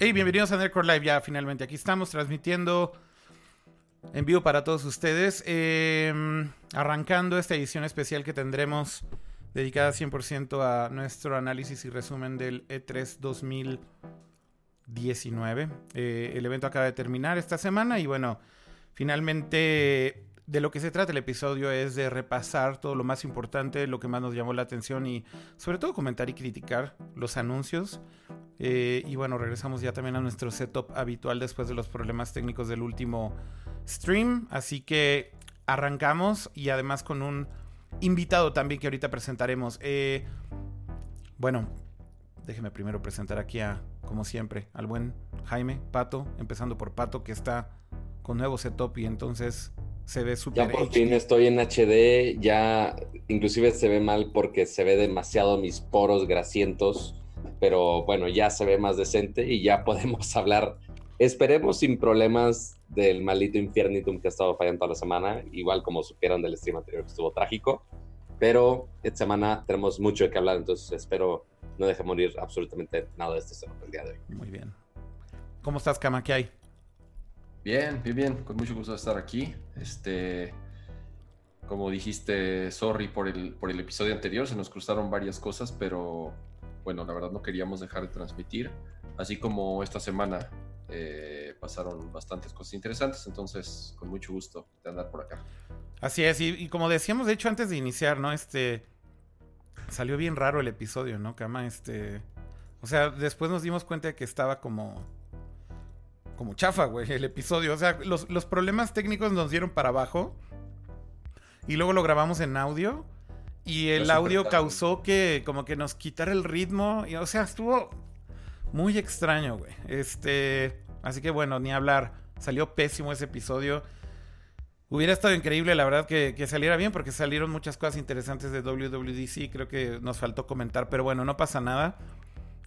Hey, bienvenidos a Nerdcore Live. Ya finalmente aquí estamos transmitiendo en vivo para todos ustedes. Em, arrancando esta edición especial que tendremos dedicada 100% a nuestro análisis y resumen del E3 2019. Eh, el evento acaba de terminar esta semana y bueno, finalmente de lo que se trata el episodio es de repasar todo lo más importante, lo que más nos llamó la atención y sobre todo comentar y criticar los anuncios. Eh, y bueno, regresamos ya también a nuestro setup habitual después de los problemas técnicos del último stream. Así que arrancamos y además con un invitado también que ahorita presentaremos. Eh, bueno, déjeme primero presentar aquí a, como siempre, al buen Jaime, Pato, empezando por Pato que está con nuevo setup y entonces se ve súper. Ya por fin estoy en HD, ya inclusive se ve mal porque se ve demasiado mis poros grasientos, pero bueno, ya se ve más decente y ya podemos hablar, esperemos sin problemas del maldito Infernitum que ha estado fallando toda la semana, igual como supieron del stream anterior que estuvo trágico, pero esta semana tenemos mucho de qué hablar, entonces espero no deje morir absolutamente nada de este tema el día de hoy. Muy bien. ¿Cómo estás, Kama? ¿Qué hay? Bien, bien, bien, con mucho gusto de estar aquí. Este, como dijiste, sorry por el, por el episodio anterior, se nos cruzaron varias cosas, pero bueno, la verdad no queríamos dejar de transmitir. Así como esta semana eh, pasaron bastantes cosas interesantes, entonces con mucho gusto de andar por acá. Así es, y, como decíamos, de hecho, antes de iniciar, ¿no? Este, salió bien raro el episodio, ¿no, Cama? Este, o sea, después nos dimos cuenta de que estaba como como chafa, güey, el episodio. O sea, los, problemas técnicos nos dieron para abajo. Y luego lo grabamos en audio. Y el audio causó que como que nos quitara el ritmo. Y, o sea, estuvo muy extraño, güey. Este. Así que bueno, ni hablar. Salió pésimo ese episodio. Hubiera estado increíble, la verdad, que, que, saliera bien, porque salieron muchas cosas interesantes de WWDC. Creo que nos faltó comentar, pero bueno, no pasa nada.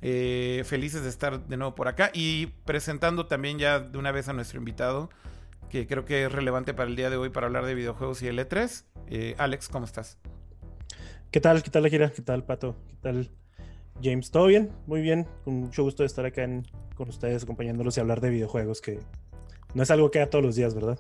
Eh, felices de estar de nuevo por acá y presentando también ya de una vez a nuestro invitado, que creo que es relevante para el día de hoy para hablar de videojuegos y el E3. Eh, Alex, ¿cómo estás? ¿Qué tal? ¿Qué tal, Akira? ¿Qué tal, Pato? ¿Qué tal, James? ¿Todo bien? Muy bien. Con mucho gusto de estar acá con ustedes, acompañándolos y hablar de videojuegos, que no es algo que haga todos los días, ¿verdad?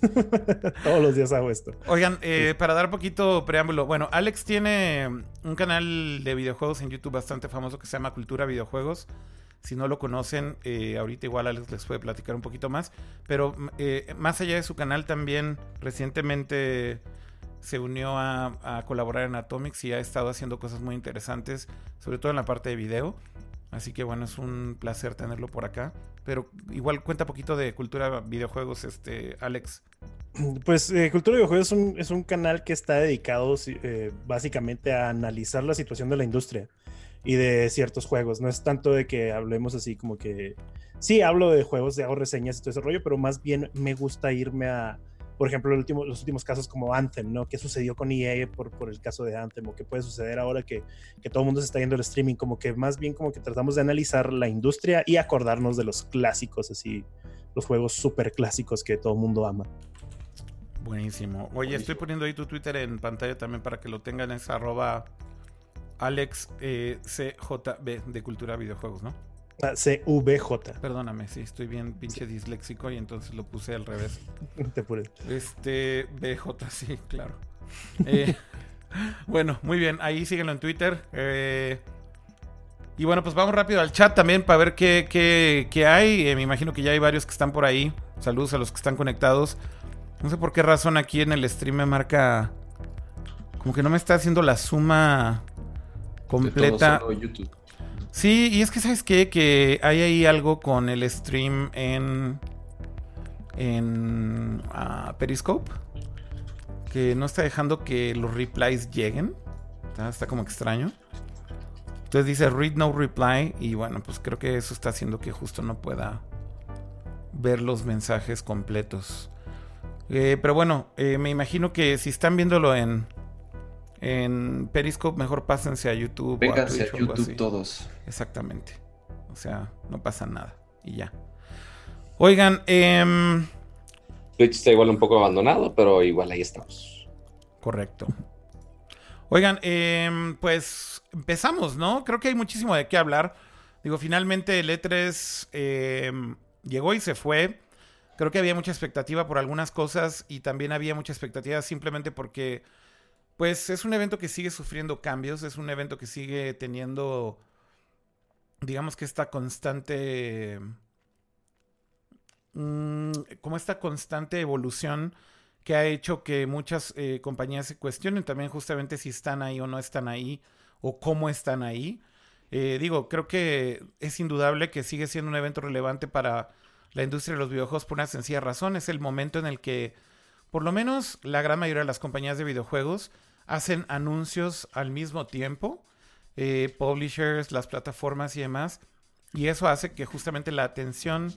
Todos los días hago esto. Oigan, eh, para dar poquito preámbulo, bueno, Alex tiene un canal de videojuegos en YouTube bastante famoso que se llama Cultura Videojuegos. Si no lo conocen, eh, ahorita igual Alex les puede platicar un poquito más. Pero eh, más allá de su canal, también recientemente se unió a, colaborar en Atomics y ha estado haciendo cosas muy interesantes, sobre todo en la parte de video. Así que bueno, es un placer tenerlo por acá. Pero igual cuenta poquito de cultura videojuegos, este Alex. Pues eh, Cultura Videojuegos es un, canal que está dedicado eh, básicamente a analizar la situación de la industria y de ciertos juegos. No es tanto de que hablemos así como que... Sí, hablo de juegos, hago reseñas y todo ese rollo, pero más bien me gusta irme a, por ejemplo, los últimos casos como Anthem, ¿no? ¿Qué sucedió con EA por, por el caso de Anthem? ¿O qué puede suceder ahora que, que, todo el mundo se está yendo al streaming? Como que más bien como que tratamos de analizar la industria y acordarnos de los clásicos, así, los juegos súper clásicos que todo el mundo ama. Buenísimo. Oye, estoy poniendo ahí tu Twitter en pantalla también para que lo tengan, es arroba AlexCJB eh, de Cultura Videojuegos, ¿no? CVJ. Perdóname, sí, estoy bien pinche disléxico y entonces lo puse al revés. Te puse. Este, BJ, sí, claro. Eh, bueno, muy bien, ahí síguenlo en Twitter. Eh, y bueno, pues vamos rápido al chat también para ver qué, qué, hay. Eh, me imagino que ya hay varios que están por ahí. Saludos a los que están conectados. No sé por qué razón aquí en el stream me marca. Como que no me está haciendo la suma completa. YouTube. Sí, y es que sabes qué, que hay ahí algo con el stream en en ah, Periscope que no está dejando que los replies lleguen. Está, como extraño. Entonces dice read no reply y bueno, pues creo que eso está haciendo que justo no pueda ver los mensajes completos. Eh, pero bueno, eh, me imagino que si están viéndolo en en Periscope, mejor pásense a YouTube. Vénganse a, YouTube todos. Exactamente. O sea, no pasa nada. Y ya. Oigan, eh, Twitch está igual un poco abandonado, pero igual ahí estamos. Correcto. Oigan, em, pues empezamos, ¿no? Creo que hay muchísimo de qué hablar. Digo, finalmente el E3 eh, llegó y se fue. Creo que había mucha expectativa por algunas cosas y también había mucha expectativa simplemente porque, pues, es un evento que sigue sufriendo cambios, es un evento que sigue teniendo, digamos que esta constante, mm, como esta constante evolución que ha hecho que muchas eh, compañías se cuestionen también justamente si están ahí o no están ahí o cómo están ahí. Eh, digo, creo que es indudable que sigue siendo un evento relevante para la industria de los videojuegos por una sencilla razón. Es el momento en el que, por lo menos, la gran mayoría de las compañías de videojuegos hacen anuncios al mismo tiempo. Eh, publishers, las plataformas y demás. Y eso hace que justamente la atención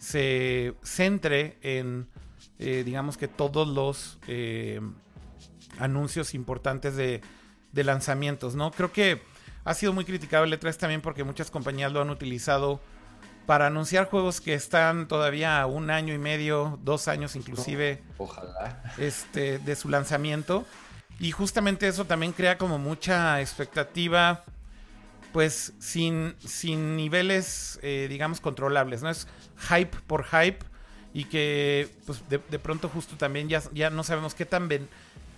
se centre en, eh, digamos que todos los eh, anuncios importantes de, lanzamientos, ¿no? Creo que ha sido muy criticado el E3 también porque muchas compañías lo han utilizado para anunciar juegos que están todavía a un año y medio, dos años inclusive. Ojalá. Este, de su lanzamiento. Y justamente eso también crea como mucha expectativa, pues sin, sin niveles, eh, digamos, controlables. No es hype por hype y que pues de, de pronto justo también ya, ya no sabemos qué tan, ben,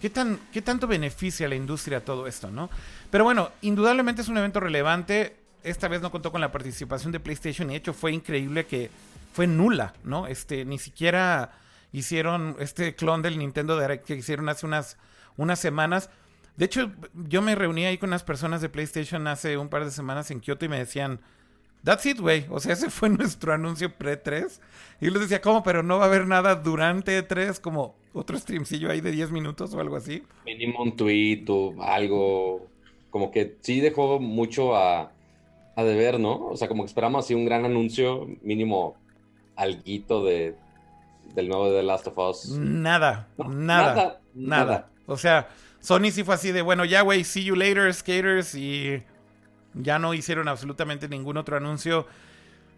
qué tan qué tanto beneficia a la industria todo esto, ¿no? Pero bueno, indudablemente es un evento relevante esta vez no contó con la participación de PlayStation y de hecho fue increíble que fue nula, ¿no? Este, ni siquiera hicieron este clon del Nintendo que hicieron hace unas, unas semanas. De hecho, yo me reuní ahí con unas personas de PlayStation hace un par de semanas en Kyoto y me decían, That's it, güey. O sea, ese fue nuestro anuncio pre-3. Y yo les decía, ¿cómo? Pero no va a haber nada durante 3, como otro streamcillo ahí de 10 minutos o algo así. Mínimo un tweet o algo. Como que sí dejó mucho a, a deber, ¿no? O sea, como que esperamos así un gran anuncio, mínimo alguito de, del nuevo The Last of Us. Nada, no, nada, nada, nada, O sea, Sony sí fue así de, bueno, ya, güey, see you later, skaters, y ya no hicieron absolutamente ningún otro anuncio.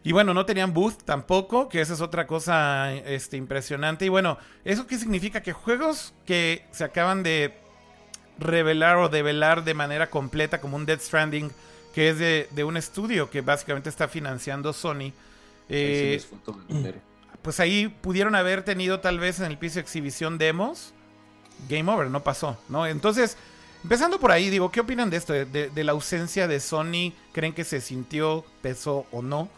Y bueno, no tenían booth tampoco, que esa es otra cosa este, impresionante. Y bueno, ¿eso qué significa? Que juegos que se acaban de revelar o develar de manera completa, como un Dead Stranding, que es de, de, un estudio que básicamente está financiando Sony. Eh, pues ahí pudieron haber tenido tal vez en el piso de exhibición demos. Game over, no pasó, ¿no? Entonces, empezando por ahí, digo, ¿qué opinan de esto? De, de, de la ausencia de Sony, ¿creen que se sintió, pesó o no?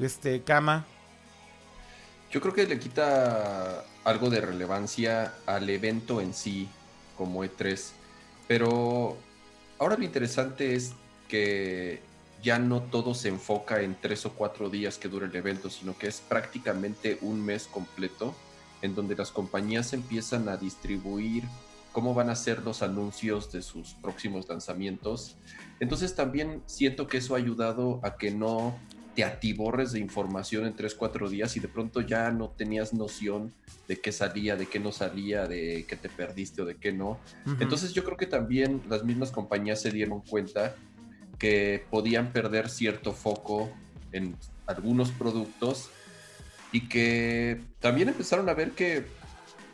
Este, Kama. Yo creo que le quita algo de relevancia al evento en sí, como E3. Pero ahora lo interesante es que ya no todo se enfoca en tres o cuatro días que dura el evento, sino que es prácticamente un mes completo en donde las compañías empiezan a distribuir cómo van a ser los anuncios de sus próximos lanzamientos. Entonces también siento que eso ha ayudado a que no te atiborres de información en tres, cuatro días y de pronto ya no tenías noción de qué salía, de qué no salía, de qué te perdiste o de qué no. Uh -huh. Entonces yo creo que también las mismas compañías se dieron cuenta que podían perder cierto foco en algunos productos y que también empezaron a ver que,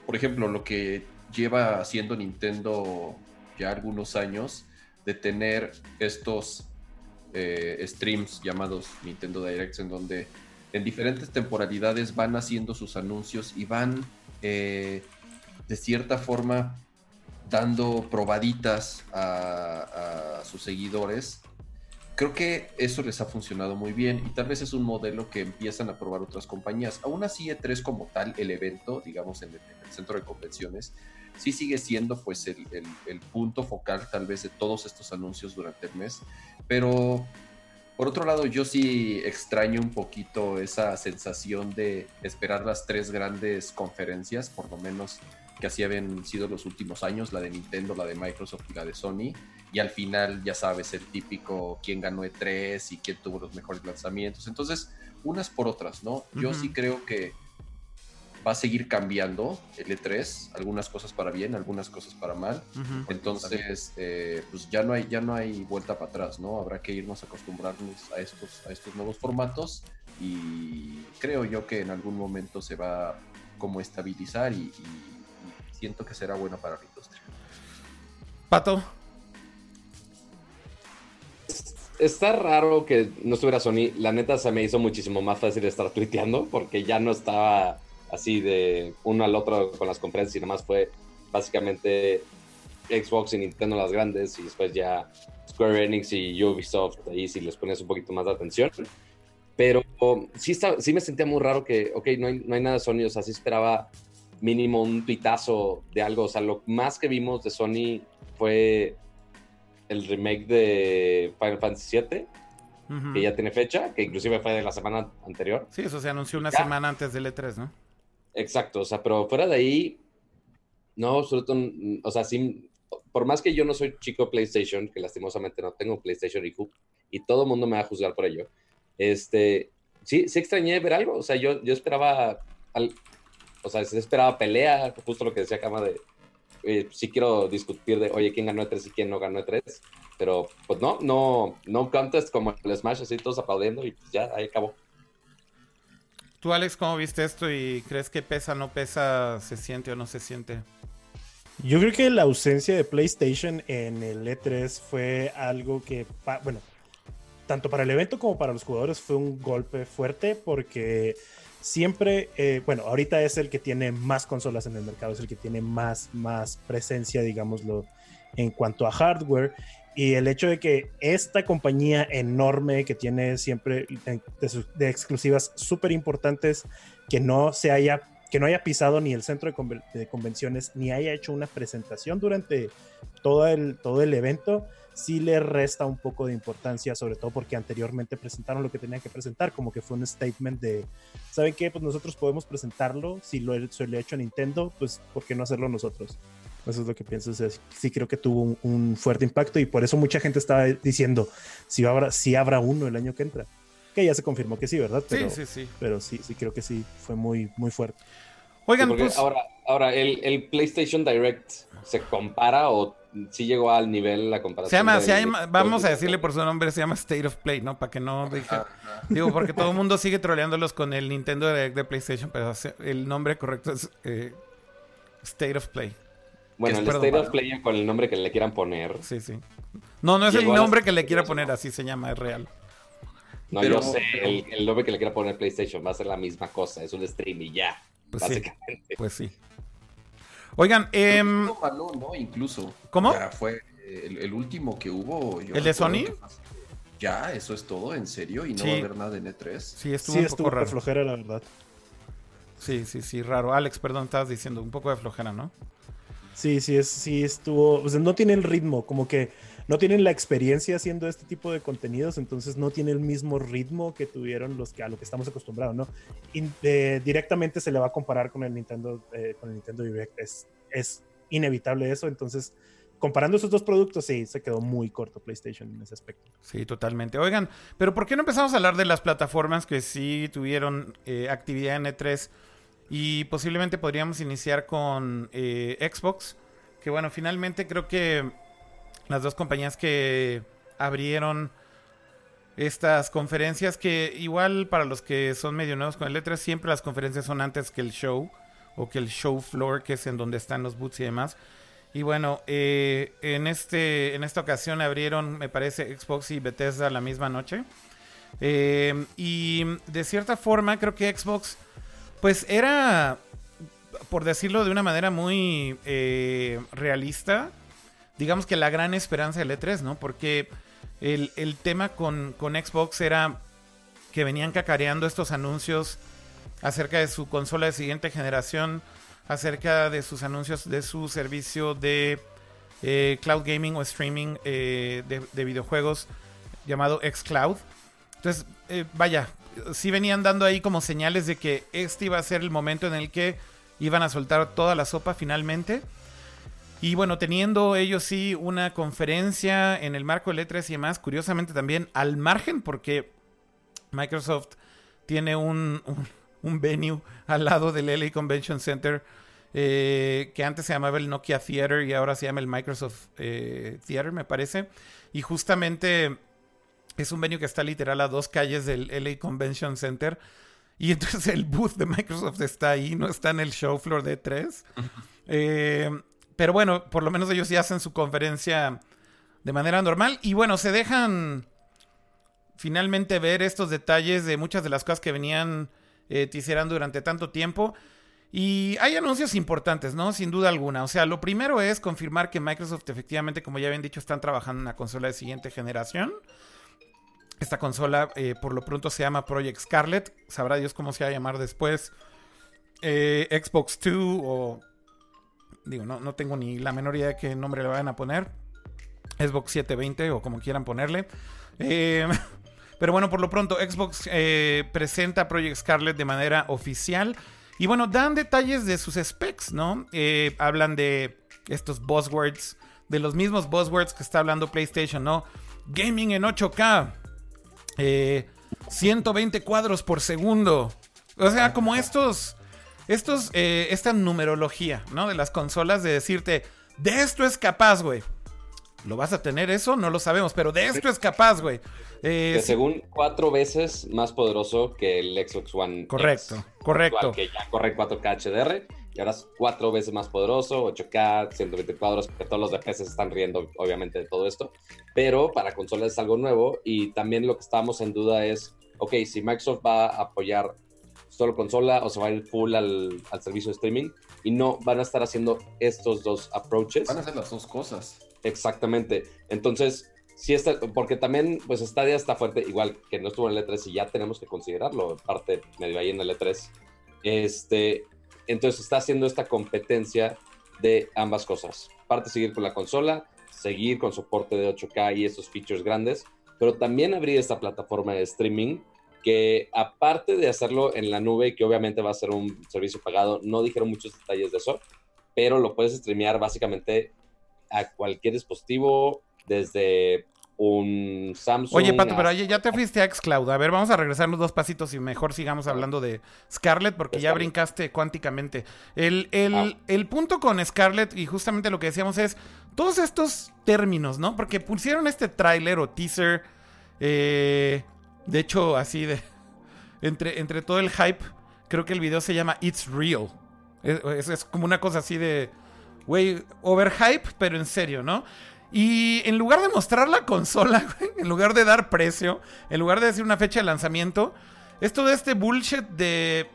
por ejemplo, lo que lleva haciendo Nintendo ya algunos años, de tener estos eh, streams llamados Nintendo Directs, en donde en diferentes temporalidades van haciendo sus anuncios y van eh, de cierta forma dando probaditas a, a sus seguidores creo que eso les ha funcionado muy bien y tal vez es un modelo que empiezan a probar otras compañías. Aún así, E3 como tal, el evento, digamos, en el, en el centro de convenciones, sí sigue siendo pues el, el, el, punto focal tal vez de todos estos anuncios durante el mes, pero por otro lado yo sí extraño un poquito esa sensación de esperar las tres grandes conferencias, por lo menos que así habían sido los últimos años, la de Nintendo, la de Microsoft y la de Sony, y al final ya sabes el típico quién ganó E3 y quién tuvo los mejores lanzamientos. Entonces, unas por otras, ¿no? Uh -huh. Yo sí creo que va a seguir cambiando el E3, algunas cosas para bien, algunas cosas para mal. Uh -huh. Entonces, eh, pues ya no hay ya no hay vuelta para atrás, ¿no? Habrá que irnos acostumbrarnos a estos a estos nuevos formatos y creo yo que en algún momento se va como estabilizar y, y, y siento que será bueno para la industria. Pato, está raro que no estuviera Sony. La neta se me hizo muchísimo más fácil estar tuiteando porque ya no estaba así de uno al otro con las conferencias y nada más fue básicamente Xbox y Nintendo las grandes y después ya Square Enix y Ubisoft ahí si les pones un poquito más de atención. Pero sí, está, sí me sentía muy raro que, ok, no hay, no hay nada de Sony, o sea, sí esperaba mínimo un pitazo de algo. O sea, lo más que vimos de Sony fue el remake de Final Fantasy VII, que ya tiene fecha, que inclusive fue de la semana anterior. Sí, eso se anunció una semana antes del E3, ¿no? Exacto, o sea, pero fuera de ahí, no, sobre todo, o sea, sí, por más que yo no soy chico PlayStation, que lastimosamente no tengo PlayStation y, y todo el mundo me va a juzgar por ello, este, sí, sí extrañé ver algo, o sea, yo, yo esperaba, al, o sea, se esperaba pelea, justo lo que decía Cama de, eh, sí quiero discutir de, oye, quién ganó E3 y quién no ganó E3, pero pues no, no, no contest como el Smash, así todos aplaudiendo y pues ya, ahí acabó. Tú, Alex, ¿cómo viste esto y crees que pesa, no pesa, se siente o no se siente? Yo creo que la ausencia de PlayStation en el E3 fue algo que, bueno, tanto para el evento como para los jugadores fue un golpe fuerte porque siempre, eh, bueno, ahorita es el que tiene más consolas en el mercado, es el que tiene más, más presencia, digámoslo, en cuanto a hardware. Y el hecho de que esta compañía enorme que tiene siempre de, exclusivas súper importantes, que no se haya que no haya pisado ni el centro de, convenciones, ni haya hecho una presentación durante todo el, todo el evento, sí le resta un poco de importancia, sobre todo porque anteriormente presentaron lo que tenían que presentar, como que fue un statement de, ¿saben qué? Pues nosotros podemos presentarlo, si lo, se lo ha hecho Nintendo, pues ¿por qué no hacerlo nosotros? Eso es lo que pienso. sí creo que tuvo un, fuerte impacto y por eso mucha gente estaba diciendo si habrá, si habrá uno el año que entra. Que ya se confirmó que sí, ¿verdad? Pero, sí, sí, sí. Pero sí, sí creo que sí, fue muy, muy fuerte. Oigan, pues... Ahora, ahora el, el PlayStation Direct se compara o sí llegó al nivel la comparación. Se llama, vamos a decirle por su nombre, se llama State of Play, ¿no? Para que no diga. Digo, porque todo el mundo sigue troleándolos con el Nintendo Direct de PlayStation, pero el nombre correcto es eh, State of Play. Bueno, el State of Play con el nombre que le quieran poner. Sí, sí. No, no es el nombre que le quiera poner, así se llama, es real. No, yo sé, el, nombre que le quiera poner PlayStation va a ser la misma cosa, es un stream y ya, pues básicamente. Sí, pues sí. Oigan, eh, ¿no? Incluso. ¿Cómo? Ya fue el, último que hubo. ¿El de Sony? Ya, eso es todo, en serio, y no va a haber nada en E3. Sí, estuvo un poco raro. flojera, la verdad. Sí, sí, sí, raro. Alex, perdón, estabas diciendo un poco de flojera, ¿no? Sí, sí, es, sí estuvo. O sea, no tiene el ritmo, como que no tienen la experiencia haciendo este tipo de contenidos, entonces no tiene el mismo ritmo que tuvieron los que a lo que estamos acostumbrados, ¿no? Eh, directamente se le va a comparar con el Nintendo, eh, con el Nintendo Direct, es, es inevitable eso, entonces comparando esos dos productos, sí, se quedó muy corto PlayStation en ese aspecto. Sí, totalmente. Oigan, pero ¿por qué no empezamos a hablar de las plataformas que sí tuvieron eh, actividad en E3? Y posiblemente podríamos iniciar con Xbox, que bueno, finalmente creo que las dos compañías que abrieron estas conferencias que igual para los que son medio nuevos con el letras siempre las conferencias son antes que el show o que el show floor que es en donde están los boots y demás. Y bueno eh, en este en esta ocasión abrieron me parece Xbox y Bethesda la misma noche. Eh, y de cierta forma creo que Xbox pues era por decirlo de una manera muy eh, realista digamos que la gran esperanza del E3, ¿no? Porque el, tema con, Xbox era que venían cacareando estos anuncios acerca de su consola de siguiente generación, acerca de sus anuncios de su servicio de eh, cloud gaming o streaming eh, de, videojuegos llamado xCloud. Entonces, eh, vaya, sí venían dando ahí como señales de que este iba a ser el momento en el que iban a soltar toda la sopa finalmente. Y bueno, teniendo ellos sí una conferencia en el marco del E3 y demás, curiosamente también al margen, porque Microsoft tiene un, un, venue al lado del LA Convention Center eh, que antes se llamaba el Nokia Theater y ahora se llama el Microsoft eh, Theater, me parece. Y justamente es un venue que está literal a dos calles del LA Convention Center. Y entonces el booth de Microsoft está ahí, no está en el show floor de E3. eh, pero bueno, por lo menos ellos ya hacen su conferencia de manera normal. Y bueno, se dejan finalmente ver estos detalles de muchas de las cosas que venían eh, durante tanto tiempo. Y hay anuncios importantes, ¿no? Sin duda alguna. O sea, lo primero es confirmar que Microsoft efectivamente, como ya habían dicho, están trabajando en una consola de siguiente generación. Esta consola eh, por lo pronto se llama Project Scarlet. Sabrá Dios cómo se va a llamar después. Eh, Xbox 2 o... Digo, no, no tengo ni la menor idea de qué nombre le vayan a poner. Xbox 720 o como quieran ponerle. Eh, pero bueno, por lo pronto Xbox presenta Project Scarlet de manera oficial. Y bueno, dan detalles de sus specs, ¿no? hablan de estos buzzwords, de los mismos buzzwords que está hablando PlayStation, ¿no? Gaming en 8K, 120 eh, cuadros por segundo. O sea, como estos, estos, eh, esta numerología, ¿no? De las consolas de decirte, de esto es capaz, güey. ¿Lo vas a tener eso? No lo sabemos, pero de esto es capaz, güey. Eh, según cuatro veces más poderoso que el Xbox One. Correcto, correcto. Que ya corre 4K HDR y ahora es cuatro veces más poderoso, 8K, 120 cuadros, que todos los DPS están riendo obviamente de todo esto, pero para consolas es algo nuevo y también lo que estamos en duda es, ok, si Microsoft va a apoyar solo consola o se va a ir full al, al servicio de streaming y no van a estar haciendo estos dos approaches. Van a hacer las dos cosas. Exactamente. Entonces, sí está, porque también, pues Stadia está fuerte, igual que no estuvo en el E3 y ya tenemos que considerarlo, parte medio ahí en el E3. Este, entonces está haciendo esta competencia de ambas cosas. Parte seguir con la consola, seguir con soporte de 8K y esos features grandes, pero también abrir esta plataforma de streaming que aparte de hacerlo en la nube, que obviamente va a ser un servicio pagado, no dijeron muchos detalles de eso, pero lo puedes streamear básicamente a cualquier dispositivo desde un Samsung. Oye, Pato, pero ya te fuiste a Xcloud. A ver, vamos a regresar los dos pasitos y mejor sigamos hablando de Scarlett porque ya brincaste cuánticamente. El, el, el, punto con Scarlett y justamente lo que decíamos es todos estos términos, ¿no? Porque pusieron este tráiler o teaser, eh, de hecho, así de... Entre, entre todo el hype, creo que el video se llama It's Real. Es, es como una cosa así de... Güey, overhype, pero en serio, ¿no? Y en lugar de mostrar la consola, en lugar de dar precio, en lugar de decir una fecha de lanzamiento, esto de este bullshit de.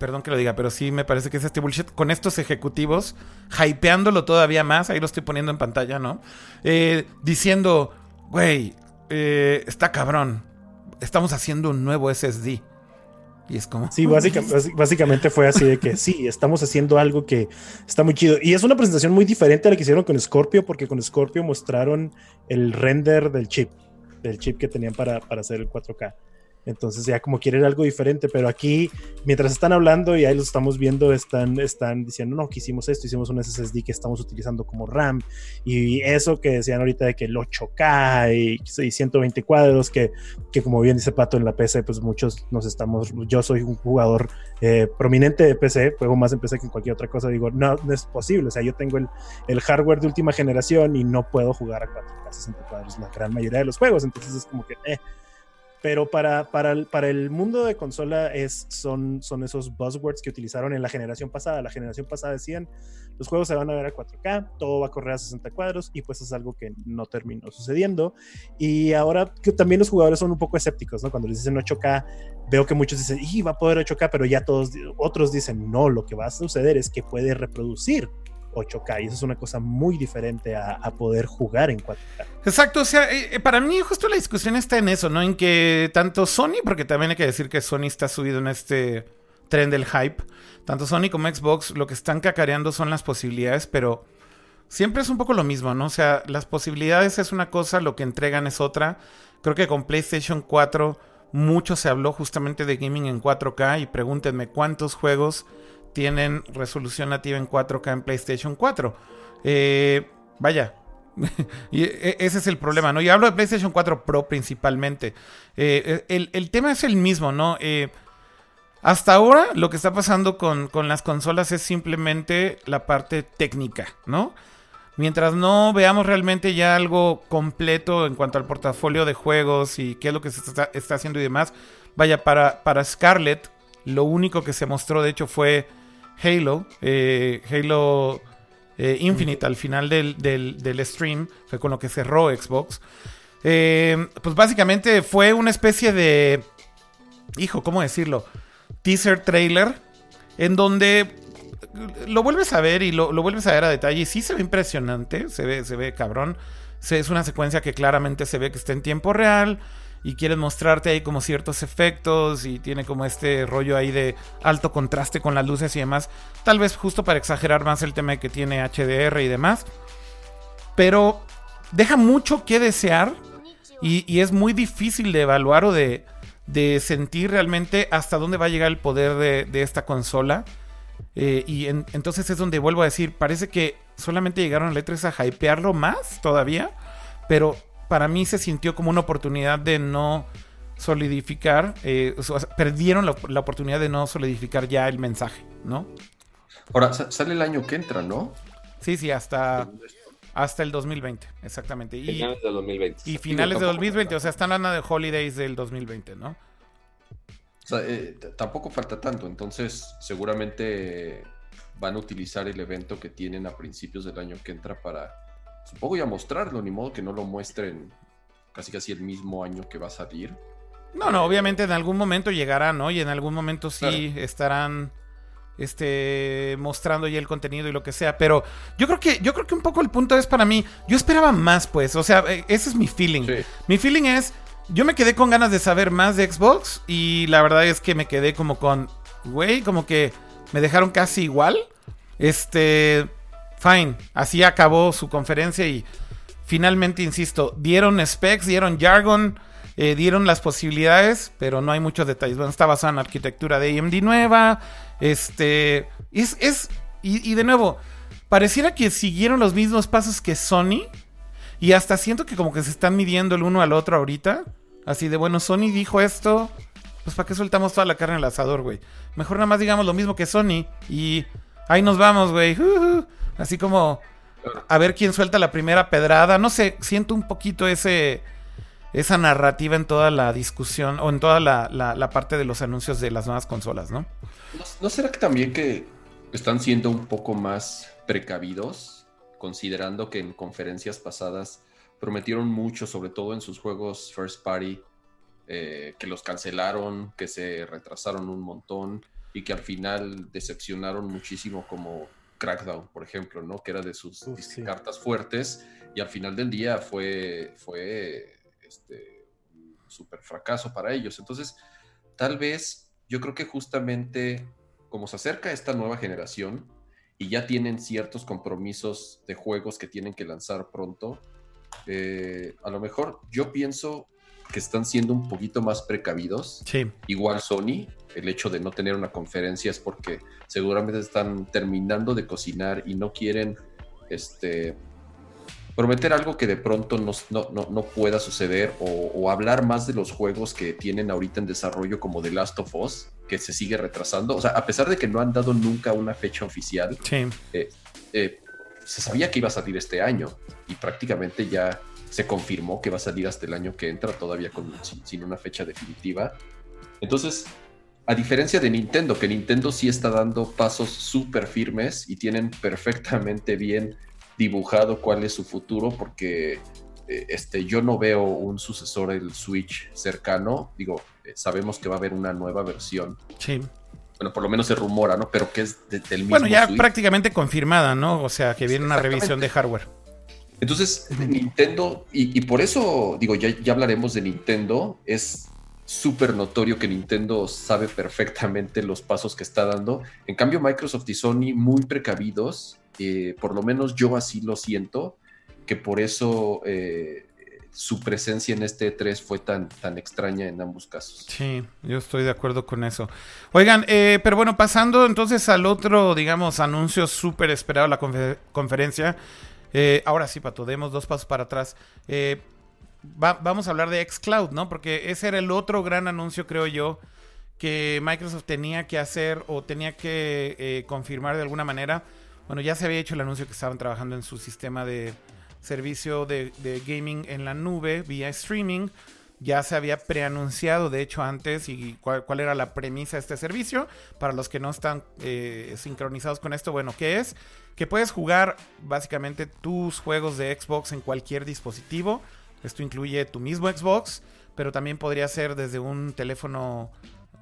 Perdón que lo diga, pero sí me parece que es este bullshit con estos ejecutivos, hypeándolo todavía más, ahí lo estoy poniendo en pantalla, ¿no? Eh, diciendo, güey, eh, está cabrón, estamos haciendo un nuevo SSD. Y es como. Sí, básicamente fue así de que sí, estamos haciendo algo que está muy chido. Y es una presentación muy diferente a la que hicieron con Scorpio, porque con Scorpio mostraron el render del chip, del chip que tenían para, para hacer el 4K. Entonces ya como quieren algo diferente, pero aquí mientras están hablando y ahí lo estamos viendo, están, están diciendo, no, que hicimos esto, hicimos un SSD que estamos utilizando como RAM y eso que decían ahorita de que el 8K y, 120 cuadros, que, que, como bien dice Pato en la PC, pues muchos nos estamos, yo soy un jugador eh, prominente de PC, juego más en PC que en cualquier otra cosa, digo, no, no es posible, o sea, yo tengo el, el hardware de última generación y no puedo jugar a 4K 60 cuadros la gran mayoría de los juegos, entonces es como que, eh, pero para, para, para el mundo de consola es, son, son esos buzzwords que utilizaron en la generación pasada. La generación pasada decían, los juegos se van a ver a 4K, todo va a correr a 60 cuadros y pues es algo que no terminó sucediendo. Y ahora que también los jugadores son un poco escépticos, ¿no? Cuando les dicen 8K, veo que muchos dicen, y va a poder 8K, pero ya todos, otros dicen, no, lo que va a suceder es que puede reproducir 8K y eso es una cosa muy diferente a, poder jugar en 4K. Exacto, o sea, eh, eh, para mí justo la discusión está en eso, ¿no? En que tanto Sony, porque también hay que decir que Sony está subido en este tren del hype, tanto Sony como Xbox lo que están cacareando son las posibilidades, pero siempre es un poco lo mismo, ¿no? O sea, las posibilidades es una cosa, lo que entregan es otra. Creo que con PlayStation 4 mucho se habló justamente de gaming en 4K y pregúntenme cuántos juegos tienen resolución nativa en 4K en PlayStation 4. Eh, vaya. e, ese es el problema, ¿no? Y hablo de PlayStation 4 Pro principalmente. Eh, el, tema es el mismo, ¿no? Eh, hasta ahora lo que está pasando con, con, las consolas es simplemente la parte técnica, ¿no? Mientras no veamos realmente ya algo completo en cuanto al portafolio de juegos y qué es lo que se está, está haciendo y demás, vaya, para, para Scarlett, lo único que se mostró de hecho fue Halo, eh, Halo eh, Infinite al final del, del, stream, fue con lo que cerró Xbox. Eh, pues básicamente fue una especie de. Hijo, ¿cómo decirlo? Teaser trailer. En donde lo vuelves a ver y lo, vuelves a ver a detalle. Y sí se ve impresionante. Se ve, se ve cabrón. es una secuencia que claramente se ve que está en tiempo real. Y quieren mostrarte ahí como ciertos efectos. Y tiene como este rollo ahí de alto contraste con las luces y demás. Tal vez justo para exagerar más el tema de que tiene HDR y demás. Pero deja mucho que desear. Y, es muy difícil de evaluar o de, sentir realmente hasta dónde va a llegar el poder de, esta consola. Eh, y entonces es donde vuelvo a decir, parece que solamente llegaron letras a hypearlo más todavía, pero para mí se sintió como una oportunidad de no solidificar, eh, perdieron la, la, oportunidad de no solidificar ya el mensaje, ¿no? Ahora, sale el año que entra, ¿no? Sí, sí, hasta... Hasta el 2020, exactamente. Y, finales de 2020. Y finales de 2020, o sea, están hablando de holidays del 2020, ¿no? O sea, eh, tampoco falta tanto, entonces seguramente van a utilizar el evento que tienen a principios del año que entra para, supongo ya mostrarlo, ni modo que no lo muestren casi casi el mismo año que va a salir. No, no, obviamente en algún momento llegará, ¿no? Y en algún momento sí estarán este mostrando ya el contenido y lo que sea, pero yo creo que yo creo que un poco el punto es para mí, yo esperaba más pues, o sea, e, ese es mi feeling. Mi feeling es yo me quedé con ganas de saber más de Xbox y la verdad es que me quedé como con güey, como que me dejaron casi igual. Este fine, así acabó su conferencia y finalmente insisto, dieron specs, dieron jargon, eh, dieron las posibilidades, pero no hay muchos detalles. Bueno, está basado en arquitectura de AMD nueva, este. Es. es y, de nuevo, pareciera que siguieron los mismos pasos que Sony. Y hasta siento que como que se están midiendo el uno al otro ahorita. Así de, bueno, Sony dijo esto. Pues para qué soltamos toda la carne el asador, güey. Mejor nada más digamos lo mismo que Sony. Y ahí nos vamos, güey. Así como a ver quién suelta la primera pedrada. No sé, siento un poquito ese esa narrativa en toda la discusión o en toda la, parte de los anuncios de las nuevas consolas, ¿no? ¿no? será que también que están siendo un poco más precavidos, considerando que en conferencias pasadas prometieron mucho, sobre todo en sus juegos first party, eh, que los cancelaron, que se retrasaron un montón y que al final decepcionaron muchísimo como Crackdown, por ejemplo, ¿no? Que era de sus cartas fuertes y al final del día fue, fue este, un super fracaso para ellos. Entonces, tal vez yo creo que justamente como se acerca esta nueva generación y ya tienen ciertos compromisos de juegos que tienen que lanzar pronto, eh, a lo mejor yo pienso que están siendo un poquito más precavidos. Igual Sony, el hecho de no tener una conferencia es porque seguramente están terminando de cocinar y no quieren este, prometer algo que de pronto no, no, pueda suceder o, hablar más de los juegos que tienen ahorita en desarrollo como The Last of Us, que se sigue retrasando. O sea, a pesar de que no han dado nunca una fecha oficial, eh, eh, se sabía que iba a salir este año y prácticamente ya se confirmó que va a salir hasta el año que entra, todavía con, sin, una fecha definitiva. Entonces, a diferencia de Nintendo, que Nintendo sí está dando pasos súper firmes y tienen perfectamente bien dibujado cuál es su futuro, porque eh, este, yo no veo un sucesor del Switch cercano. Digo, eh, sabemos que va a haber una nueva versión. Sí. Bueno, por lo menos se rumora, ¿no? Pero que es del mismo. Bueno, ya prácticamente confirmada, ¿no? O sea, que viene una revisión de hardware. Entonces, Nintendo, y, por eso, digo, ya, ya hablaremos de Nintendo, es súper notorio que Nintendo sabe perfectamente los pasos que está dando. En cambio, Microsoft y Sony muy precavidos eh, por lo menos yo así lo siento, que por eso eh, su presencia en este E3 fue tan, tan extraña en ambos casos. Sí, yo estoy de acuerdo con eso. Oigan, eh, pero bueno, pasando entonces al otro, digamos, anuncio súper esperado de la conferencia. Ahora sí, Pato, demos dos pasos para atrás. vamos a hablar de xCloud, ¿no? Porque ese era el otro gran anuncio, creo yo, que Microsoft tenía que hacer o tenía que confirmar de alguna manera bueno, ya se había hecho el anuncio que estaban trabajando en su sistema de servicio de, gaming en la nube vía streaming. Ya se había preanunciado, de hecho, antes y cuál, era la premisa de este servicio. Para los que no están eh, sincronizados con esto, bueno, ¿qué es? Que puedes jugar básicamente tus juegos de Xbox en cualquier dispositivo Esto incluye tu mismo Xbox, pero también podría ser desde un teléfono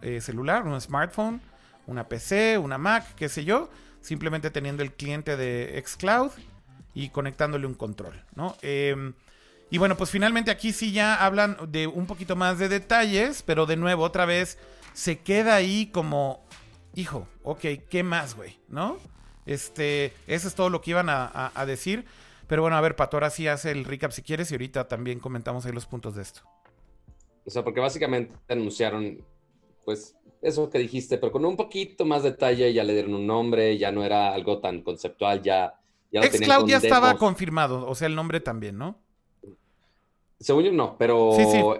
eh, celular, un smartphone, una PC, una Mac, qué sé yo, simplemente teniendo el cliente de xCloud y conectándole un control, ¿no? Em, y bueno, pues finalmente aquí sí ya hablan de un poquito más de detalles, pero de nuevo, otra vez, se queda ahí como, hijo, ok, ¿qué más, güey? ¿No? Este, eso es todo lo que iban a, decir. Pero bueno, a ver, Pato, ahora sí hace el recap si quieres y ahorita también comentamos ahí los puntos de esto. O sea, porque básicamente anunciaron, pues, eso que dijiste, pero con un poquito más detalle, ya le dieron un nombre, ya no era algo tan conceptual, ya... ya Xcloud ya estaba confirmado, o sea, el nombre también, ¿no? Según yo no, pero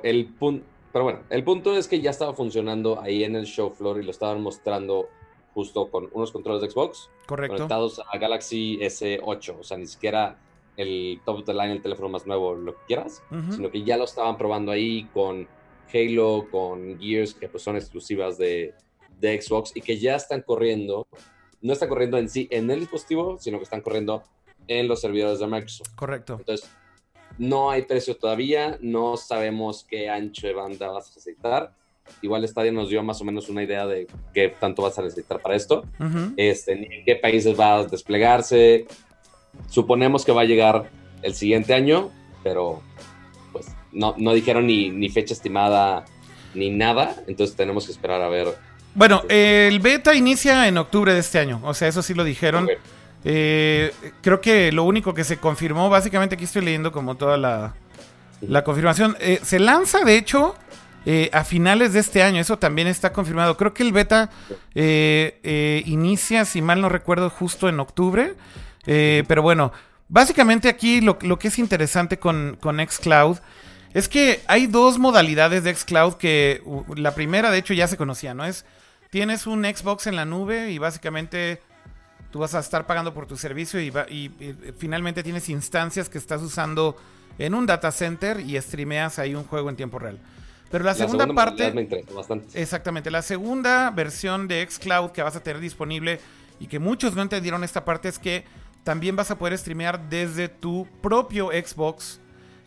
el punto... Pero bueno, el punto es que ya estaba funcionando ahí en el show floor y lo estaban mostrando justo con unos controles de Xbox Correcto. conectados a Galaxy S8, o sea, ni siquiera el top of the line, el teléfono más nuevo, lo que quieras, sino que ya lo estaban probando ahí con Halo, con Gears, que pues son exclusivas de, de Xbox y que ya están corriendo, no están corriendo en sí en el dispositivo, sino que están corriendo en los servidores de Microsoft. Correcto. Entonces, no hay precio todavía, no sabemos qué ancho de banda vas a necesitar. Igual Stadia nos dio más o menos una idea de qué tanto vas a necesitar para esto, este, en qué países va a desplegarse. Suponemos que va a llegar el siguiente año, pero pues no, no dijeron ni, ni fecha estimada ni nada, entonces tenemos que esperar a ver. Bueno, el beta inicia en octubre de este año, o sea, eso sí lo dijeron. Eh, creo que lo único que se confirmó, básicamente aquí estoy leyendo como toda la, la confirmación. Eh, se lanza, de hecho, eh, a finales de este año. Eso también está confirmado. Creo que el beta inicia, si mal no recuerdo, justo en octubre. pero bueno, básicamente aquí lo, lo que es interesante con, con Xcloud es que hay dos modalidades de Xcloud que la primera, de hecho, ya se conocía, ¿no? Es, tienes un Xbox en la nube y básicamente tú vas a estar pagando por tu servicio y, y, finalmente tienes instancias que estás usando en un data center y streameas ahí un juego en tiempo real. Pero la, segunda, parte... Exactamente, la segunda versión de Xcloud que vas a tener disponible y que muchos no entendieron esta parte es que también vas a poder streamear desde tu propio Xbox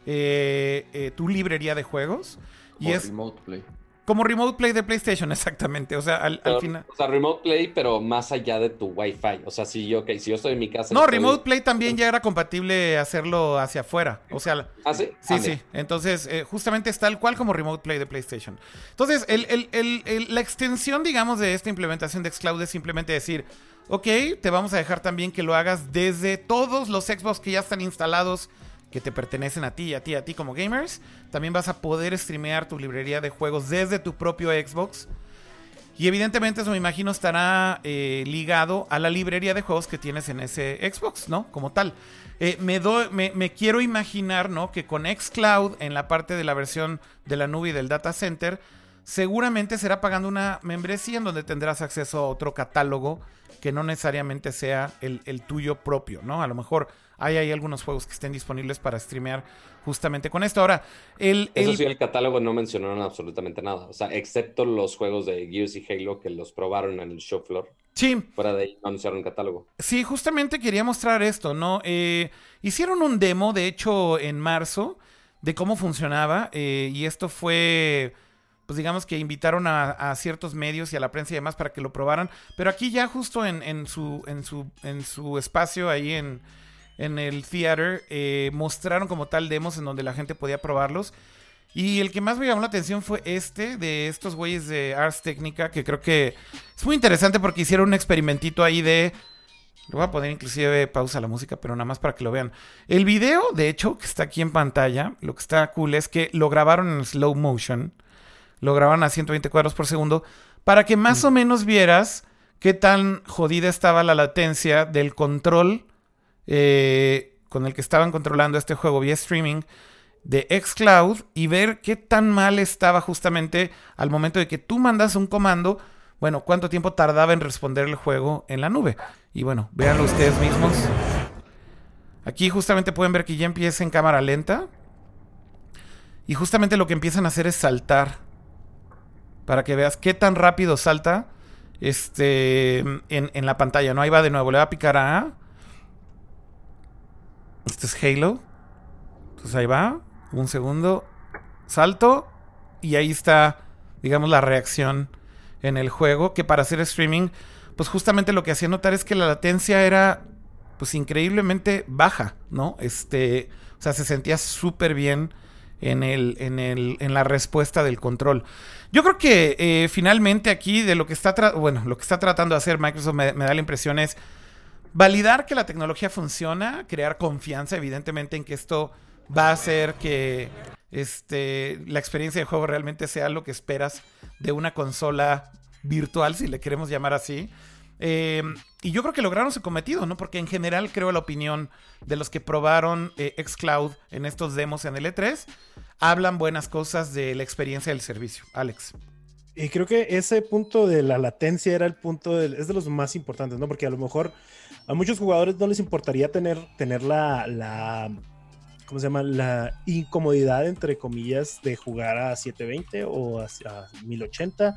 eh, eh, tu librería de juegos. y es Remote Play. Como Remote Play de PlayStation, exactamente. O sea, al, final. O sea, Remote Play, pero más allá de tu Wi-Fi. O sea, si yo, okay, si yo estoy en mi casa. No, Remote Play también ya era compatible hacerlo hacia afuera. O sea. ¿Ah, sí? Sí, ah, sí. Entonces, eh, justamente es tal cual como Remote Play de PlayStation. Entonces, la extensión, digamos, de esta implementación de Xcloud es simplemente decir. Ok, te vamos a dejar también que lo hagas desde todos los Xbox que ya están instalados que te pertenecen a ti, a ti, a ti como gamers. También vas a poder streamear tu librería de juegos desde tu propio Xbox. Y evidentemente eso me imagino estará eh, ligado a la librería de juegos que tienes en ese Xbox, ¿no? Como tal. Eh, me, me, quiero imaginar, ¿no? Que con Xcloud en la parte de la versión de la nube y del data center, seguramente será pagando una membresía en donde tendrás acceso a otro catálogo que no necesariamente sea el tuyo propio, ¿no? A lo mejor hay, algunos juegos que estén disponibles para streamear justamente con esto. Ahora, el, Eso sí, el catálogo no mencionaron absolutamente nada. O sea, excepto los juegos de Gears y Halo que los probaron en el show floor. Sí. Fuera de ahí no anunciaron catálogo. Sí, justamente quería mostrar esto, ¿no? Eh, hicieron un demo, de hecho, en marzo, de cómo funcionaba. Eh, y esto fue pues digamos que invitaron a, ciertos medios y a la prensa y demás para que lo probaran. Pero aquí ya justo en, su, en, su, en su espacio ahí en, en el theater, eh, mostraron como tal demos en donde la gente podía probarlos. Y el que más me llamó la atención fue este, de estos güeyes de Ars Technica, que creo que es muy interesante porque hicieron un experimentito ahí de... Le voy a poner inclusive pausa la música, pero nada más para que lo vean. El video, de hecho, que está aquí en pantalla, lo que está cool es que lo grabaron en slow motion. Lo grabaron a 120 cuadros por segundo. Para que más mm. o menos vieras qué tan jodida estaba la latencia del control eh, con el que estaban controlando este juego vía streaming de Xcloud y ver qué tan mal estaba justamente al momento de que tú mandas un comando, bueno, cuánto tiempo tardaba en responder el juego en la nube. Y bueno, véanlo ustedes mismos. Aquí justamente pueden ver que ya empieza en cámara lenta. Y justamente lo que empiezan a hacer es saltar. Para que veas qué tan rápido salta este, en, en la pantalla. No, ahí va de nuevo. Le va a picar a A. Este es Halo. Entonces ahí va. Un segundo. Salto. Y ahí está, digamos, la reacción en el juego. Que para hacer streaming, pues justamente lo que hacía notar es que la latencia era, pues increíblemente baja, ¿no? Este, o sea, se sentía súper bien en, el, en, el, en la respuesta del control. Yo creo que eh, finalmente aquí de lo que está, bueno, lo que está tratando de hacer Microsoft me, da la impresión es validar que la tecnología funciona, crear confianza evidentemente en que esto va a hacer que este, la experiencia de juego realmente sea lo que esperas de una consola virtual, si le queremos llamar así. Eh, y yo creo que lograron su cometido, ¿no? Porque en general creo la opinión de los que probaron eh, Xcloud en estos demos en el E3, hablan buenas cosas de la experiencia del servicio. Alex. Y creo que ese punto de la latencia era el punto, es de los más importantes, ¿no? Porque a lo mejor a muchos jugadores no les importaría tener, tener la, la ¿cómo se llama? La incomodidad, entre comillas, de jugar a 720 o a, a 1080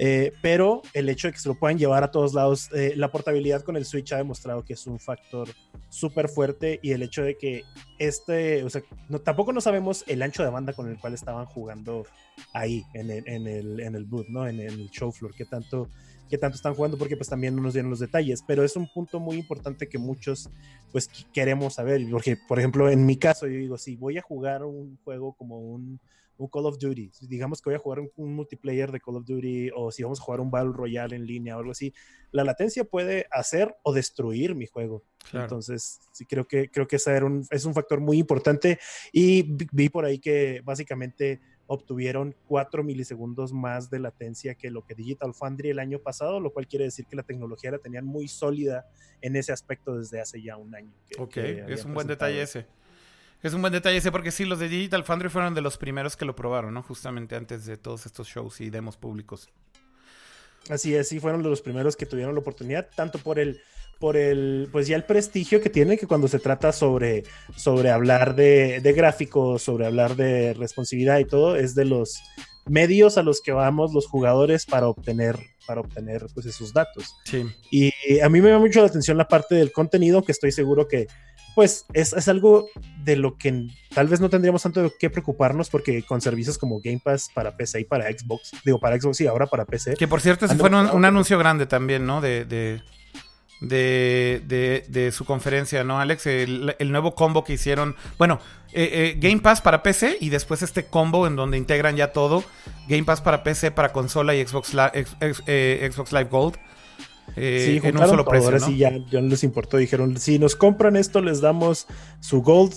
eh, pero el hecho de que se lo puedan llevar a todos lados, eh, la portabilidad con el Switch ha demostrado que es un factor súper fuerte y el hecho de que este, o sea, tampoco no sabemos el ancho de banda con el cual estaban jugando ahí en el, en el, en el boot, ¿no? En, el show floor, qué tanto, qué tanto están jugando porque pues también no nos dieron los detalles, pero es un punto muy importante que muchos pues queremos saber, porque por ejemplo en mi caso yo digo, si voy a jugar un juego como un un Call of Duty, digamos que voy a jugar un, multiplayer de Call of Duty o si vamos a jugar un Battle Royale en línea o algo así, la latencia puede hacer o destruir mi juego. Entonces, sí creo que creo que ese un, es un factor muy importante y vi por ahí que básicamente obtuvieron 4 milisegundos más de latencia que lo que Digital Foundry el año pasado, lo cual quiere decir que la tecnología la tenían muy sólida en ese aspecto desde hace ya un año. ok, es un buen detalle ese. Es un buen detalle ese porque sí, los de Digital Foundry fueron de los primeros que lo probaron, ¿no? Justamente antes de todos estos shows y demos públicos. Así es, sí, fueron de los primeros que tuvieron la oportunidad, tanto por el, por el, pues ya el prestigio que tiene, que cuando se trata sobre, sobre hablar de, de gráficos, sobre hablar de responsividad y todo, es de los medios a los que vamos los jugadores para obtener para obtener pues esos datos. Sí. Y a mí me llama mucho la atención la parte del contenido, que estoy seguro que pues es, algo de lo que tal vez no tendríamos tanto que preocuparnos porque con servicios como Game Pass para PC y para Xbox, digo para Xbox y ahora para PC. Que por cierto, ese fue un, anuncio grande también, ¿no? De, de, de, su conferencia, ¿no, Alex? El, nuevo combo que hicieron, bueno, eh, eh, Game Pass para PC y después este combo en donde integran ya todo, Game Pass para PC, para consola y Xbox, eh, Xbox Live Gold. Sí, en un solo precio. Ahora sí ya, no les importó. Dijeron: si nos compran esto, les damos su Gold,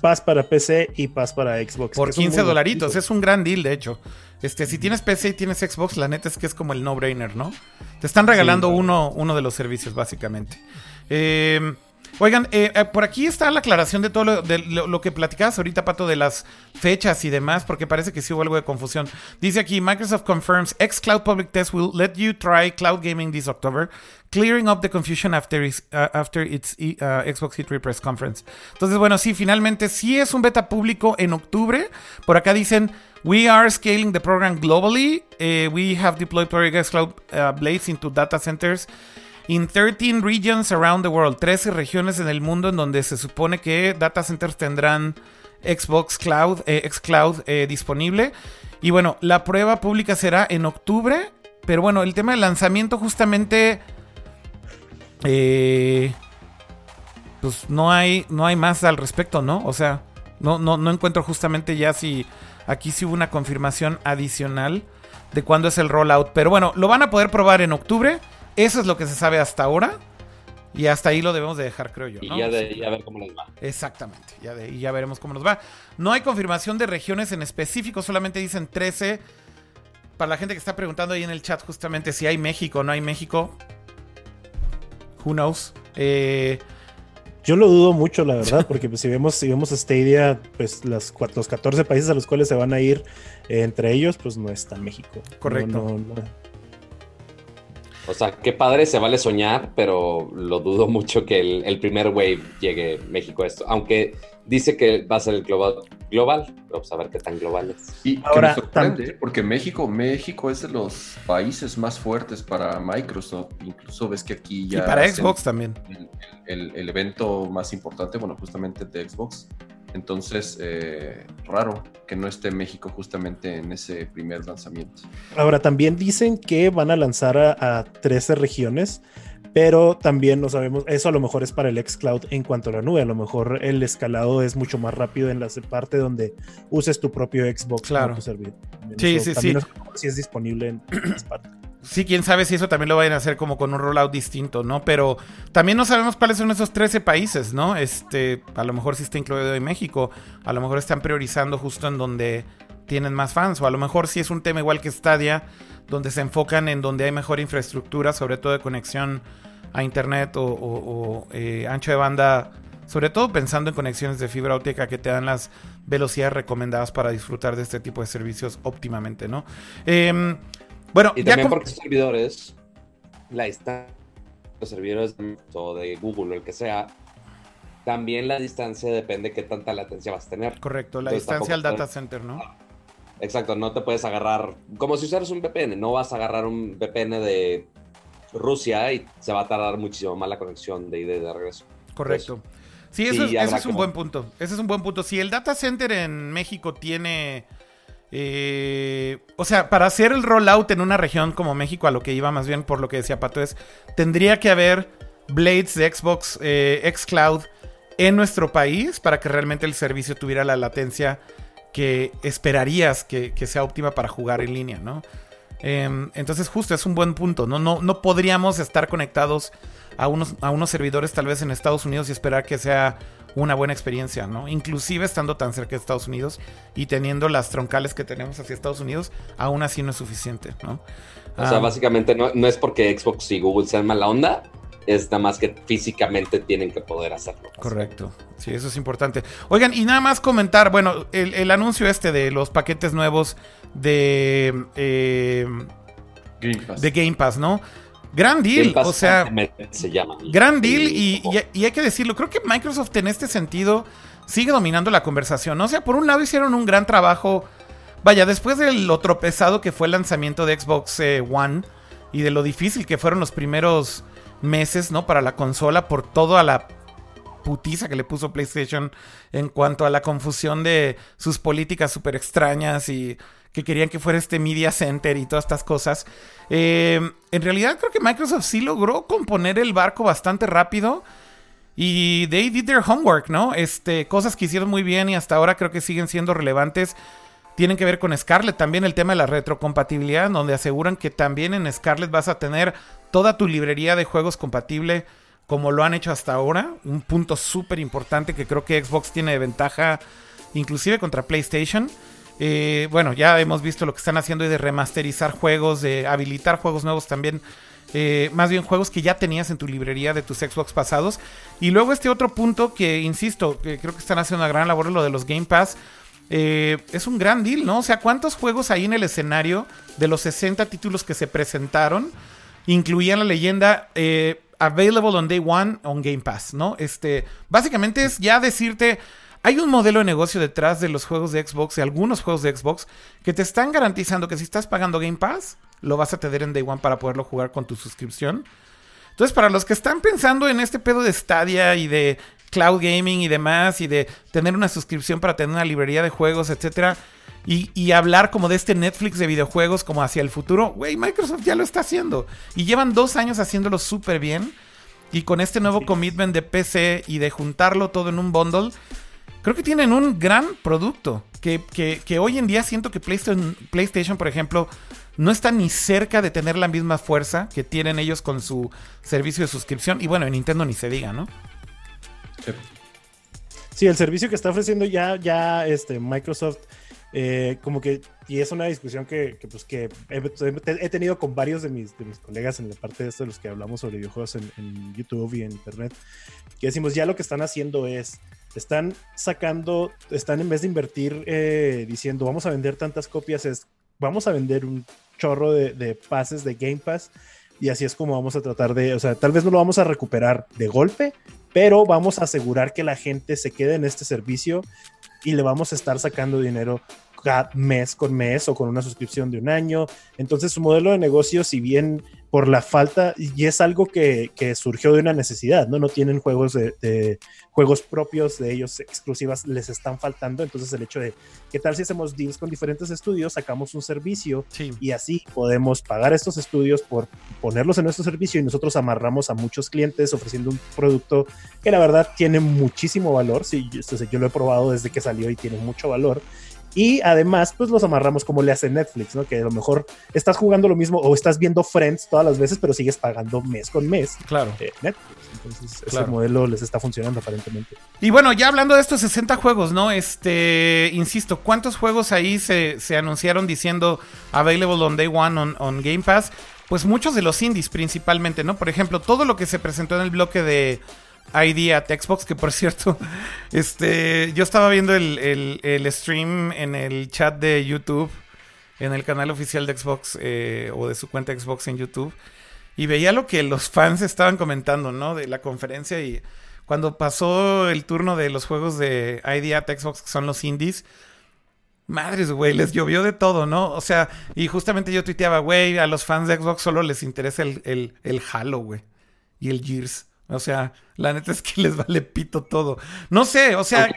Pass para PC y Pass para Xbox. Por 15 dolaritos. Es un gran deal, de hecho. Este, si tienes PC y tienes Xbox, la neta es que es como el no-brainer, ¿no? Te están regalando uno, uno de los servicios, básicamente. Eh, Oigan, eh, eh, por aquí está la aclaración de todo lo, que platicabas ahorita, Pato, de las fechas y demás, porque parece que sí hubo algo de confusión. Dice aquí, Microsoft confirms X-Cloud Public Test will let you try cloud gaming this October, clearing up the confusion after, its, uh, after its uh, Xbox E3 press conference. Entonces, bueno, sí, finalmente sí es un beta público en octubre. Por acá dicen... We are scaling the program globally. Uh, we have deployed Project X Cloud Blades into data centers In 13 regions around the world, 13 regiones en el mundo en donde se supone que data centers tendrán Xbox Cloud, eh, Xcloud eh, disponible. Y bueno, la prueba pública será en octubre. Pero bueno, el tema del lanzamiento justamente... Eh, pues no hay, no hay más al respecto, ¿no? O sea, no, no, no encuentro justamente ya si aquí sí hubo una confirmación adicional de cuándo es el rollout. Pero bueno, lo van a poder probar en octubre. Eso es lo que se sabe hasta ahora. Y hasta ahí lo debemos de dejar, creo yo. Y ya de ahí a ver cómo les va. Exactamente, ya de ahí ya veremos cómo nos va. No hay confirmación de regiones en específico, solamente dicen 13. Para la gente que está preguntando ahí en el chat justamente si hay México o no hay México. Who knows? Eh, yo lo dudo mucho, la verdad, porque pues, si vemos si vemos Stadia, pues las, los 14 países a los cuales se van a ir eh, entre ellos, pues no está México. Correcto. O sea, qué padre se vale soñar, pero lo dudo mucho que el, primer wave llegue a México a esto. Aunque dice que va a ser el global, global vamos a ver qué tan global es. Y ahora sorprende, porque México, México es de los países más fuertes para Microsoft. Incluso ves que aquí ya. Y para Xbox tambiel, El, el, evento más importante, bueno, justamente de Xbox. Entonces, eh, raro que no esté México justamente en ese primer lanzamiento. Ahora, también dicen que van a lanzar a, a 13 regiones pero también no sabemos, eso a lo mejor es para el xCloud en cuanto a la nube, a lo mejor el escalado es mucho más rápido en la parte donde uses tu propio Xbox claro. tu servidor. Sí, sí, sí. Si es disponible en las partes. Sí, quién sabe si eso también lo vayan a hacer como con un rollout distinto, ¿no? Pero también no sabemos cuáles son esos 13 países, ¿no? Este, a lo mejor sí está incluido en México, a lo mejor están priorizando justo en donde tienen más fans, o a lo mejor sí es un tema igual que Stadia, donde se enfocan en donde hay mejor infraestructura, sobre todo de conexión a internet o, eh, ancho de banda, sobre todo pensando en conexiones de fibra óptica que te dan las velocidades recomendadas para disfrutar de este tipo de servicios óptimamente, ¿no? Em, bueno, y también porque servidores, la distancia los servidores de Google o el que sea, también la distancia depende de qué tanta latencia vas a tener. Correcto, la distancia al data center, ¿no? Exacto, no te puedes agarrar, como si usaras un VPN, no vas a agarrar un VPN de Rusia y se va a tardar muchísimo más la conexión de ida y de regreso. Correcto. sí, eso, es, un buen punto. Ese es un buen punto. Si el data center en México tiene... Eh, o sea, para hacer el rollout en una región como México, a lo que iba más bien por lo que decía Pato, es tendría que haber Blades de Xbox eh, Xcloud en nuestro país para que realmente el servicio tuviera la latencia que esperarías que, sea óptima para jugar en línea, ¿no? Em, entonces justo es un buen punto, ¿no? No, no podríamos estar conectados a unos, a unos servidores tal vez en Estados Unidos y esperar que sea una buena experiencia, ¿no? Inclusive estando tan cerca de Estados Unidos y teniendo las troncales que tenemos hacia Estados Unidos, aún así no es suficiente, ¿no? O sea, básicamente no, no, es porque Xbox y Google sean mala onda, es nada más que físicamente tienen que poder hacerlo. Correcto, sí, eso es importante. Oigan, y nada más comentar, bueno, el, anuncio este de los paquetes nuevos de, eh, Game Pass. de Game Pass, ¿no? Gran deal, o sea, se llama. Gran deal y, y, hay que decirlo, creo que Microsoft en este sentido sigue dominando la conversación, ¿no? O sea, por un lado hicieron un gran trabajo, vaya, después de lo tropezado que fue el lanzamiento de Xbox eh, One y de lo difícil que fueron los primeros meses, ¿no? Para la consola por toda la putiza que le puso PlayStation en cuanto a la confusión de sus políticas súper extrañas y que querían que fuera este media center y todas estas cosas. Eh, en realidad creo que Microsoft sí logró componer el barco bastante rápido. Y they did their homework, ¿no? Este, cosas que hicieron muy bien y hasta ahora creo que siguen siendo relevantes. Tienen que ver con Scarlett también el tema de la retrocompatibilidad, donde aseguran que también en Scarlett vas a tener toda tu librería de juegos compatible como lo han hecho hasta ahora. Un punto súper importante que creo que Xbox tiene de ventaja inclusive contra PlayStation. Eh, bueno, ya hemos visto lo que están haciendo de remasterizar juegos, de habilitar juegos nuevos también. Eh, más bien juegos que ya tenías en tu librería de tus Xbox pasados. Y luego este otro punto que, insisto, que creo que están haciendo una gran labor, lo de los Game Pass. Eh, es un gran deal, ¿no? O sea, ¿cuántos juegos hay en el escenario de los 60 títulos que se presentaron? incluían la leyenda Available on Day One on Game Pass, ¿no? Este, básicamente es ya decirte, hay un modelo de negocio detrás de los juegos de Xbox, de algunos juegos de Xbox, que te están garantizando que si estás pagando Game Pass, lo vas a tener en Day One para poderlo jugar con tu suscripción. Entonces, para los que están pensando en este pedo de Stadia y de cloud gaming y demás, y de tener una suscripción para tener una librería de juegos, etcétera, y, hablar como de este Netflix de videojuegos como hacia el futuro, güey, Microsoft ya lo está haciendo. Y llevan dos años haciéndolo súper bien. Y con este nuevo commitment de PC y de juntarlo todo en un bundle, creo que tienen un gran producto. Que, que, hoy en día siento que PlayStation, PlayStation, por ejemplo, no está ni cerca de tener la misma fuerza que tienen ellos con su servicio de suscripción. Y bueno, en Nintendo ni se diga, ¿no? Sí, el servicio que está ofreciendo ya, ya este, Microsoft eh, como que, y es una discusión que, pues, que he, tenido con varios de mis, de mis colegas en la parte de esto, de los que hablamos sobre videojuegos en, YouTube y en Internet, que decimos, ya lo que están haciendo es, están sacando, están en vez de invertir eh, diciendo, vamos a vender tantas copias, es, vamos a vender un chorro de, de pases de Game Pass. Y así es como vamos a tratar de, o sea, tal vez no lo vamos a recuperar de golpe, pero vamos a asegurar que la gente se quede en este servicio y le vamos a estar sacando dinero cada mes con mes o con una suscripción de un año. Entonces su modelo de negocio, si bien por la falta, y es algo que, que surgió de una necesidad, ¿no? No tienen juegos de, de, juegos propios de ellos exclusivas, les están faltando. Entonces el hecho de, ¿qué tal si hacemos deals con diferentes estudios, sacamos un servicio Sí. y así podemos pagar estos estudios por ponerlos en nuestro servicio y nosotros amarramos a muchos clientes ofreciendo un producto que la verdad tiene muchísimo valor. Sí, yo, yo lo he probado desde que salió y tiene mucho valor. Y además, pues los amarramos como le hace Netflix, ¿no? Que a lo mejor estás jugando lo mismo o estás viendo Friends todas las veces, pero sigues pagando mes con mes Claro. eh, Netflix. Entonces, ese Claro. modelo les está funcionando aparentemente. Y bueno, ya hablando de estos 60 juegos, ¿no? Este, insisto, ¿cuántos juegos ahí se, se anunciaron diciendo available on day one on, on Game Pass? Pues muchos de los indies principalmente, ¿no? Por ejemplo, todo lo que se presentó en el bloque de ID at Xbox, que por cierto, este, yo estaba viendo el, el- el stream en el chat de YouTube, en el canal oficial de Xbox eh, o de su cuenta Xbox en YouTube, y veía lo que los fans estaban comentando, ¿no? De la conferencia y cuando pasó el turno de los juegos de ID at Xbox, que son los indies, madres, güey, les llovió de todo, ¿no? O sea, y justamente yo tuiteaba, güey, a los fans de Xbox solo les interesa el, el, el Halo, güey, y el Gears. O sea, la neta es que les vale pito todo. No sé, o sea,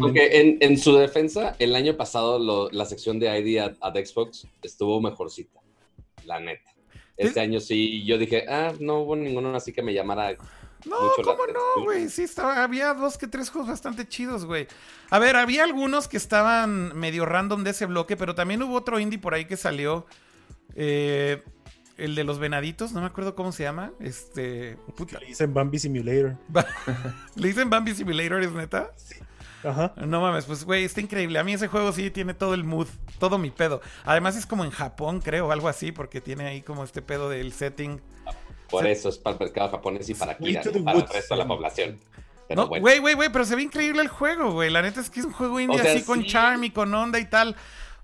Aunque en, en su defensa, el año pasado lo- la sección de ID at, at Xbox estuvo mejorcita, la neta. Este año sí, yo dije, ah, no hubo ninguno así que me llamara No, mucho la ¿cómo no, güey? Sí, estaba, había dos que tres juegos bastante chidos, güey. A ver, había algunos que estaban medio random de ese bloque, pero también hubo otro indie por ahí que salió. eh, el de los venaditos, no me acuerdo cómo se llama. Este. Puta. Le dicen Bambi Simulator. ¿Le dicen Bambi Simulator, es neta? Ajá. No mames, pues güey, está increíble. A mí ese juego sí tiene todo el mood, todo mi pedo. Además es como en Japón, creo, algo así, porque tiene ahí como este pedo del setting. Por Sí. eso es para el mercado japonés y para Kira, no para el resto de la población. Pero No, bueno. güey, güey, güey, pero se ve increíble el juego, güey. La neta es que es un juego indie O sea, así con sí. charm y con onda y tal.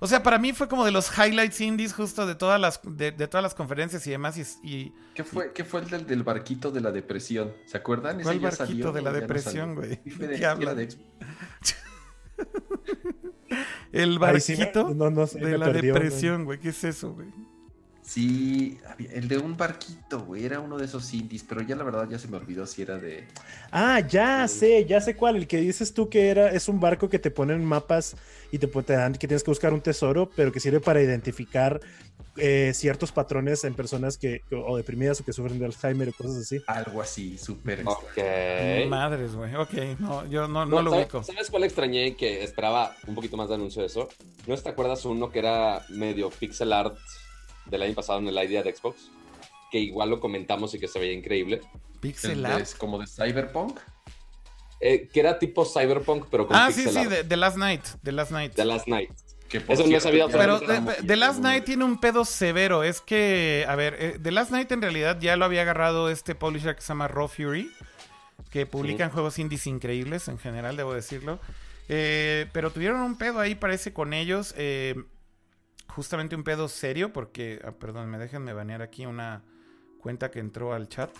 O sea, para mí fue como de los highlights indies justo de todas las, de, de todas las conferencias y demás. Y, y- ¿Qué fue, qué fue el del, del barquito de la depresión? ¿Se acuerdan? Ese ¿Cuál ya barquito salió, de la depresión, güey? Sí, fue ¿De de- qué de- el Ahí sí me- barquito no, no sé, de la perdió, depresión, güey. ¿Qué es eso, güey? Sí, el de un barquito, güey. Era uno de esos indies, pero ya la verdad ya se me olvidó si era de. Ah, ya sé, ya sé cuál. El que dices tú que era, es un barco que te ponen mapas y te, te dan que tienes que buscar un tesoro, pero que sirve para identificar eh, ciertos patrones en personas que, o deprimidas o que sufren de Alzheimer o cosas así. Algo así, súper Ok. extraño. Madres, güey. Ok, no, yo no, no, No, lo ¿sabes- ubico. ¿Sabes cuál extrañé que esperaba un poquito más de anuncio de eso? ¿No te acuerdas uno que era medio pixel art del año pasado en el idea de Xbox? Que igual lo comentamos y que se veía increíble. Pixel El art. de- como de Cyberpunk. Eh, que era tipo Cyberpunk, pero con Ah, sí, pixel sí, art. de, The Last Night. The Last Night. The Last Night. Que por Eso no cierto, sabía ya Pero Pero The, Last Night tiene un pedo severo. Es que, a ver, eh, The Last Night en realidad ya lo había agarrado este publisher que se llama Raw Fury, que publican juegos indies increíbles en general, debo decirlo. Eh, pero tuvieron un pedo ahí, parece, con ellos. eh, justamente un pedo serio, porque, ah, perdón, me déjenme banear aquí una cuenta que entró al chat.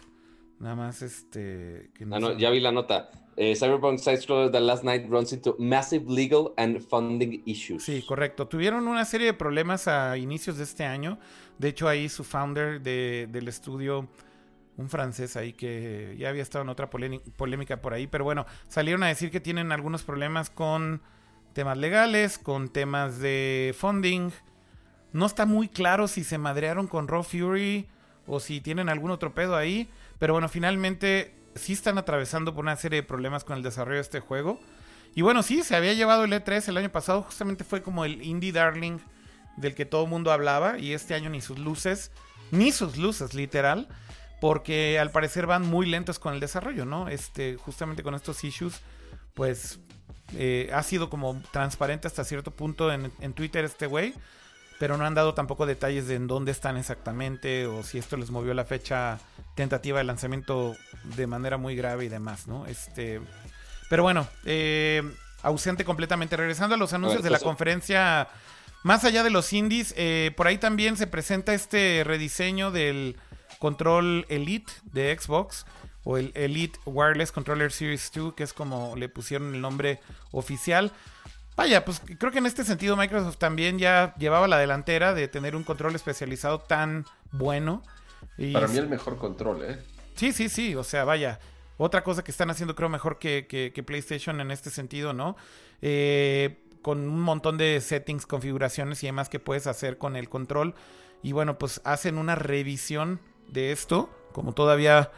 Nada más, este... Que no Ah, no, ya vi la nota. Eh, Cyberpunk Side-Scroller The Last Night runs into massive legal and funding issues. Sí, correcto. Tuvieron una serie de problemas a inicios de este año. De hecho, ahí su founder de- del estudio, un francés ahí que ya había estado en otra polémi- polémica por ahí, pero bueno, salieron a decir que tienen algunos problemas con temas legales, con temas de funding. No está muy claro si se madrearon con Raw Fury o si tienen algún otro pedo ahí, pero bueno, finalmente sí están atravesando por una serie de problemas con el desarrollo de este juego. Y bueno, sí, se había llevado el E3 el año pasado, justamente fue como el indie darling del que todo el mundo hablaba y este año ni sus luces, ni sus luces literal, porque al parecer van muy lentos con el desarrollo, ¿no? Este, justamente con estos issues, pues eh, ha sido como transparente hasta cierto punto en, en Twitter este güey, pero no han dado tampoco detalles de en dónde están exactamente o si esto les movió la fecha tentativa de lanzamiento de manera muy grave y demás, ¿no? Este, pero bueno, eh, ausente completamente. Regresando a los anuncios ver, de la eso- conferencia, más allá de los indies, eh, por ahí también se presenta este rediseño del control Elite de Xbox o el Elite Wireless Controller Series 2, que es como le pusieron el nombre oficial. Vaya, pues creo que en este sentido Microsoft también ya llevaba la delantera de tener un control especializado tan bueno. Y... Para mí el mejor control, ¿eh? Sí, sí, sí, o sea, vaya. Otra cosa que están haciendo creo mejor que, que, PlayStation en este sentido, ¿no? Eh, con un montón de settings, configuraciones y demás que puedes hacer con el control. Y bueno, pues hacen una revisión de esto, como todavía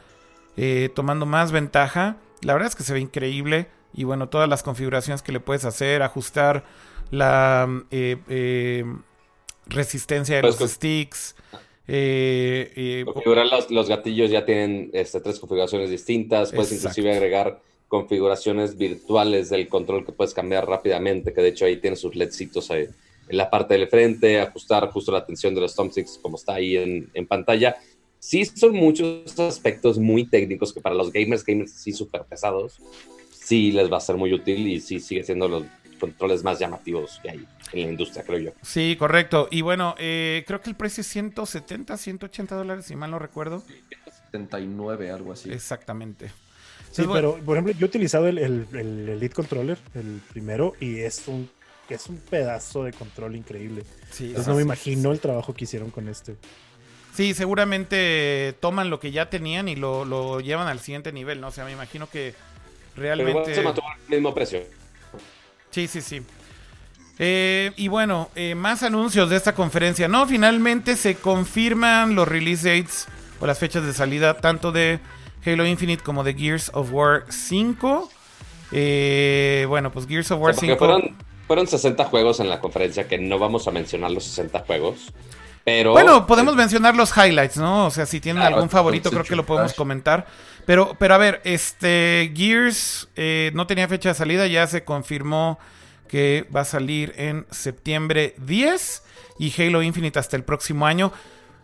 eh, tomando más ventaja. La verdad es que se ve increíble. Y bueno, todas las configuraciones que le puedes hacer, ajustar la eh, eh, resistencia de pues los sticks. Configurar los, gatillos ya tienen este, tres configuraciones distintas. Puedes inclusive agregar configuraciones virtuales del control que puedes cambiar rápidamente, que de hecho ahí tiene sus ledcitos ahí en la parte del frente, ajustar justo la tensión de los thumbsticks como está ahí en, en pantalla. Sí son muchos aspectos muy técnicos que para los gamers, gamers sí súper pesados, sí les va a ser muy útil y sí sigue siendo los controles más llamativos que hay en la industria, creo yo. Sí, correcto. Y bueno, eh, creo que el precio es 170, 180 dólares, si mal no recuerdo. 79, algo así. Exactamente. Sí, pero por ejemplo, yo he utilizado el, el, el, Elite Controller, el primero, y es un, es un pedazo de control increíble. Sí, Entonces no me imagino el trabajo que hicieron con este. Sí, seguramente toman lo que ya tenían y lo, lo llevan al siguiente nivel, ¿no? O sea, me imagino que realmente... Pero se mantuvo el mismo precio. Sí, sí, sí. Eh, y bueno, eh, más anuncios de esta conferencia. No, finalmente se confirman los release dates o las fechas de salida tanto de Halo Infinite como de Gears of War 5. Eh, bueno, pues Gears of War 5. Fueron, fueron 60 juegos en la conferencia que no vamos a mencionar los 60 juegos. Pero, bueno, podemos mencionar los highlights, ¿no? O sea, si tienen algún favorito, creo que lo podemos comentar. Pero, pero a ver, este Gears eh, no tenía fecha de salida, ya se confirmó que va a salir en septiembre 10 y Halo Infinite hasta el próximo año.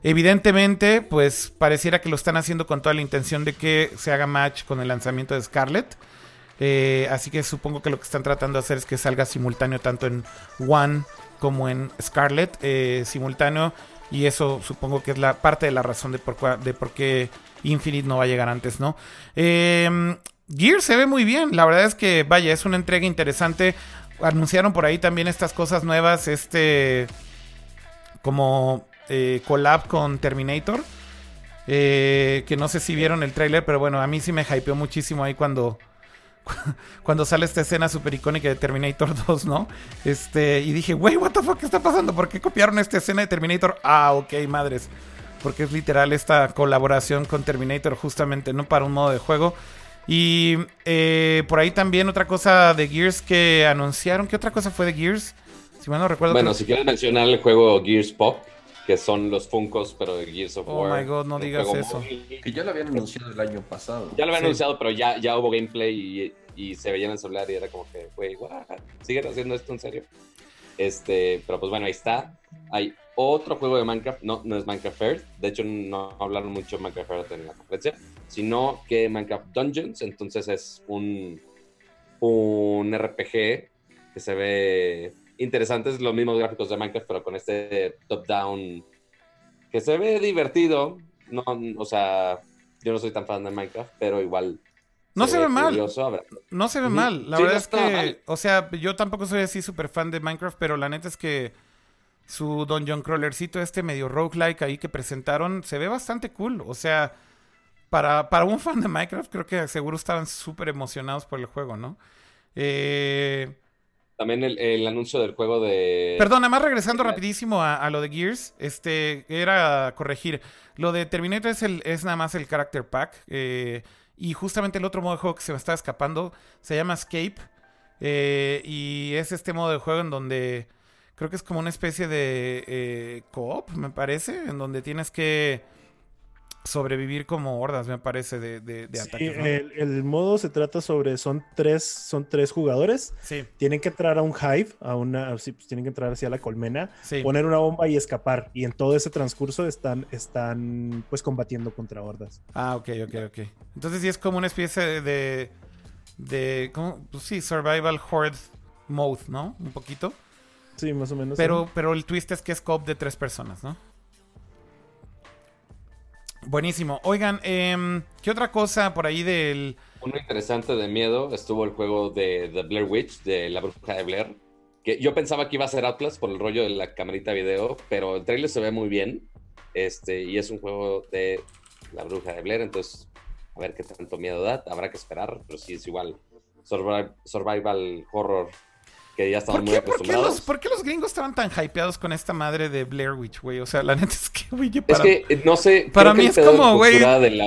Evidentemente, pues pareciera que lo están haciendo con toda la intención de que se haga match con el lanzamiento de Scarlet. Eh, así que supongo que lo que están tratando de hacer es que salga simultáneo tanto en One como en Scarlet, eh, simultáneo. Y eso supongo que es la parte de la razón de por, de por qué Infinite no va a llegar antes, ¿no? Eh, Gear se ve muy bien. La verdad es que, vaya, es una entrega interesante. Anunciaron por ahí también estas cosas nuevas. Este. Como eh, collab con Terminator. Eh, que no sé si vieron el tráiler, pero bueno, a mí sí me hypeó muchísimo ahí cuando, cuando sale esta escena super icónica de Terminator 2, ¿no? Este, y dije, wey, what the fuck, ¿qué está pasando? ¿Por qué copiaron esta escena de Terminator? Ah, ok, madres. Porque es literal esta colaboración con Terminator justamente, ¿no? Para un modo de juego. Y eh, por ahí también otra cosa de Gears que anunciaron. ¿Qué otra cosa fue de Gears? Si mal no recuerdo. Bueno, si quieres mencionar el juego Gears Pop, que son los Funkos, pero de Gears of oh War. Oh my god, no digas eso. Que ya lo habían anunciado el año pasado. Ya lo habían anunciado, pero ya, ya hubo gameplay y, se veía en el celular y era como que, güey, ¿siguen haciendo esto en serio? Este, pero pues bueno, ahí está. Hay otro juego de Minecraft, no, no es Minecraft Earth, de hecho no hablaron mucho de Minecraft Earth en la conferencia, sino que Minecraft Dungeons, entonces es un, un RPG que se ve interesantes, los mismos gráficos de Minecraft, pero con este top-down que se ve divertido. No, o sea, yo no soy tan fan de Minecraft, pero igual. No se, ve, mal. No se ve mal. La verdad es que, o sea, yo tampoco soy así súper fan de Minecraft, pero la neta es que su Dungeon Crawlercito, este medio roguelike ahí que presentaron, se ve bastante cool. O sea, para, para un fan de Minecraft, creo que seguro estaban súper emocionados por el juego, ¿no? Eh, también el, anuncio del juego de. Perdón, además regresando rapidísimo a, lo de Gears, este, era corregir. Lo de Terminator es, el, es nada más el Character Pack. Eh, y justamente el otro modo de juego que se me está escapando se llama Escape. Eh, y es este modo de juego en donde creo que es como una especie de eh, co-op, me parece, en donde tienes que sobrevivir como hordas, me parece, de, de, el, modo se trata sobre, son tres, son tres jugadores. Sí. Tienen que entrar a un hive, a una, sí, pues tienen que entrar hacia la colmena, poner una bomba y escapar. Y en todo ese transcurso están, están pues combatiendo contra hordas. Ah, ok, ok, ok. Entonces sí es como una especie de, de, ¿cómo? Pues sí, survival horde mode, ¿no? Un poquito. Sí, más o menos. Pero, pero el twist es que es cop de tres personas, ¿no? Buenísimo. Oigan, eh, ¿qué otra cosa por ahí del... Uno interesante de miedo estuvo el juego de The Blair Witch, de la bruja de Blair. que yo pensaba que iba a ser Atlas por el rollo de la camarita video, pero el trailer se ve muy bien. Este, y es un juego de la bruja de Blair, entonces a ver qué tanto miedo da, habrá que esperar, pero sí es igual survival, survival horror que ya estamos ¿Por muy qué, por, qué acostumbrados. los, por qué los gringos estaban tan hypeados con esta madre de Blair Witch, güey? O sea, la neta es que, güey, yo Es para- que, eh, no sé. para mí es como, güey, Get de over la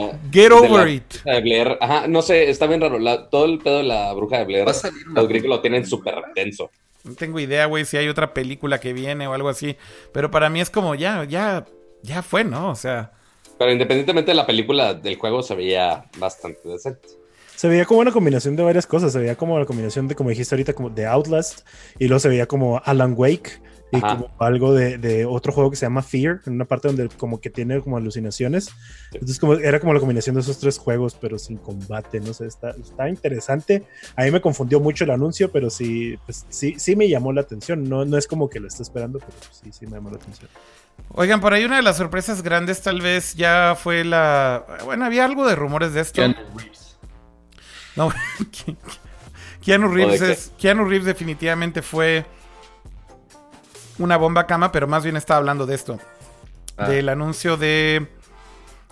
it. bruja de Blair. Ajá, no sé, está bien raro. La- todo el pedo de la bruja de Blair, los gringos lo tienen súper denso. No tengo idea, güey, si hay otra película que viene o algo así. Pero para mí es como, ya, ya, ya fue, ¿no? O sea, Pero independientemente de la película, del juego se veía bastante decente. Se veía como una combinación de varias cosas. Se veía como la combinación de, como dijiste ahorita, como de Outlast. Y luego se veía como Alan Wake. Y Ajá. como algo de, de otro juego que se llama Fear. En una parte donde como que tiene como alucinaciones. Entonces como, era como la combinación de esos tres juegos, pero sin combate. No sé, está, está interesante. A mí me confundió mucho el anuncio, pero sí, pues, sí, sí me llamó la atención. No, no es como que lo esté esperando, pero sí, sí me llamó la atención. oigan, por ahí una de las sorpresas grandes tal vez ya fue la... Bueno, había algo de rumores de esto. Keanu Reeves. No, Ke- Keanu Reeves Keanu Reeves definitivamente fue una bomba cama, pero más bien estaba hablando de esto. Ah. Del anuncio de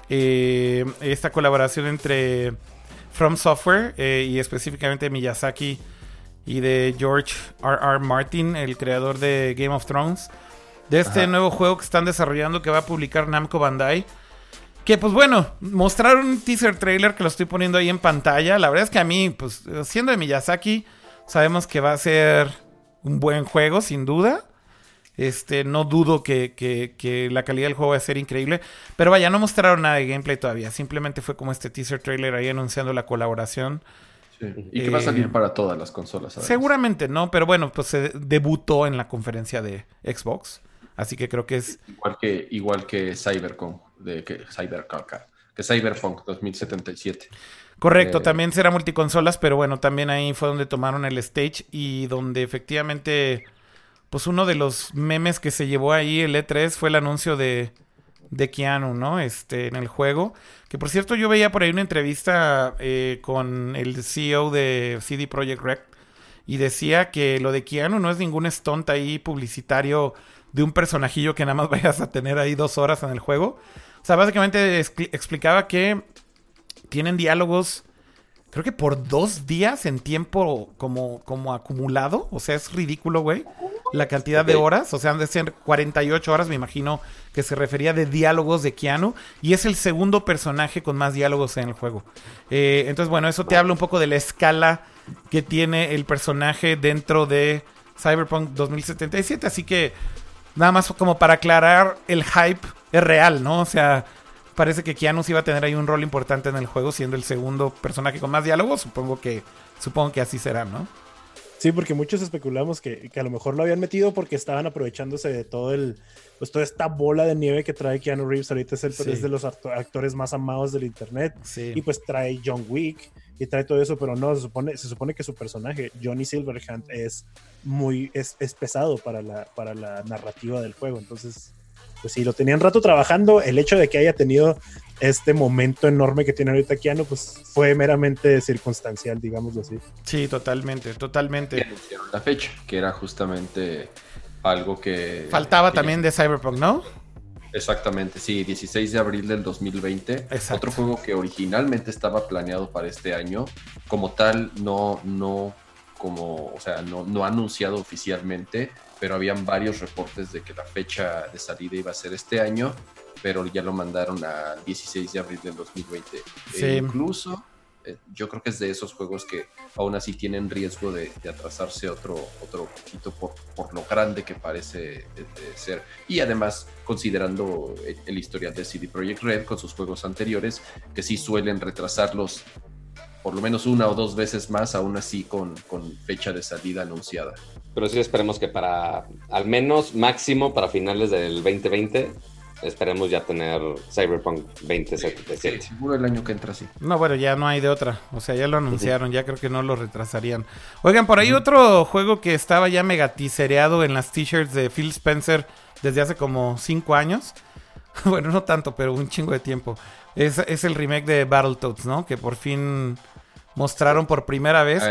eh, esta colaboración entre From Software eh, y específicamente Miyazaki y de George R. R. Martin, el creador de Game of Thrones. De este Ajá. nuevo juego que están desarrollando que va a publicar Namco Bandai. Que pues bueno, mostraron un teaser trailer que lo estoy poniendo ahí en pantalla. La verdad es que a mí, pues siendo de Miyazaki, sabemos que va a ser un buen juego, sin duda. Este, no dudo que, que- que la calidad del juego va a ser increíble. Pero vaya, no mostraron nada de gameplay todavía. Simplemente fue como este teaser trailer ahí anunciando la colaboración. Sí. Y que va a Eh, salir para todas las consolas. además. Seguramente no, pero bueno, pues se debutó en la conferencia de Xbox. Así que creo que es Igual que, igual que Cyberpunk, de que Cyberpunk, que Cyberpunk 2077. Correcto, Eh, también será multiconsolas, pero bueno, también ahí fue donde tomaron el stage y donde efectivamente, pues uno de los memes que se llevó ahí el E3 fue el anuncio de, de Keanu, ¿no? Este, en el juego. Que por cierto, yo veía por ahí una entrevista eh, con el CEO de CD Projekt Red y decía que lo de Keanu no es ningún stunt ahí publicitario de un personajillo que nada más vayas a tener ahí dos horas en el juego. O sea, básicamente expli- explicaba que tienen diálogos, creo que por dos días en tiempo como, como acumulado. O sea, es ridículo, güey. La cantidad de horas. O sea, han de ser 48 horas, me imagino que se refería de diálogos de Keanu. Y es el segundo personaje con más diálogos en el juego. Eh, entonces, bueno, eso te habla un poco de la escala que tiene el personaje dentro de Cyberpunk 2077. Así que, nada más como para aclarar, el hype es real, ¿no? O sea, parece que Keanu sí iba a tener ahí un rol importante en el juego, siendo el segundo personaje con más diálogos. Supongo que, supongo que así será, ¿no? Sí, porque muchos especulamos que, que a lo mejor lo habían metido porque estaban aprovechándose de todo el, pues toda esta bola de nieve que trae Keanu Reeves. Ahorita es, el, Sí. es de los acto- actores más amados del internet. Sí. Y pues trae John Wick y trae todo eso, pero no, se supone, se supone que su personaje, Johnny Silverhand, es muy, es, es pesado para la, para la narrativa del juego. Entonces, pues sí, lo tenían rato trabajando. El hecho de que haya tenido este momento enorme que tiene ahorita Keanu, pues fue meramente circunstancial, digámoslo así. Sí, totalmente, Y totalmente. anunciaron la fecha, que era justamente algo que... Faltaba que también de Cyberpunk, ¿no? Exactamente, sí, 16 de abril del 2020. Exacto. Otro juego que originalmente estaba planeado para este año, como tal, no, no, como, o sea, no, no anunciado oficialmente, pero habían varios reportes de que la fecha de salida iba a ser este año, pero ya lo mandaron al 16 de abril del 2020. Sí. E incluso, eh, yo creo que es de esos juegos que aún así tienen riesgo de, de atrasarse otro, otro poquito por, por lo grande que parece eh, eh, ser. Y además, considerando el, el historial de CD Projekt Red con sus juegos anteriores, que sí suelen retrasarlos por lo menos una o dos veces más, aún así con, con fecha de salida anunciada. Pero sí esperemos que para, al menos máximo para finales del 2020, esperemos ya tener Cyberpunk 2077. seguro el año que entra sí. No, bueno, ya no hay de otra. O sea, ya lo anunciaron, ya creo que no lo retrasarían. Oigan, por ahí otro juego que estaba ya mega teasereado en las t-shirts de Phil Spencer desde hace como cinco años. bueno, no tanto, pero un chingo de tiempo. Es, es el remake de Battletoads, ¿no? Que por fin mostraron por primera vez.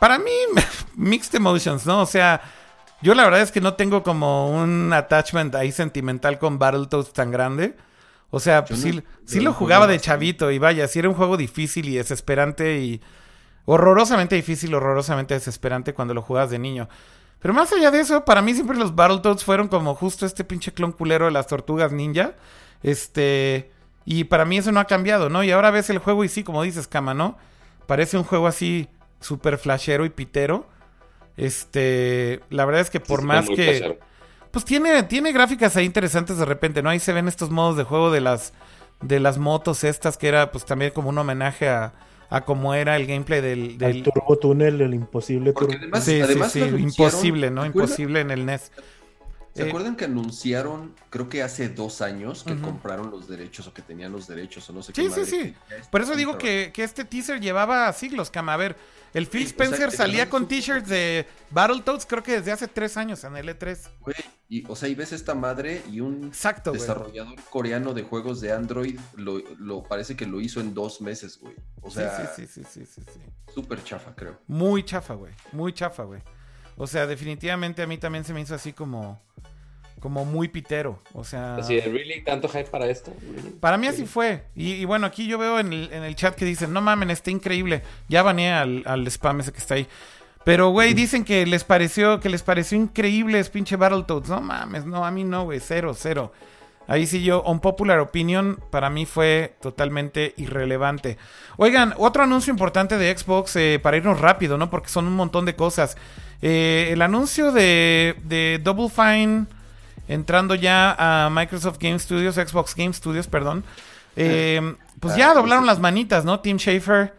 Para mí, mixed emotions, ¿no? O sea, Yo la verdad es que no tengo como un attachment ahí sentimental con Battletoads tan grande. O sea, pues sí, no- sí lo jugaba de chavito y vaya, sí era un juego difícil y desesperante y horrorosamente difícil, horrorosamente desesperante cuando lo jugabas de niño. Pero más allá de eso, para mí siempre los Battletoads fueron como justo este pinche clon culero de las tortugas ninja. Este. Y para mí eso no ha cambiado, ¿no? Y ahora ves el juego y sí, como dices, Cama, ¿no? Parece un juego así súper flashero y pitero. Este. La verdad es que por Sí, más que. flashero. Pues tiene, tiene gráficas ahí interesantes de repente, ¿no? Ahí se ven estos modos de juego de las, de las motos estas, que era pues también como un homenaje a, a cómo era el gameplay del... El. Turbo Túnel, el imposible Turbo. además, Sí, sí, además sí, imposible, ¿no? Imposible en el NES. ¿Se Eh, acuerdan que anunciaron, creo que hace dos años, que compraron los derechos o que tenían los derechos o no sé Sí, qué sí, sí. está Por eso digo que, que este teaser llevaba siglos, Cama. A ver, el Phil Sí, o sea, Spencer salía con t-shirts de Battletoads creo que desde hace tres años en el E3. Güey, y, o sea, y ves esta madre y un Exacto, güey. desarrollador coreano de juegos de Android lo, lo- parece que lo hizo en dos meses, güey. O Sí, sea, sí, sí, sí, sí, sí, sí. súper chafa, creo. Muy chafa, güey. Muy chafa, güey. O sea, definitivamente a mí también se me hizo así como... Como muy pitero. O sea... Así de, ¿really? ¿Tanto hype para esto? Really? Para mí así fue. Y, y bueno, aquí yo veo en el, en el chat que dicen, no mamen, está increíble. Ya baneé al, al spam ese que está ahí. Pero, güey, dicen que les pareció, que les pareció increíble es pinche Battletoads. No mames, no, a mí no, güey, cero, cero. Ahí sí yo, un popular opinion, para mí fue totalmente irrelevante. Oigan, otro anuncio importante de Xbox, eh, para irnos rápido, ¿no? Porque son un montón de cosas. Eh, el anuncio de, de Double Fine entrando ya a Microsoft Game Studios, Xbox Game Studios, perdón. Eh, pues Ah, ya doblaron ese- las manitas, ¿no? Tim Schafer.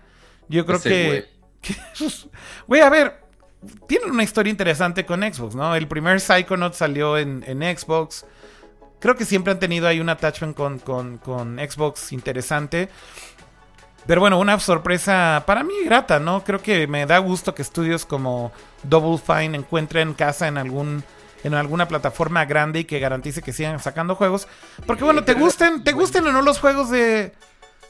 Yo creo que... güey. que- Güey, a ver, tienen una historia interesante con Xbox, ¿no? El primer Psychonaut salió en, en Xbox. Creo que siempre han tenido ahí un attachment con, con, con Xbox interesante. Pero bueno, una sorpresa para mí grata, ¿no? Creo que me da gusto que estudios como Double Fine encuentren casa en algún en alguna plataforma grande y que garantice que sigan sacando juegos. Porque bueno, te gusten, te gusten o no los juegos de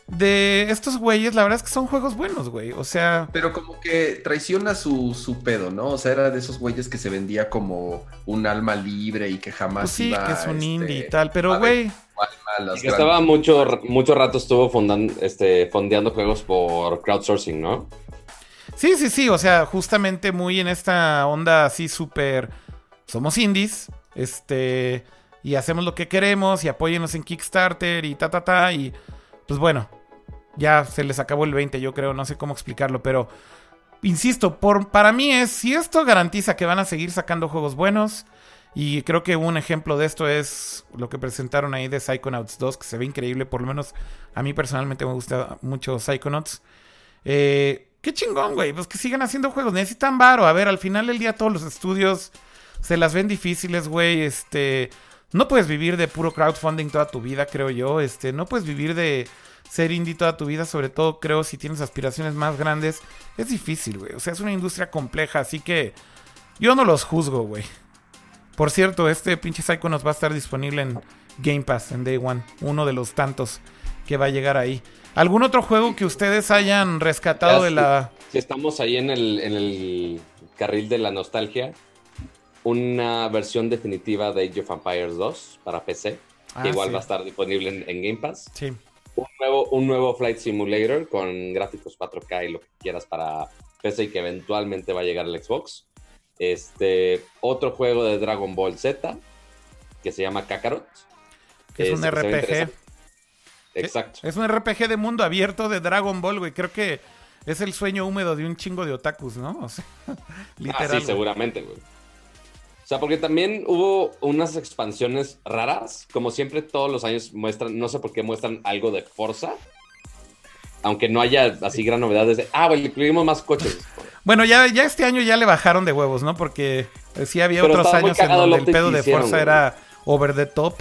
de estos güeyes, la verdad es que son juegos buenos, güey. O sea, Pero como que traiciona su, su pedo, ¿no? O sea, era de esos güeyes que se vendía como un alma libre y que jamás pues sí, iba, que es un este, indie y tal, pero güey, Y que estaba mucho, mucho rato estuvo fundan- este, fondeando juegos por crowdsourcing, ¿no? Sí, sí, sí, o sea, justamente muy en esta onda así súper... Somos indies, este, y hacemos lo que queremos y apóyenos en Kickstarter y ta, ta, ta, y pues bueno, ya se les acabó el 20, yo creo, no sé cómo explicarlo, pero insisto, por, para mí es, si esto garantiza que van a seguir sacando juegos buenos, y creo que un ejemplo de esto es lo que presentaron ahí de Psychonauts 2, que se ve increíble, por lo menos a mí personalmente me gusta mucho Psychonauts. Eh, qué chingón, güey. Pues que sigan haciendo juegos. Necesitan varo. A ver, al final del día todos los estudios se las ven difíciles, güey. Este, no puedes vivir de puro crowdfunding toda tu vida, creo yo. Este, no puedes vivir de ser indie toda tu vida, sobre todo creo si tienes aspiraciones más grandes. Es difícil, güey. O sea, es una industria compleja, así que yo no los juzgo, güey. Por cierto, este pinche Psychonauts va a estar disponible en Game Pass en Day One. Uno de los tantos que va a llegar ahí. ¿Algún otro juego que ustedes hayan rescatado Ya de la... Si estamos ahí en el, en el carril de la nostalgia, una versión definitiva de Age of Empires 2 para PC, Ah, que igual sí. va a estar disponible en, en Game Pass. Sí. Un nuevo, un nuevo Flight Simulator con gráficos 4K y lo que quieras para PC y que eventualmente va a llegar al Xbox. Este, otro juego de Dragon Ball Z que se llama Kakarot. Que es un se ve RPG. Exacto. Es un RPG de mundo abierto de Dragon Ball, güey. Creo que es el sueño húmedo de un chingo de otakus, ¿no? O sea, literal. Ah, sí, seguramente, güey. O sea, porque también hubo unas expansiones raras. Como siempre, todos los años muestran, no sé por qué muestran algo de Forza. Aunque no haya así gran novedad desde. Ah, güey, incluimos más coches. Bueno, ya, ya este año ya le bajaron de huevos, ¿no? Porque eh, sí había Pero otros años en donde el pedo de Forza güey. era over the top.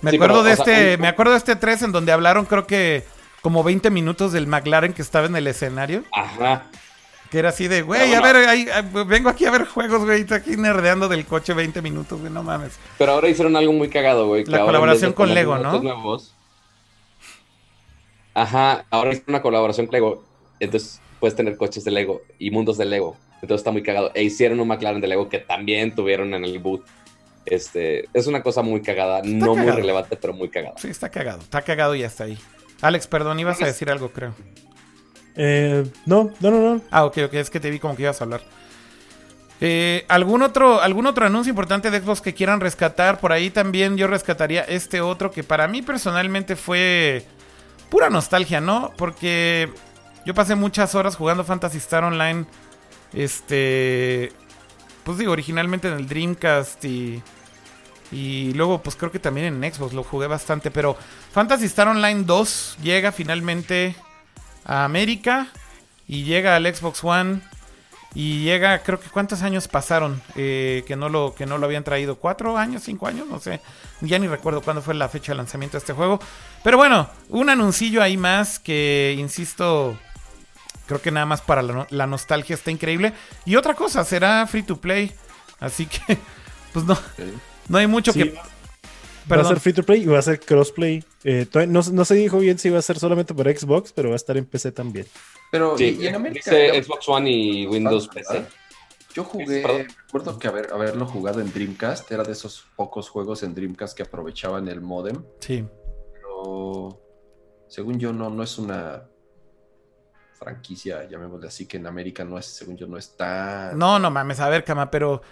Me Sí, acuerdo pero, de sea, este, me acuerdo de este 3 en donde hablaron creo que como 20 minutos del McLaren que estaba en el escenario. Ajá. Que era así de, güey, a ver, ahí, ah, vengo aquí a ver juegos, güey, estoy aquí nerdeando del coche 20 minutos, güey, no mames. Pero ahora hicieron algo muy cagado, güey. La colaboración con Lego, ¿no? nuevos- Ajá, ahora hicieron una colaboración con Lego. Entonces puedes tener coches de Lego y mundos de Lego Entonces está muy cagado. E hicieron un McLaren de Lego que también tuvieron en el boot. Este, es una cosa muy cagada, no muy relevante, pero muy cagada. Sí, está cagado. Está cagado y ya está ahí. Alex, perdón, ibas a decir algo, creo. Eh, no, no, no, no. Ah, ok, ok, es que te vi como que ibas a hablar. Eh, ¿algún, otro, ¿Algún otro anuncio importante de Xbox que quieran rescatar? Por ahí también yo rescataría este otro que para mí personalmente fue pura nostalgia, ¿no? Porque yo pasé muchas horas jugando Fantasy Star Online. Este. Pues digo, originalmente en el Dreamcast y. Y luego, pues creo que también en Xbox lo jugué bastante. Pero Fantasy Star Online 2 llega finalmente a América. Y llega al Xbox One. Y llega, creo que cuántos años pasaron eh, que, no lo, que no lo habían traído. ¿Cuatro años? ¿Cinco años? No sé. Ya ni recuerdo cuándo fue la fecha de lanzamiento de este juego. Pero bueno, un anuncillo ahí más que, insisto, creo que nada más para la, nostalgia está increíble. Y otra cosa, será free to play. Así que, pues no, no hay mucho que... Va a ser free to play y va a ser crossplay. Eh, no, no, se dijo bien si va a ser solamente para Xbox, pero va a estar en PC también. Pero y, en América. Dice Xbox One y Windows PC. Yo jugué, recuerdo que haber, haberlo jugado en Dreamcast, era de esos pocos juegos en Dreamcast que aprovechaban el modem. Sí. Pero según yo no, no es una franquicia, llamémosle así, que en América no es, según yo, no está. No, no mames, a ver, cama, pero.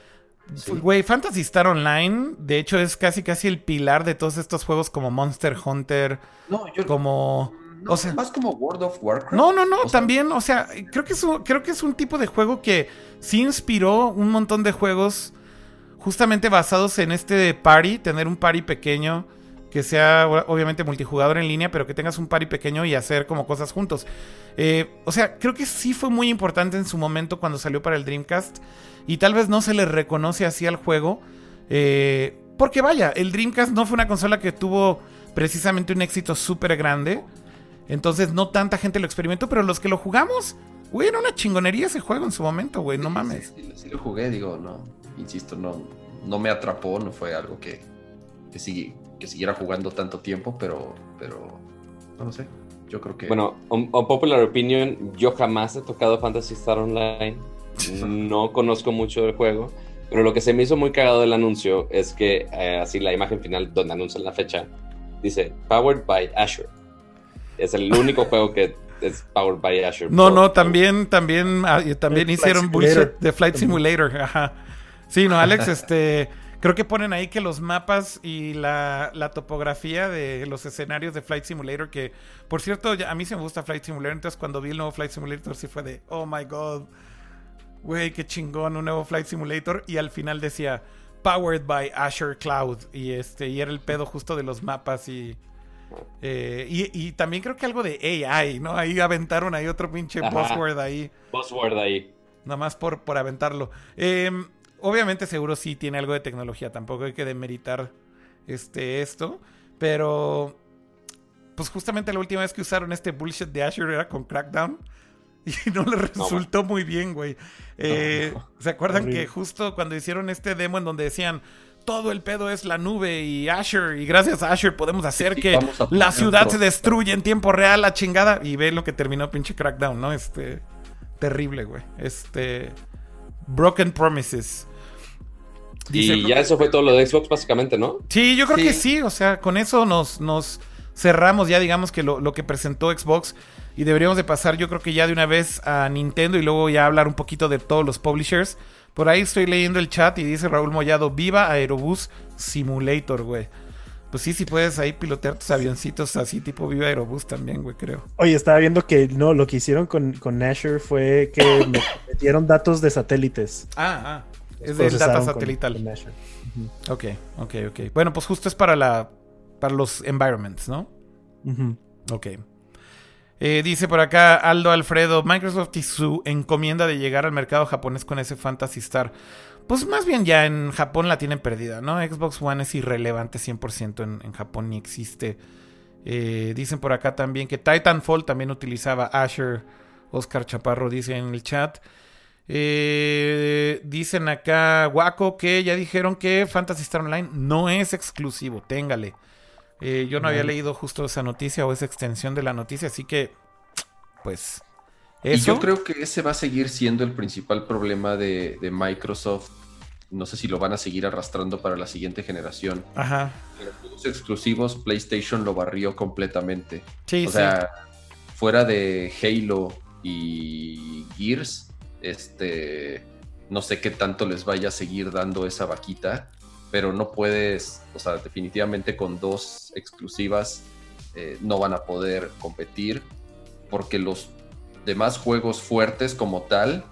Güey, Fantasy Star Online, de hecho, es casi casi el pilar de todos estos juegos como Monster Hunter. No, yo. Como o sea, más como World of Warcraft. No, no, no, también, o sea, creo que, es un, creo que es un tipo de juego que sí inspiró un montón de juegos justamente basados en este party, tener un party pequeño que sea obviamente multijugador en línea, pero que tengas un party pequeño y hacer como cosas juntos. Eh, o sea, creo que sí fue muy importante en su momento cuando salió para el Dreamcast y tal vez no se le reconoce así al juego. Eh, porque vaya, el Dreamcast no fue una consola que tuvo precisamente un éxito súper grande. Entonces no tanta gente lo experimentó, pero los que lo jugamos, güey, era una chingonería ese juego en su momento, güey, no mames. Sí, lo jugué, digo, no, insisto, no, no me atrapó, no fue algo que, que, que siguiera jugando tanto tiempo, pero, pero, no lo sé, yo creo que... Bueno, un, popular opinion, yo jamás he tocado Fantasy Star Online, no conozco mucho del juego, pero lo que se me hizo muy cagado del anuncio es que, eh, así la imagen final donde anuncian la fecha, dice, Powered by Azure. Es el único juego que es powered by Azure. No, no, también, también, ah, también hicieron bullshit de Flight Simulator. Ajá. Sí, no, Alex, este. Creo que ponen ahí que los mapas y la, la, topografía de los escenarios de Flight Simulator, que por cierto, a mí sí me gusta Flight Simulator, entonces cuando vi el nuevo Flight Simulator sí fue de, oh my god, güey, qué chingón, un nuevo Flight Simulator, y al final decía, powered by Azure Cloud, y este, y era el pedo justo de los mapas y eh, y, también creo que algo de AI, ¿no? Ahí aventaron ahí otro pinche buzzword ahí. Buzzword ahí. Nada más por, por aventarlo. Em, obviamente seguro sí tiene algo de tecnología, tampoco hay que demeritar este, esto. Pero, pues justamente la última vez que usaron este bullshit de Azure era con Crackdown. Y no le resultó muy bien, güey. Eh, ¿Se acuerdan que justo cuando hicieron este demo en donde decían, todo el pedo es la nube y Asher. Y gracias a Asher podemos hacer que la ciudad se destruya en tiempo real, la chingada. Y ve lo que terminó pinche Crackdown, ¿no? Este. Terrible, güey. Este. Broken Promises. y ya eso fue todo lo de Xbox, básicamente, ¿no? Sí, yo creo que sí. O sea, con eso nos, nos cerramos ya, digamos, que lo, lo, que presentó Xbox. Y deberíamos de pasar, yo creo que ya de una vez a Nintendo y luego ya hablar un poquito de todos los publishers. Por ahí estoy leyendo el chat y dice Raúl Mollado, viva Aerobús Simulator, güey. Pues sí, sí puedes ahí pilotear tus avioncitos así, tipo Viva Aerobús también, güey, creo. Oye, estaba viendo que no, lo que hicieron con, con Azure fue que metieron datos de satélites. Ah, ah. Es del data satelital. Ok, ok, ok. Bueno, pues justo es para la para los environments, ¿no? Ok. Eh, dice por acá Aldo Alfredo, Microsoft y su encomienda de llegar al mercado japonés con ese Fantasy Star. Pues más bien ya en Japón la tienen perdida, ¿no? Xbox One es irrelevante 100% en, en, Japón, ni existe. Eh, dicen por acá también que Titanfall también utilizaba Asher. Oscar Chaparro dice en el chat. Eh, dicen acá, Waco, que ya dijeron que Fantasy Star Online no es exclusivo, téngale. Yo no había leído justo esa noticia o esa extensión de la noticia, así que pues Y yo creo que ese va a seguir siendo el principal problema de, Microsoft. No sé si lo van a seguir arrastrando para la siguiente generación. Ajá. Los exclusivos, PlayStation lo barrió completamente. Sí, o sea, fuera de Halo y Gears, este, no sé qué tanto les vaya a seguir dando esa vaquita, pero no puedes, o sea, definitivamente con dos exclusivas eh, no van a poder competir porque los demás juegos fuertes como tal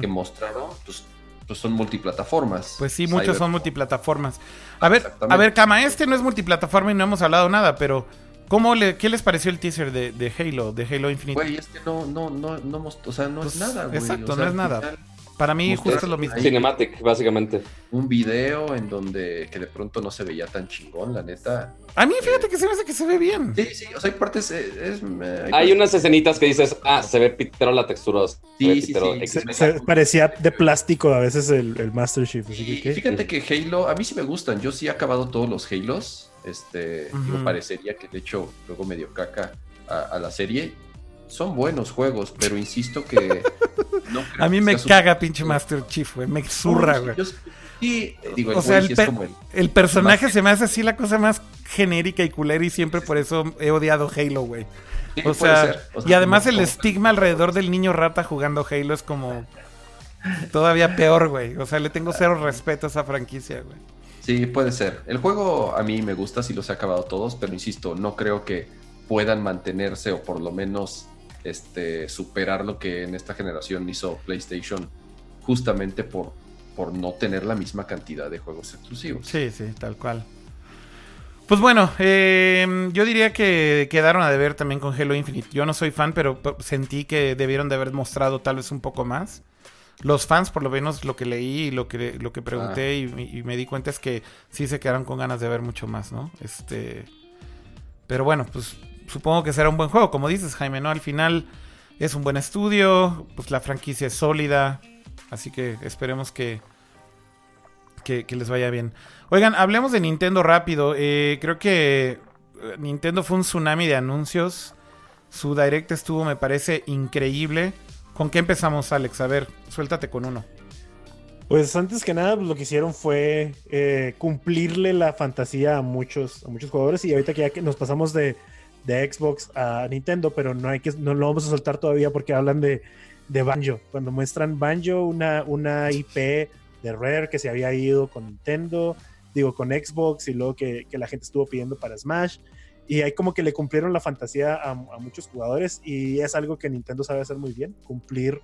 que mostraron, pues, pues, son multiplataformas. Pues sí, muchos son multiplataformas. A ver, a ver, Kama, este no es multiplataforma y no hemos hablado nada, pero ¿cómo le, ¿qué les pareció el teaser de, Halo, de Halo Infinite? Güey, es que no, no, no, no, o sea, no es pues, nada, güey. Exacto, no es nada. Para mí justo es lo mismo. Cinematic, básicamente. Un video en donde que de pronto no se veía tan chingón, la neta. A mí fíjate que se me hace que se ve bien. Sí, sí, o sea, hay partes... Eh, hay, unas escenitas que dices, ah, se ve pitero la textura. Sí, sí, sí. Se, parecía de plástico a veces el, Master Chief. Fíjate que Halo, a mí sí me gustan. Yo sí he acabado todos los Halos. Este, me parecería que de hecho luego medio caca a la serie son buenos juegos, pero insisto que. a mí me caga pinche Master Chief, güey. Me zurra, güey. Sí, digo, o sea, el, personaje se me hace así la cosa más genérica y culera y siempre por eso he odiado Halo, güey. o, sea, y además el estigma alrededor del niño rata jugando Halo es como todavía peor, güey. O sea, le tengo cero respeto a esa franquicia, güey. Sí, puede ser. El juego a mí me gusta, si los he acabado todos, pero insisto, no creo que puedan mantenerse o por lo menos este, superar lo que en esta generación hizo PlayStation justamente por, por no tener la misma cantidad de juegos exclusivos. Sí, sí, tal cual. Pues bueno, em, yo diría que quedaron a deber también con Halo Infinite. Yo no soy fan, pero sentí que debieron de haber mostrado tal vez un poco más. Los fans, por lo menos lo que leí y lo que, lo que pregunté ah. y, y, me di cuenta es que sí se quedaron con ganas de ver mucho más, ¿no? Este, pero bueno, pues supongo que será un buen juego. Como dices, Jaime, ¿no? Al final es un buen estudio, pues la franquicia es sólida, así que esperemos que, que, les vaya bien. Oigan, hablemos de Nintendo rápido. Eh, creo que eh, Nintendo fue un tsunami de anuncios. Su direct estuvo, me parece, increíble. ¿Con qué empezamos, Alex? A ver, suéltate con uno. Pues antes que nada, pues, lo que hicieron fue eh, cumplirle la fantasía a muchos, a muchos jugadores. Y ahorita que ya que nos pasamos de de Xbox a Nintendo, pero no hay que no lo vamos a soltar todavía porque hablan de, de Banjo. Cuando muestran Banjo, una, una IP de Rare que se había ido con Nintendo, digo, con Xbox y luego que, la gente estuvo pidiendo para Smash. Y ahí como que le cumplieron la fantasía a, muchos jugadores y es algo que Nintendo sabe hacer muy bien, cumplir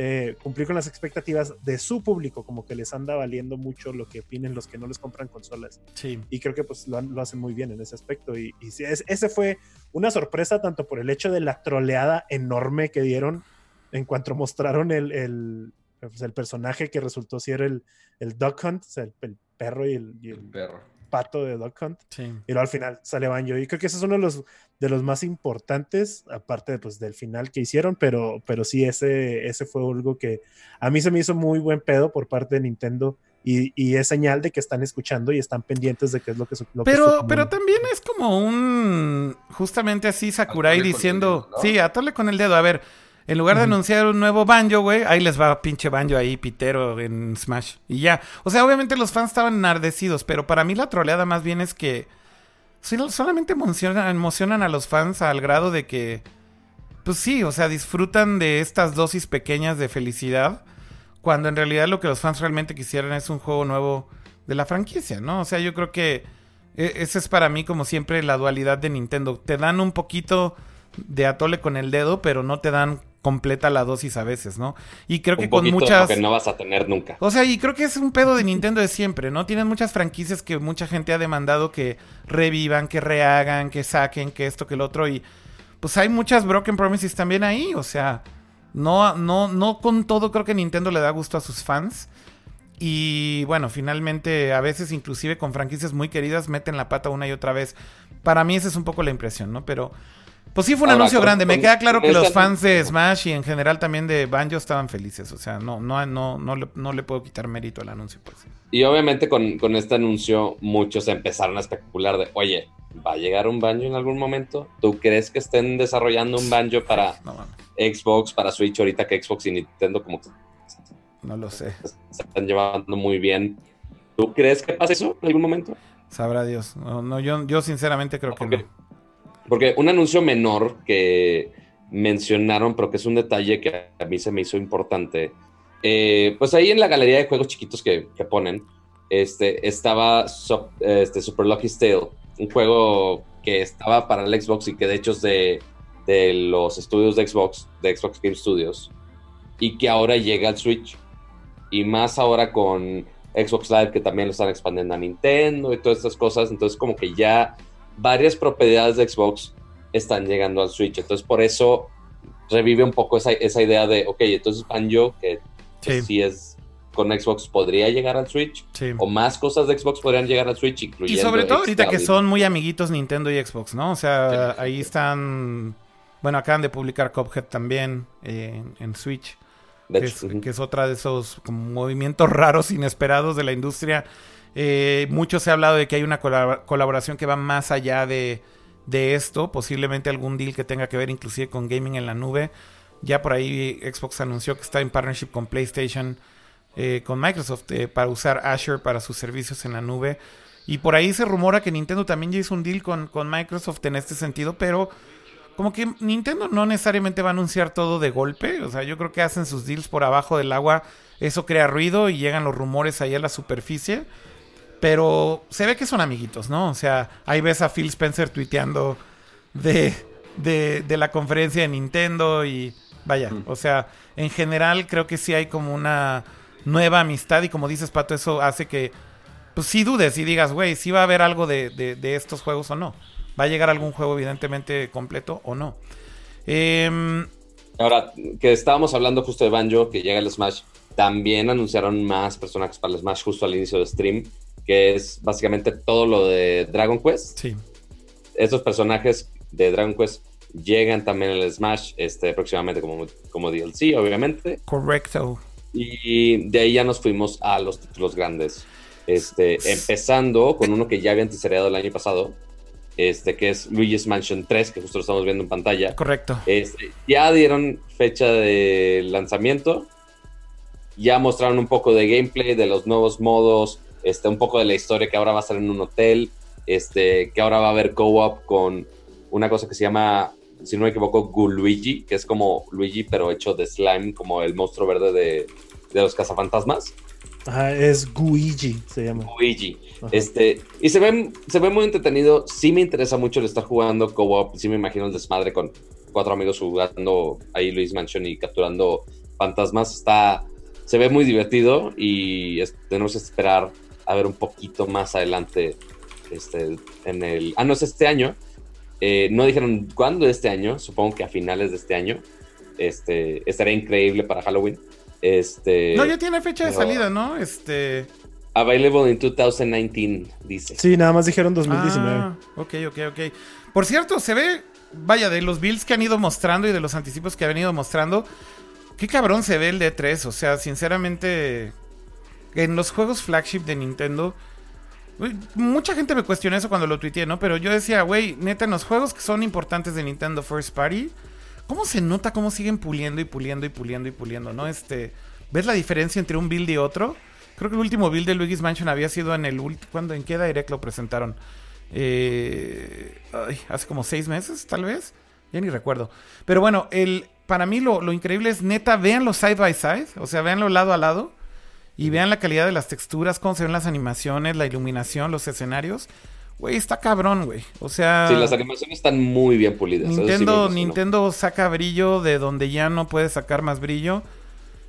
eh, cumplir con las expectativas de su público, como que les anda valiendo mucho lo que opinen los que no les compran consolas. Sí. Y creo que pues lo, hacen muy bien en ese aspecto. Y, y ese fue una sorpresa tanto por el hecho de la troleada enorme que dieron en cuanto mostraron el, el, pues, el personaje que resultó ser el, el Duck Hunt, o sea, el, perro y el, y el perro pato de Duck Hunt. Sí. Y luego al final sale Banjo. Y creo que ese es uno de los, de los más importantes, aparte pues, del final que hicieron, pero, pero sí, ese, ese fue algo que a mí se me hizo muy buen pedo por parte de Nintendo. Y, y es señal de que están escuchando y están pendientes de qué es lo que lo Pero, pero también es como un justamente así Sakurai diciendo, sí, atole con el dedo, a ver, en lugar de anunciar un nuevo banjo, güey, ahí les va pinche banjo ahí, pitero en Smash. Y ya. O sea, obviamente los fans estaban enardecidos, pero para mí la troleada más bien es que solamente emocionan, emocionan a los fans al grado de que, pues sí, o sea, disfrutan de estas dosis pequeñas de felicidad, cuando en realidad lo que los fans realmente quisieran es un juego nuevo de la franquicia, ¿no? O sea, yo creo que e, esa es para mí como siempre la dualidad de Nintendo. Te dan un poquito de atole con el dedo, pero no te dan completa la dosis a veces, ¿no? Y creo que con muchas... que no vas a tener nunca. O sea, y creo que es un pedo de Nintendo de siempre, ¿no? Tienen muchas franquicias que mucha gente ha demandado que revivan, que rehagan, que saquen, que esto, que el otro, y pues hay muchas Broken Promises también ahí, o sea, no, no, no con todo creo que Nintendo le da gusto a sus fans. Y bueno, finalmente a veces inclusive con franquicias muy queridas meten la pata una y otra vez. Para mí esa es un poco la impresión, ¿no? Pero pues sí fue un anuncio grande. Me queda claro que los fans de Smash y en general también de Banjo estaban felices. O sea, no, no, no, no, le, no le puedo quitar mérito al anuncio, pues. Y obviamente con, con este anuncio muchos empezaron a especular de, oye, ¿Va a llegar un banjo en algún momento? ¿Tú crees que estén desarrollando un banjo para No, Xbox, para Switch, ahorita que Xbox y Nintendo como que no lo sé. se están llevando muy bien? ¿Tú crees que pasa eso en algún momento? Sabrá Dios. No, no, yo, yo sinceramente creo que no. Porque un anuncio menor que mencionaron, pero que es un detalle que a mí se me hizo importante, eh, pues ahí en la galería de juegos chiquitos que, que ponen, este, estaba Sup- este, Super Lucky's Tale, un juego que estaba para el Xbox y que de hecho es de, de los estudios de Xbox, de Xbox Game Studios, y que ahora llega al Switch. Y más ahora con Xbox Live, que también lo están expandiendo a Nintendo y todas estas cosas. Entonces, como que ya varias propiedades de Xbox están llegando al Switch. Entonces, por eso revive un poco esa, esa idea de, ok, entonces Banjo, que Sí, si es con Xbox, podría llegar al Switch. sí. O más cosas de Xbox podrían llegar al Switch, Y incluyendo. sobre todo ahorita que son muy amiguitos Nintendo y Xbox, ¿no? O sea, ahí están... Bueno, acaban de publicar Cuphead también eh, en, Switch. Que es, ujú. que es otra de esos como movimientos raros, inesperados de la industria. Eh, mucho se ha hablado de que hay una colab- colaboración que va más allá de, de esto, posiblemente algún deal que tenga que ver inclusive con gaming en la nube. Ya por ahí Xbox anunció que está en partnership con PlayStation, eh, con Microsoft, eh, para usar Azure para sus servicios en la nube. Y por ahí se rumora que Nintendo también ya hizo un deal con, con Microsoft en este sentido, pero como que Nintendo no necesariamente va a anunciar todo de golpe. O sea, yo creo que hacen sus deals por abajo del agua. Eso crea ruido y llegan los rumores ahí a la superficie. Pero se ve que son amiguitos, ¿no? O sea, ahí ves a Phil Spencer tuiteando de, de, de la conferencia de Nintendo y vaya, Mm. o sea, en general creo que sí hay como una nueva amistad y como dices, Pato, eso hace que, pues sí dudes y digas, güey, si va a haber algo de, de, de estos juegos o no. Va a llegar algún juego evidentemente completo o no. Em, Ahora, que estábamos hablando justo de Banjo, que llega el Smash, también anunciaron más personajes para el Smash justo al inicio del stream, que es básicamente todo lo de Dragon Quest. sí, Estos personajes de Dragon Quest llegan también al Smash este, próximamente como, como DLC, obviamente. correcto. Y de ahí ya nos fuimos a los títulos grandes. Este, empezando con uno que ya habían teasereado el año pasado, este, que es Luigi's Mansion 3, que justo lo estamos viendo en pantalla. Correcto. Este, ya dieron fecha de lanzamiento. Ya mostraron un poco de gameplay de los nuevos modos. Este, un poco de la historia que ahora va a estar en un hotel. Este, que ahora va a haber co-op con una cosa que se llama, si no me equivoco, Guluigi, que es como Luigi, pero hecho de slime, como el monstruo verde de, de los cazafantasmas. Ajá, es Guigi, se llama. Luigi. Ajá. Este, y se ve, se ve muy entretenido. Sí me interesa mucho el estar jugando co-op. Sí me imagino el desmadre con cuatro amigos jugando ahí Luis Mansion y capturando fantasmas. Está, se ve muy divertido y es- tenemos que esperar a ver un poquito más adelante este, en el... Ah, no, es este año. Eh, no dijeron cuándo de este año. Supongo que a finales de este año. Este, estaría increíble para Halloween. Este, No, ya tiene fecha de salida, ¿no? Este... Available in 2019, dice. Sí, nada más dijeron 2019. Ah, ok, ok, ok. Por cierto, se ve, vaya, de los builds que han ido mostrando y de los anticipos que han ido mostrando, qué cabrón se ve el D3. O sea, sinceramente, en los juegos flagship de Nintendo, mucha gente me cuestionó eso cuando lo tuiteé, ¿no? Pero yo decía, güey, neta, en los juegos que son importantes de Nintendo First Party, ¿cómo se nota cómo siguen puliendo y puliendo y puliendo y puliendo, ¿no? Este, ¿ves la diferencia entre un build y otro? Creo que el último build de Luigi's Mansion había sido en el último. ¿Cuándo? ¿En qué Direct lo presentaron? Eh, ay, hace como seis meses, tal vez. Ya ni recuerdo. Pero bueno, el, para mí lo, lo increíble es neta, veanlo side by side. O sea, véanlo lado a lado. Y vean la calidad de las texturas, cómo se ven las animaciones, la iluminación, los escenarios. Güey, está cabrón, güey. O sea. Sí, las animaciones están muy bien pulidas. sí Nintendo. Nintendo saca brillo de donde ya no puede sacar más brillo.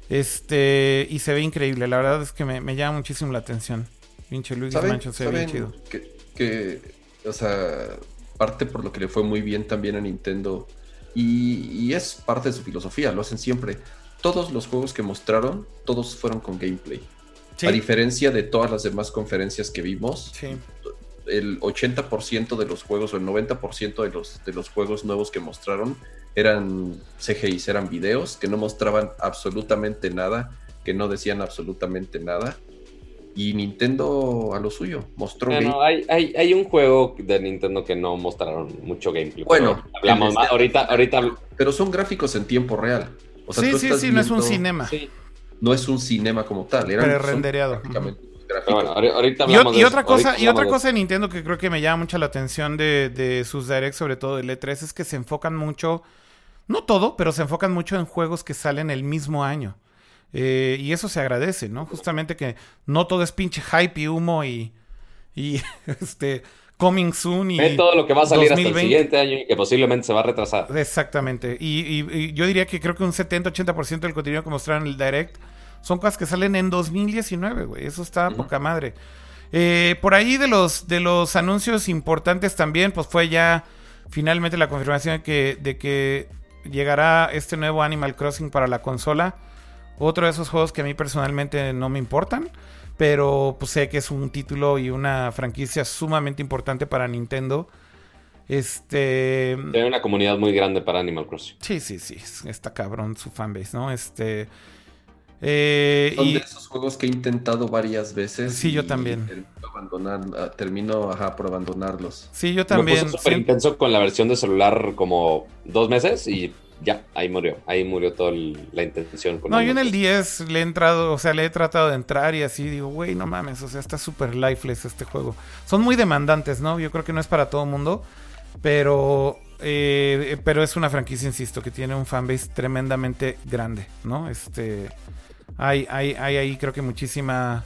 Este, y se ve increíble. La verdad es que me, me llama muchísimo la atención. Pinche ¿Saben, Mansion se ve bien chido. que, que, o sea, parte por lo que le fue muy bien también a Nintendo y, y es parte de su filosofía, lo hacen siempre. Todos los juegos que mostraron, todos fueron con gameplay. Sí, A diferencia de todas las demás conferencias que vimos, sí. el 80% de los juegos o el 90% de los, de los juegos nuevos que mostraron eran CGIs, eran videos que no mostraban absolutamente nada, que no decían absolutamente nada. y Nintendo a lo suyo. Mostró Bueno, hay, hay, hay un juego de Nintendo que no mostraron mucho gameplay. Bueno, pero hablamos más. Ahorita, ahorita. Pero son gráficos en tiempo real. O sea, sí, sí, sí, no es un cinema. Sí. No es un cinema como tal. Bueno, ahori- ahorita Y, o- otra cosa, ahorita y otra cosa de Nintendo que creo que me llama mucho la atención de, de sus directs, sobre todo del E3, es que se enfocan mucho, no todo, pero se enfocan mucho en juegos que salen el mismo año. Eh, y eso se agradece, ¿no? Justamente que no todo es pinche hype y humo y, y este coming soon y Ve todo lo que va a salir hasta 2020. el siguiente año y que posiblemente se va a retrasar. Exactamente. Y, y- y yo diría que creo que un 70-80% del contenido que mostraron en el Direct son cosas que salen en 2019, güey. Eso está poca madre. Eh, por ahí de los, de los anuncios importantes también, pues fue ya finalmente la confirmación de que, de que llegará este nuevo Animal Crossing para la consola. Otro de esos juegos que a mí personalmente no me importan. Pero pues sé que es un título y una franquicia sumamente importante para Nintendo. Este. Hay una comunidad muy grande para Animal Crossing. Sí, sí, sí. es- Está cabrón su fanbase, ¿no? Este. eh, Son y- de esos juegos que he intentado varias veces. Sí, yo también. Termino, abandonar, ah, termino ajá, por abandonarlos. sí, yo Me también. puse súper sí. intenso con la versión de celular como dos meses y ya, ahí murió. Ahí murió toda la intención. Con No, yo en el 10 le he entrado, o sea, le he tratado de entrar y así digo, güey, no mames, o sea, está súper lifeless este juego. Son muy demandantes, ¿no? Yo creo que no es para todo mundo, pero, eh, pero es una franquicia, insisto, que tiene un fanbase tremendamente grande, ¿no? Este, hay, hay, hay ahí creo que muchísima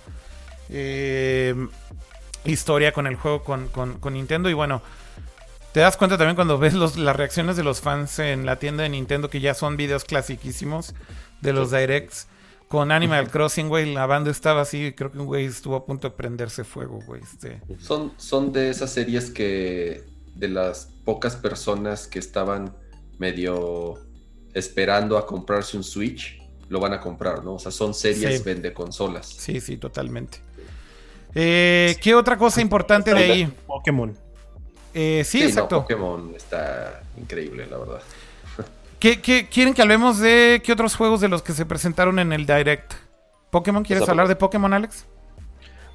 eh, historia con el juego, con, con, con Nintendo y bueno. Te das cuenta también cuando ves los, las reacciones de los fans en la tienda de Nintendo, que ya son videos clasiquísimos de los directs. Con Animal Crossing, güey, la banda estaba así, creo que un güey estuvo a punto de prenderse fuego, güey. Este. Son, son de esas series que de las pocas personas que estaban medio esperando a comprarse un Switch, lo van a comprar, ¿no? O sea, son series Sí. vende consolas. Sí, sí, totalmente. Eh, ¿Qué otra cosa importante de ahí? Pokémon. Eh, sí, no, exacto. Pokémon está increíble, la verdad. ¿Qué, qué- quieren que hablemos de qué otros juegos de los que se presentaron en el Direct? ¿Pokémon? ¿Quieres hablar de Pokémon, Alex?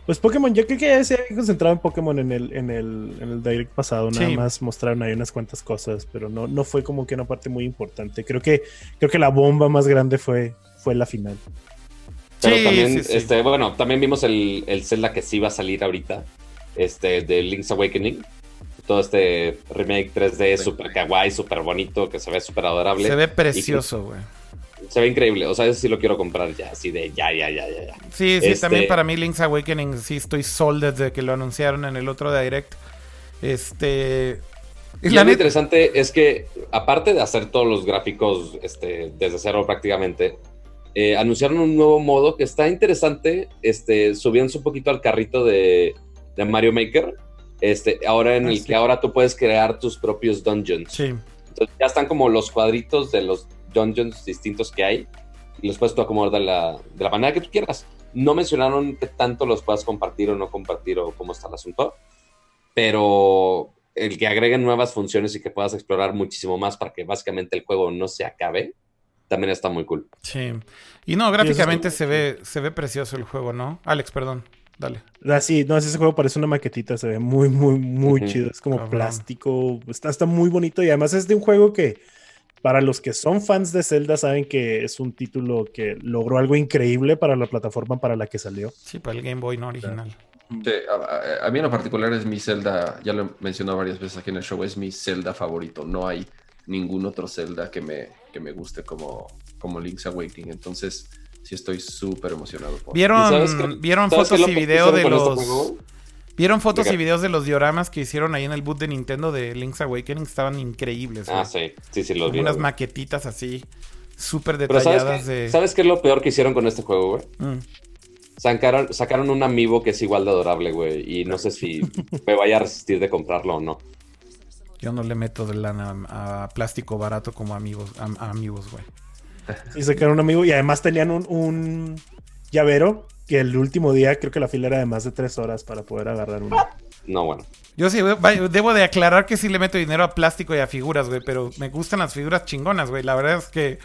Pues Pokémon, yo creo que ya se había concentrado en Pokémon en el, en el, en el Direct pasado. Nada Sí. más mostraron ahí unas cuantas cosas, pero no, no fue como que una parte muy importante. Creo que, creo que la bomba más grande fue, fue la final. Pero Sí, también, sí, sí. este, bueno, también vimos el, el Zelda que sí va a salir ahorita, este, de Link's Awakening. Todo este remake 3D super kawaii, super bonito, que se ve súper adorable. Se ve precioso, güey. Se ve increíble. O sea, ese sí lo quiero comprar ya, así de ya, ya, ya, ya, ya. Sí, sí, Este- también para mí Link's Awakening sí estoy sold desde que lo anunciaron en el otro Direct. Este... Y lo interesante es que, aparte de hacer todos los gráficos este, desde cero prácticamente, eh, anunciaron un nuevo modo que está interesante, este, subiéndose un poquito al carrito de, de Mario Maker, este, ahora en Ah, el sí. que ahora tú puedes crear tus propios dungeons. Sí. Entonces ya están como los cuadritos de los dungeons distintos que hay y los puedes tú acomodar de la, de la manera que tú quieras. No mencionaron qué tanto los puedas compartir o no compartir o cómo está el asunto, pero el que agreguen nuevas funciones y que puedas explorar muchísimo más para que básicamente el juego no se acabe, también está muy cool. Sí. Y no, gráficamente es- se ve, se ve precioso el juego, ¿no? Alex, perdón. Dale. Ah, sí, no, ese juego parece una maquetita, se ve muy, muy, muy chido. Es como Cabrón. plástico, está, está muy bonito y además es de un juego que para los que son fans de Zelda saben que es un título que logró algo increíble para la plataforma para la que salió. Sí, para el Game Boy no original. Sí, a, a- a mí en lo particular es mi Zelda, ya lo he mencionado varias veces aquí en el show, es mi Zelda favorito. No hay ningún otro Zelda que me, que me guste como, como Link's Awakening. Entonces, sí estoy súper emocionado. Por... ¿Y sabes ¿Vieron, qué- ¿vieron ¿Sabes qué fotos y videos de los... este? ¿Vieron fotos ¿De y videos de los dioramas que hicieron ahí en el boot de Nintendo de Link's Awakening? Estaban increíbles. Ah, sí, sí, sí, los vi. Unas maquetitas así, súper Pero ¿sabes detalladas qué? de... ¿sabes qué es lo peor que hicieron con este juego, güey? Mm. Sacaron, sacaron un amiibo que es igual de adorable, güey. Y no sé si me vaya a resistir de comprarlo o no. Yo no le meto de lana a, a plástico barato como amigos, a, a amigos, güey. Y sacaron un amigo y además tenían un, un llavero que el último día creo que la fila era de más de tres horas para poder agarrar uno. No, bueno. Yo sí, debo de aclarar que sí le meto dinero a plástico y a figuras, güey, pero me gustan las figuras chingonas, güey. La verdad es que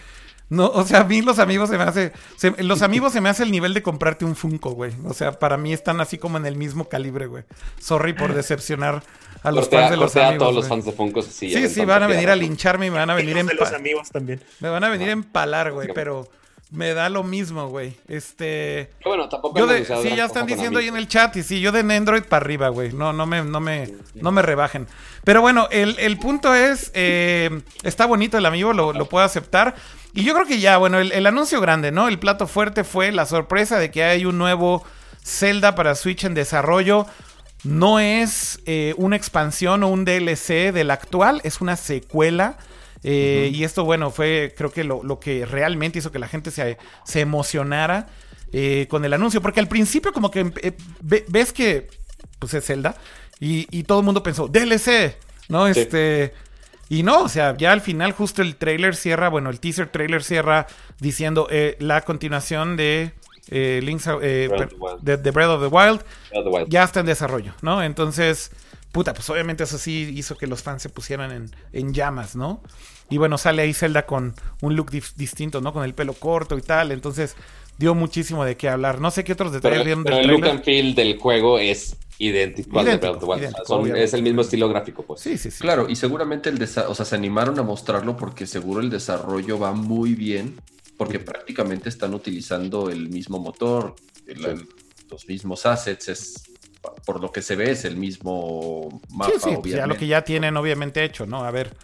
No, o sea, a mí los amigos se me hace. los amigos se me hace el nivel de comprarte un Funko, güey. O sea, para mí están así como en el mismo calibre, güey. Sorry por decepcionar a los fans de los amigos. a todos los fans de Funko, sí. Sí, sí, van a venir a lincharme y me van a venir en. los amigos también. Me van a venir a empalar, güey, pero me da lo mismo, güey. Este. Bueno, tampoco. Yo de, sí, ya están diciendo ahí en el chat. Y sí, yo de Android para arriba, güey. No, no me, no me, no me rebajen. Pero bueno, el, punto es. Eh, está bonito el amigo, lo, lo, puedo aceptar. Y yo creo que ya, bueno, el, anuncio grande, ¿no? El plato fuerte fue la sorpresa de que hay un nuevo Zelda para Switch en desarrollo. No es eh, una expansión o un DLC del actual, es una secuela. Eh, y esto, bueno, fue creo que lo, que realmente hizo que la gente se, se emocionara eh, con el anuncio. Porque al principio como que eh, ves que pues es Zelda y, todo el mundo pensó, DLC, ¿no? Este... Y no, o sea, ya al final justo el trailer cierra, bueno, el teaser trailer cierra diciendo la continuación de Link's, de, Breath of the Wild, ya está en desarrollo, ¿no? Entonces, puta, pues obviamente eso sí hizo que los fans se pusieran en, en llamas, ¿no? Y bueno, sale ahí Zelda con un look distinto, ¿no? Con el pelo corto y tal. Entonces dio muchísimo de qué hablar. No sé qué otros detalles vieron del el look and feel del juego es idéntico, es el mismo estilo gráfico, pues. Sí, sí, sí. Claro, y seguramente el o sea, se animaron a mostrarlo porque seguro el desarrollo va muy bien, porque prácticamente están utilizando el mismo motor, los mismos assets, es por lo que se ve es el mismo mapa. Sí, sí, ya lo que ya tienen obviamente hecho, ¿no? A ver,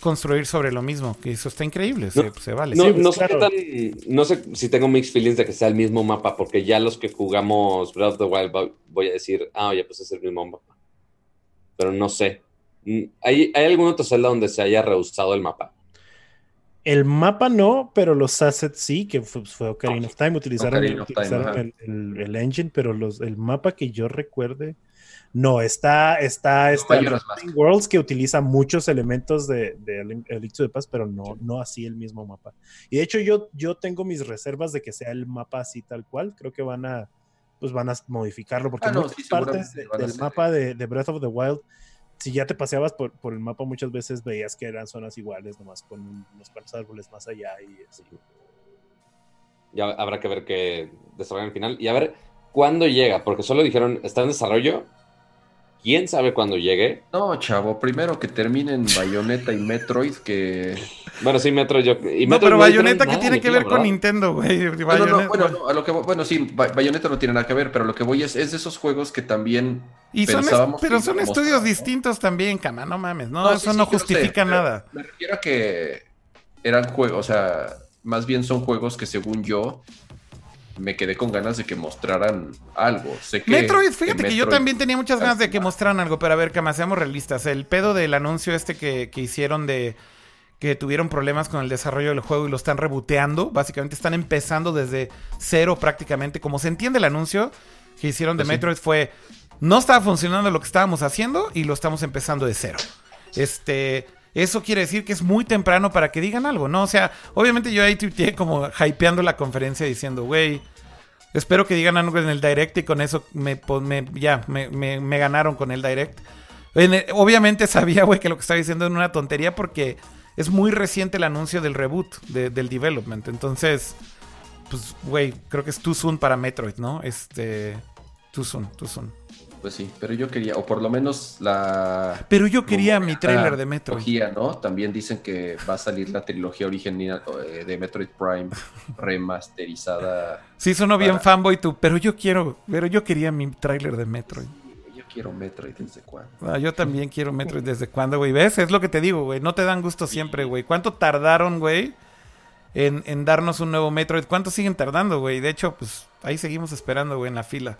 construir sobre lo mismo, que eso está increíble, se, vale. No, sé si tengo mixed feelings de que sea el mismo mapa, porque ya los que jugamos Breath of the Wild voy a decir, ah, ya pues es el mismo mapa. Pero no sé. Mm, ¿Hay, ¿Hay algún otro Zelda donde se haya rehusado el mapa? El mapa no, pero los assets sí, que fue, fue Ocarina of Time, utilizaron, el, engine, pero los, el mapa que yo recuerde no, está, está, está Worlds que utiliza muchos elementos de, de Elixir de Paz, pero no, no así el mismo mapa. Y de hecho, yo, yo tengo mis reservas de que sea el mapa así tal cual. Creo que van a, pues van a modificarlo, porque ah, muchas partes del mapa de, Breath of the Wild, si ya te paseabas por, por, el mapa, muchas veces veías que eran zonas iguales, nomás con unos cuantos árboles más allá y así. Ya habrá que ver qué desarrollan al final. Y a ver cuándo llega, porque solo dijeron, está en desarrollo quién sabe cuándo llegue. No, chavo, primero que terminen Bayonetta y Metroid, que. Bueno, sí, Metroid yo. Y no, pero Bayonetta, ¿qué tiene que ver con Nintendo, güey? Bueno, no, bueno, a lo que, bueno, sí, Bayonetta no tiene nada que ver, pero lo que voy es, es de esos juegos que también. Y son pero son estudios distintos también, cama, no mames, no, eso no justifica nada. Me refiero a que eran juegos, o sea, más bien son juegos que según yo me quedé con ganas de que mostraran algo. Sé que Metroid, fíjate que, yo también tenía muchas ganas de que mostraran algo, pero a ver, que seamos realistas. El pedo del anuncio este que, hicieron de que tuvieron problemas con el desarrollo del juego y lo están reboteando. Básicamente están empezando desde cero prácticamente. Como se entiende el anuncio que hicieron de pues Metroid fue, no estaba funcionando lo que estábamos haciendo y lo estamos empezando de cero. Este, eso quiere decir que es muy temprano para que digan algo, ¿no? O sea, obviamente yo ahí tuiteé como hypeando la conferencia diciendo, güey, espero que digan algo en el direct y con eso me, ya, me, ganaron con el direct. obviamente sabía, güey, que lo que estaba diciendo era una tontería porque es muy reciente el anuncio del reboot del development. Entonces, pues, güey, creo que es too soon para Metroid, ¿no? Este, too soon, too soon. Pues sí, pero yo quería, o por lo menos la. Pero yo quería mi trailer de Metroid. ¿no? También dicen que va a salir la trilogía original eh, de Metroid Prime remasterizada. Sí, sonó bien fanboy tú, pero yo quiero, pero yo quería mi trailer de Metroid. yo quiero Metroid desde cuándo. Ah, yo también quiero Metroid desde cuándo, güey. ¿Ves? Es lo que te digo, güey. No te dan gusto siempre, güey. ¿Cuánto tardaron, güey? En, en darnos un nuevo Metroid. ¿Cuánto siguen tardando, güey? De hecho, pues ahí seguimos esperando, güey, en la fila.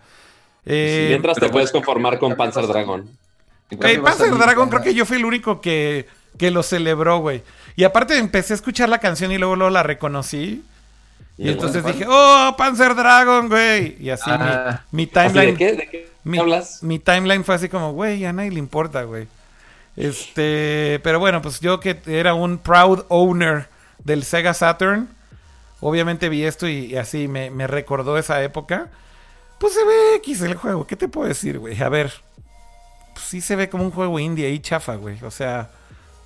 Eh, mientras te puedes conformar con Panzer Dragon. Panzer Dragon creo que yo fui el único que, que lo celebró, güey. Y aparte empecé a escuchar la canción y luego, luego la reconocí. Y, entonces dije, oh, Panzer Dragon, güey. Y así mi, ah. mi, timeline. ¿De qué? ¿De qué mi, hablas? Mi timeline fue así como, güey, a nadie le importa, güey. Este, pero bueno, pues yo que era un proud owner del Sega Saturn, obviamente vi esto y, así me, me recordó esa época. Pues se ve X el juego. ¿Qué te puedo decir, güey? A ver. Pues sí se ve como un juego indie ahí chafa, güey. O sea,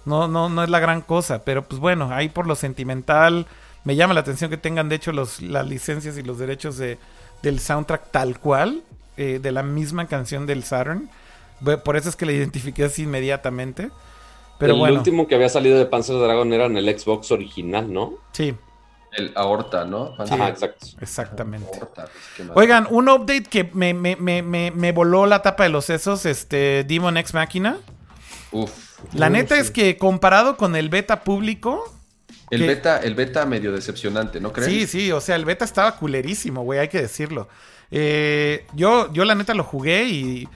no, no, no es la gran cosa. Pero pues bueno, ahí por lo sentimental Me llama la atención que tengan, de hecho, los, las licencias y los derechos de, del soundtrack tal cual, eh, de la misma canción del Saturn. Por eso es que la identifiqué así inmediatamente. Pero el bueno, último que había salido de Panzer Dragon era en el Xbox original, ¿no? sí, El aorta, ¿no? Ajá, exacto. exactamente. Aorta, pues. Oigan, un update que me, me, me, me, me voló la tapa de los sesos, este Demon X Máquina. Uf. La neta sí. es que comparado con el beta público, El ¿Qué? beta, el beta medio decepcionante, ¿no crees? sí, sí, o sea, el beta estaba culerísimo, güey, hay que decirlo. Eh, yo, yo la neta lo jugué y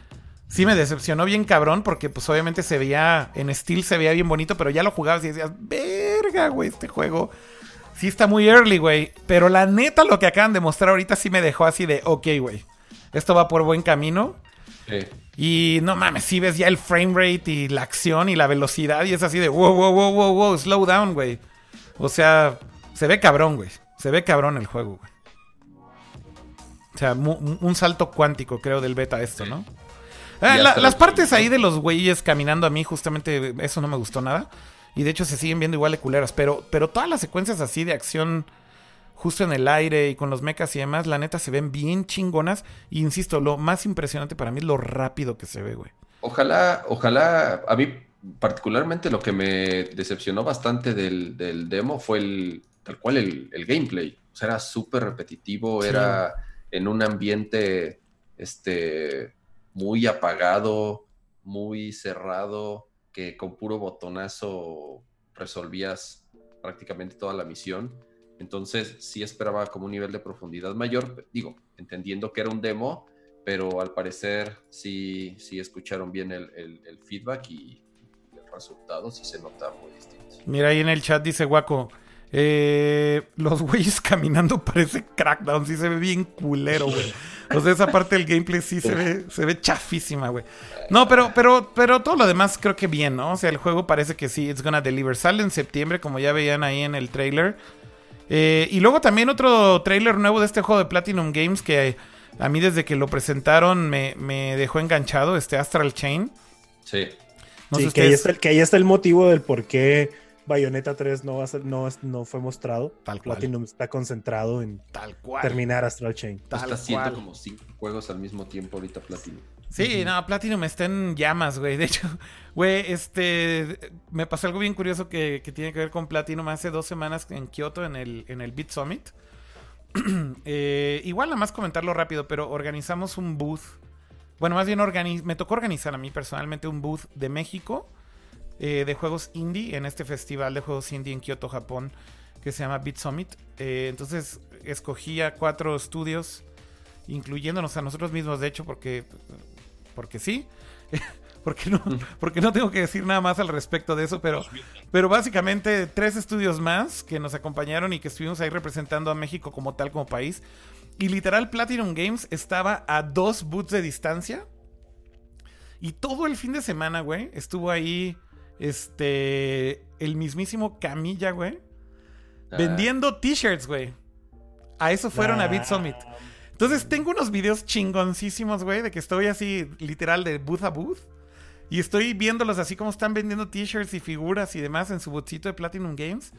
sí me decepcionó bien cabrón porque pues obviamente se veía, en Steel se veía bien bonito, pero ya lo jugabas y decías, verga, güey, este juego. Sí está muy early, güey. Pero la neta lo que acaban de mostrar ahorita sí me dejó así de, ok, güey. Esto va por buen camino. Sí. Y no mames, si ves ya el frame rate y la acción y la velocidad y es así de wow, wow, wow, wow, wow, slow down, güey. O sea, se ve cabrón, güey. Se ve cabrón el juego, güey. O sea, mu- un salto cuántico, creo, del beta esto, ¿no? Ah, la- las partes ahí de los güeyes caminando a mí, justamente, eso no me gustó nada. Y de hecho se siguen viendo igual de culeras. Pero, pero todas las secuencias así de acción justo en el aire y con los mechas y demás, la neta se ven bien chingonas. Y insisto, lo más impresionante para mí es lo rápido que se ve, güey. Ojalá, ojalá, a mí particularmente lo que me decepcionó bastante del, del demo fue el, tal cual el, el gameplay. O sea, era súper repetitivo, Sí. era en un ambiente este, muy apagado, muy cerrado, que con puro botonazo resolvías prácticamente toda la misión. Entonces sí esperaba como un nivel de profundidad mayor, digo, entendiendo que era un demo, pero al parecer sí, sí escucharon bien el, el- el feedback y el resultado sí se nota muy distinto. Mira ahí en el chat dice Guaco. eh, los güeyes caminando parece crackdown, sí se ve bien culero, güey. O sea, esa parte del gameplay sí se ve, se ve chafísima, güey. No, pero, pero, pero todo lo demás creo que bien, ¿no? O sea, el juego parece que sí, it's gonna deliver. Sale en septiembre, como ya veían ahí en el trailer. Eh, y luego también otro trailer nuevo de este juego de Platinum Games que a mí desde que lo presentaron me, me dejó enganchado, este Astral Chain. Sí, No sí, sé que, ahí está, el- que ahí está el motivo del por qué Bayonetta 3 no, va a ser- no, es- no fue mostrado. Tal cual. Platinum está concentrado en Tal cual. terminar Astral Chain. Tal está haciendo cual. como cinco juegos al mismo tiempo ahorita Platinum. Sí, no, Platinum está en llamas, güey. De hecho, güey, este. Me pasó algo bien curioso que, que tiene que ver con Platinum hace dos semanas en Kioto, en el, en el Beat Summit. Eh, igual, nada más comentarlo rápido, pero organizamos un booth. Bueno, más bien organi- me tocó organizar a mí personalmente un booth de México eh, de juegos indie en este festival de juegos indie en Kioto, Japón, que se llama Beat Summit. Eh, entonces, escogí a cuatro estudios, incluyéndonos a nosotros mismos, de hecho, porque porque sí. porque, no, porque no tengo que decir nada más al respecto de eso, pero, pero básicamente tres estudios más que nos acompañaron y que estuvimos ahí representando a México como tal, como país. Y literal, Platinum Games estaba a dos boots de distancia. Y todo el fin de semana, güey, estuvo ahí este el mismísimo Camilla, güey, Ah, vendiendo t-shirts, güey. A eso fueron a Beat Summit. Entonces tengo unos videos chingoncísimos, güey, de que estoy así, literal, de booth a booth. Y estoy viéndolos así como están vendiendo t-shirts y figuras y demás en su bootcito de Platinum Games.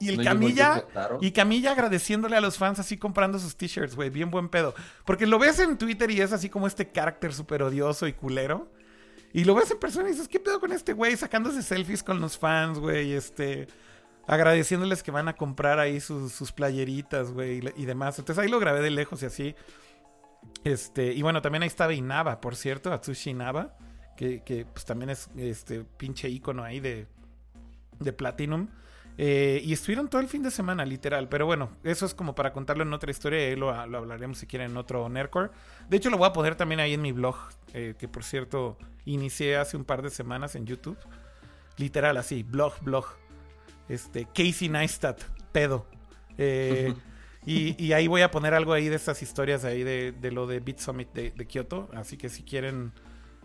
Y el ¿no llegó Camilla, y Camilla agradeciéndole a los fans así comprando sus t-shirts, güey, bien buen pedo. Porque lo ves en Twitter y es así como este carácter súper odioso y culero. Y lo ves en persona y dices, ¿qué pedo con este güey? Sacándose selfies con los fans, güey, este... Agradeciéndoles que van a comprar ahí sus, sus playeritas, güey, y, demás. Entonces ahí lo grabé de lejos y así. Este, y bueno, también ahí estaba Inaba, por cierto, Atsushi Inaba, que, que pues también es este pinche ícono ahí de, de Platinum. Eh, y estuvieron todo el fin de semana, literal. Pero bueno, eso es como para contarlo en otra historia. y ahí lo, lo hablaremos si quieren en otro Nerdcore. De hecho, lo voy a poner también ahí en mi blog. eh, que por cierto, inicié hace un par de semanas en YouTube. Literal, así, blog, blog. Este, Casey Neistat, pedo. Eh, y, y ahí voy a poner algo ahí de estas historias ahí de, de lo de Beat Summit de, de Kyoto. Así que si quieren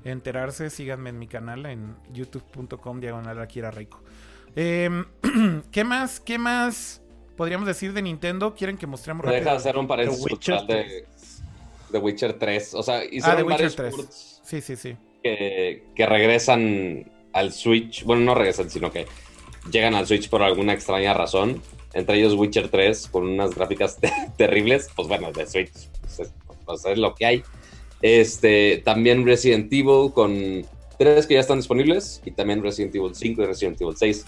enterarse, síganme en mi canal en youtube.com diagonal Akira Reiko. Em, ¿Qué más? ¿Qué más podríamos decir de Nintendo? ¿Quieren que mostremos Me deja rápido? hacer un paréntesis Witcher de, de Witcher 3. O sea, Ah, de Witcher varios 3. ports Sí, sí, sí. que, que regresan al Switch. Bueno, no regresan, sino que llegan al Switch por alguna extraña razón. entre ellos Witcher 3 con unas gráficas terribles, pues bueno, de Switch, pues es, pues es, lo que hay. Este, también Resident Evil con tres que ya están disponibles y también Resident Evil 5 y Resident Evil 6.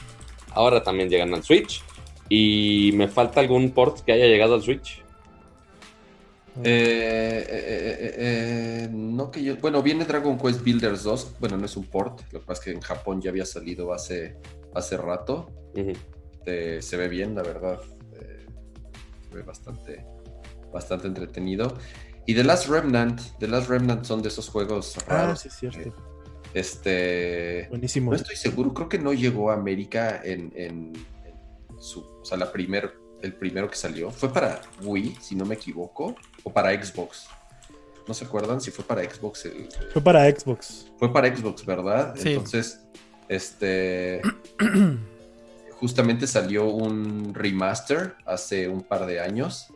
Ahora también llegan al Switch y me falta algún port que haya llegado al Switch. Eh, eh, eh, no que yo. Bueno, viene Dragon Quest Builders 2. Bueno, no es un port. Lo que pasa es que en Japón ya había salido hace, hace rato. se ve bien, la verdad. se ve bastante, bastante entretenido. Y The Last Remnant. The Last Remnant son de esos juegos raros. Ah, sí, es cierto. Este. Buenísimo. No estoy seguro. Creo que no llegó a América en, en su. O sea, la primer, el primero que salió. Fue para Wii, si no me equivoco o para Xbox. ¿No se acuerdan si fue para Xbox? Fue para Xbox. Fue para Xbox, ¿verdad? Sí. Entonces, este... justamente salió un remaster hace un par de años.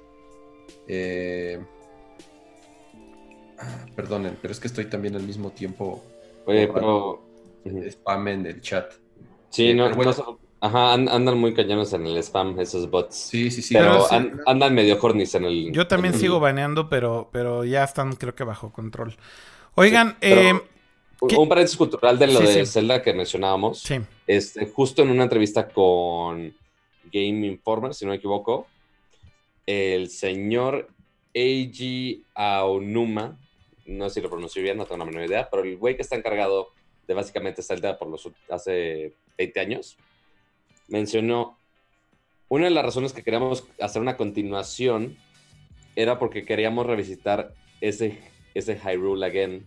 Eh, ah, perdonen, pero es que estoy también al mismo tiempo... Oye, pero... Spam en el chat. Sí, eh, no, no, Ajá, andan muy cañones en el spam esos bots. Sí, sí, sí. Pero andan medio cornis en el... Yo también sigo baneando, pero, pero ya están creo que bajo control. Oigan, eh, un paréntesis cultural de lo de Zelda que mencionábamos. Sí. Este, justo en una entrevista con Game Informer, si no me equivoco, el señor Eiji Aonuma, no sé si lo pronuncio bien, no tengo la menor idea, pero el güey que está encargado de básicamente Zelda por los hace 20 años, mencionó, una de las razones que queríamos hacer una continuación era porque queríamos revisitar ese, ese Hyrule again.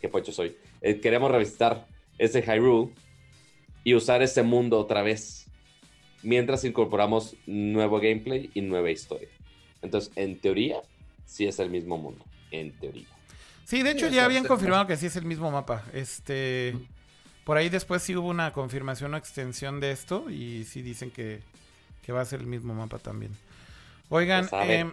Qué pocho soy. Eh, queríamos revisitar ese Hyrule y usar ese mundo otra vez. Mientras incorporamos nuevo gameplay y nueva historia. Entonces, en teoría, sí es el mismo mundo. En teoría. Sí, de hecho ya habían confirmado que sí es el mismo mapa. Este. Por ahí después sí hubo una confirmación o extensión de esto y sí dicen que, va a ser el mismo mapa también. Oigan, eh,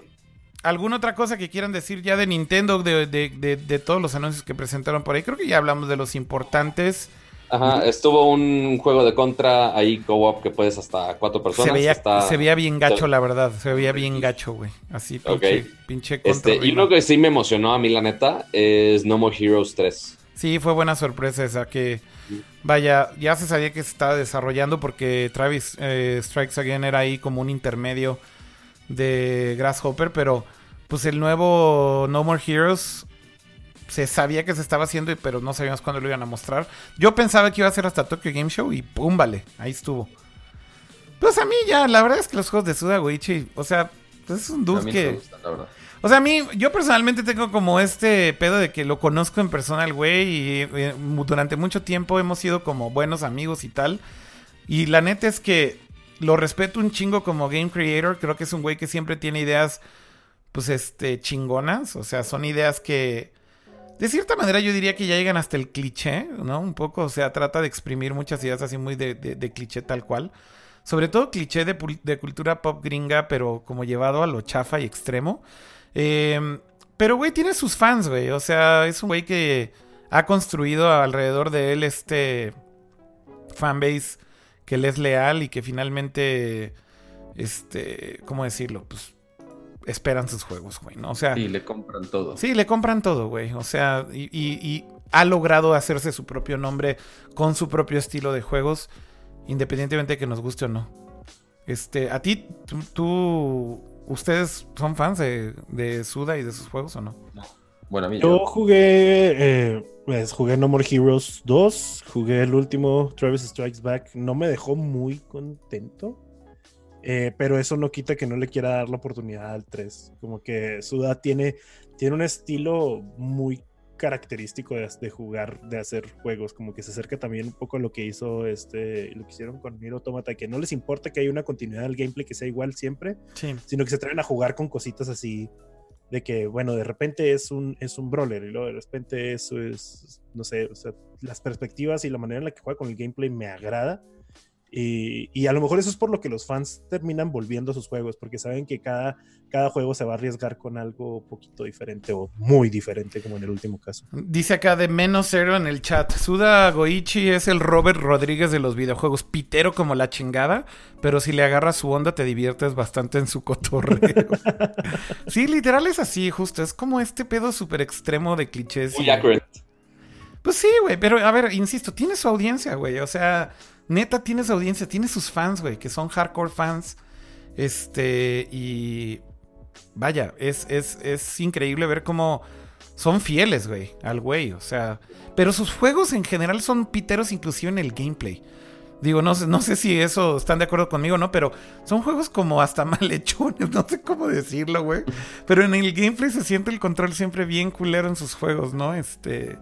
¿alguna otra cosa que quieran decir ya de Nintendo, de, de, todos los anuncios que presentaron por ahí? Creo que ya hablamos de los importantes. Ajá, estuvo un juego de contra ahí, co-op, que puedes hasta cuatro personas. Se veía, bien gacho, la verdad. Se veía bien gacho, güey. Así, pinche, pinche contra. Este, y uno que sí me emocionó a mí, la neta, es No More Heroes 3. Sí, fue buena sorpresa esa que Vaya, ya se sabía que se estaba desarrollando porque Travis eh, Strikes Again era ahí como un intermedio de Grasshopper, pero pues el nuevo No More Heroes se sabía que se estaba haciendo, pero no sabíamos cuándo lo iban a mostrar. Yo pensaba que iba a ser hasta Tokyo Game Show y pum, vale, ahí estuvo. Pues a mí ya, la verdad es que los juegos de Suda Goichi, o sea, pues es un dude que... O sea, a mí, yo personalmente tengo como este pedo de que lo conozco en persona al güey y, eh, durante mucho tiempo hemos sido como buenos amigos y tal. Y la neta es que lo respeto un chingo como game creator. Creo que es un güey que siempre tiene ideas, pues, este, chingonas. O sea, son ideas que, de cierta manera, yo diría que ya llegan hasta el cliché, ¿no? Un poco, o sea, trata de exprimir muchas ideas así muy de, de, cliché tal cual. Sobre todo cliché de, cultura pop gringa, pero como llevado a lo chafa y extremo. Em, pero, güey, tiene sus fans, güey. O sea, es un güey que ha construido alrededor de él este fanbase que le es leal y que finalmente, este, ¿cómo decirlo? Pues esperan sus juegos, güey, ¿no? O sea... Sí, le compran todo. Sí, le compran todo, güey. O sea, y, ha logrado hacerse su propio nombre con su propio estilo de juegos, independientemente de que nos guste o no. Este, a ti, tú ¿Ustedes son fans de, Suda y de sus juegos o no? Bueno, a mí yo, jugué, eh, pues jugué No More Heroes 2, jugué el último Travis Strikes Back, no me dejó muy contento, eh, pero eso no quita que no le quiera dar la oportunidad al 3. Como que Suda tiene, tiene un estilo muy característico de, jugar, de hacer juegos, como que se acerca también un poco a lo que hizo este, lo que hicieron con Nier Automata, que no les importa que haya una continuidad del gameplay que sea igual siempre, sino que se atreven a jugar con cositas así, de que, bueno, de repente es un, es un brawler y luego de repente eso es, no sé, o sea, las perspectivas y la manera en la que juega con el gameplay me agrada. Y, y, a lo mejor eso es por lo que los fans terminan volviendo a sus juegos, porque saben que cada, cada juego se va a arriesgar con algo poquito diferente o muy diferente, como en el último caso. Dice acá de menos cero en el chat. Suda Goichi es el Robert Rodríguez de los videojuegos, pitero como la chingada, pero si le agarras su onda te diviertes bastante en su cotorreo. sí, literal es así, justo. Es como este pedo súper extremo de clichés. Muy accurate. Pues sí, güey, pero a ver, insisto, tiene su audiencia, güey. O sea, neta tiene su audiencia, tiene sus fans, güey, que son hardcore fans. Este, y vaya, es, es, es increíble ver cómo son fieles, güey, al güey. O sea, pero sus juegos en general son piteros inclusive en el gameplay. Digo, no, no sé si eso están de acuerdo conmigo no, pero son juegos como hasta malhechones, no sé cómo decirlo, güey. Pero en el gameplay se siente el control siempre bien culero en sus juegos, ¿no? Este...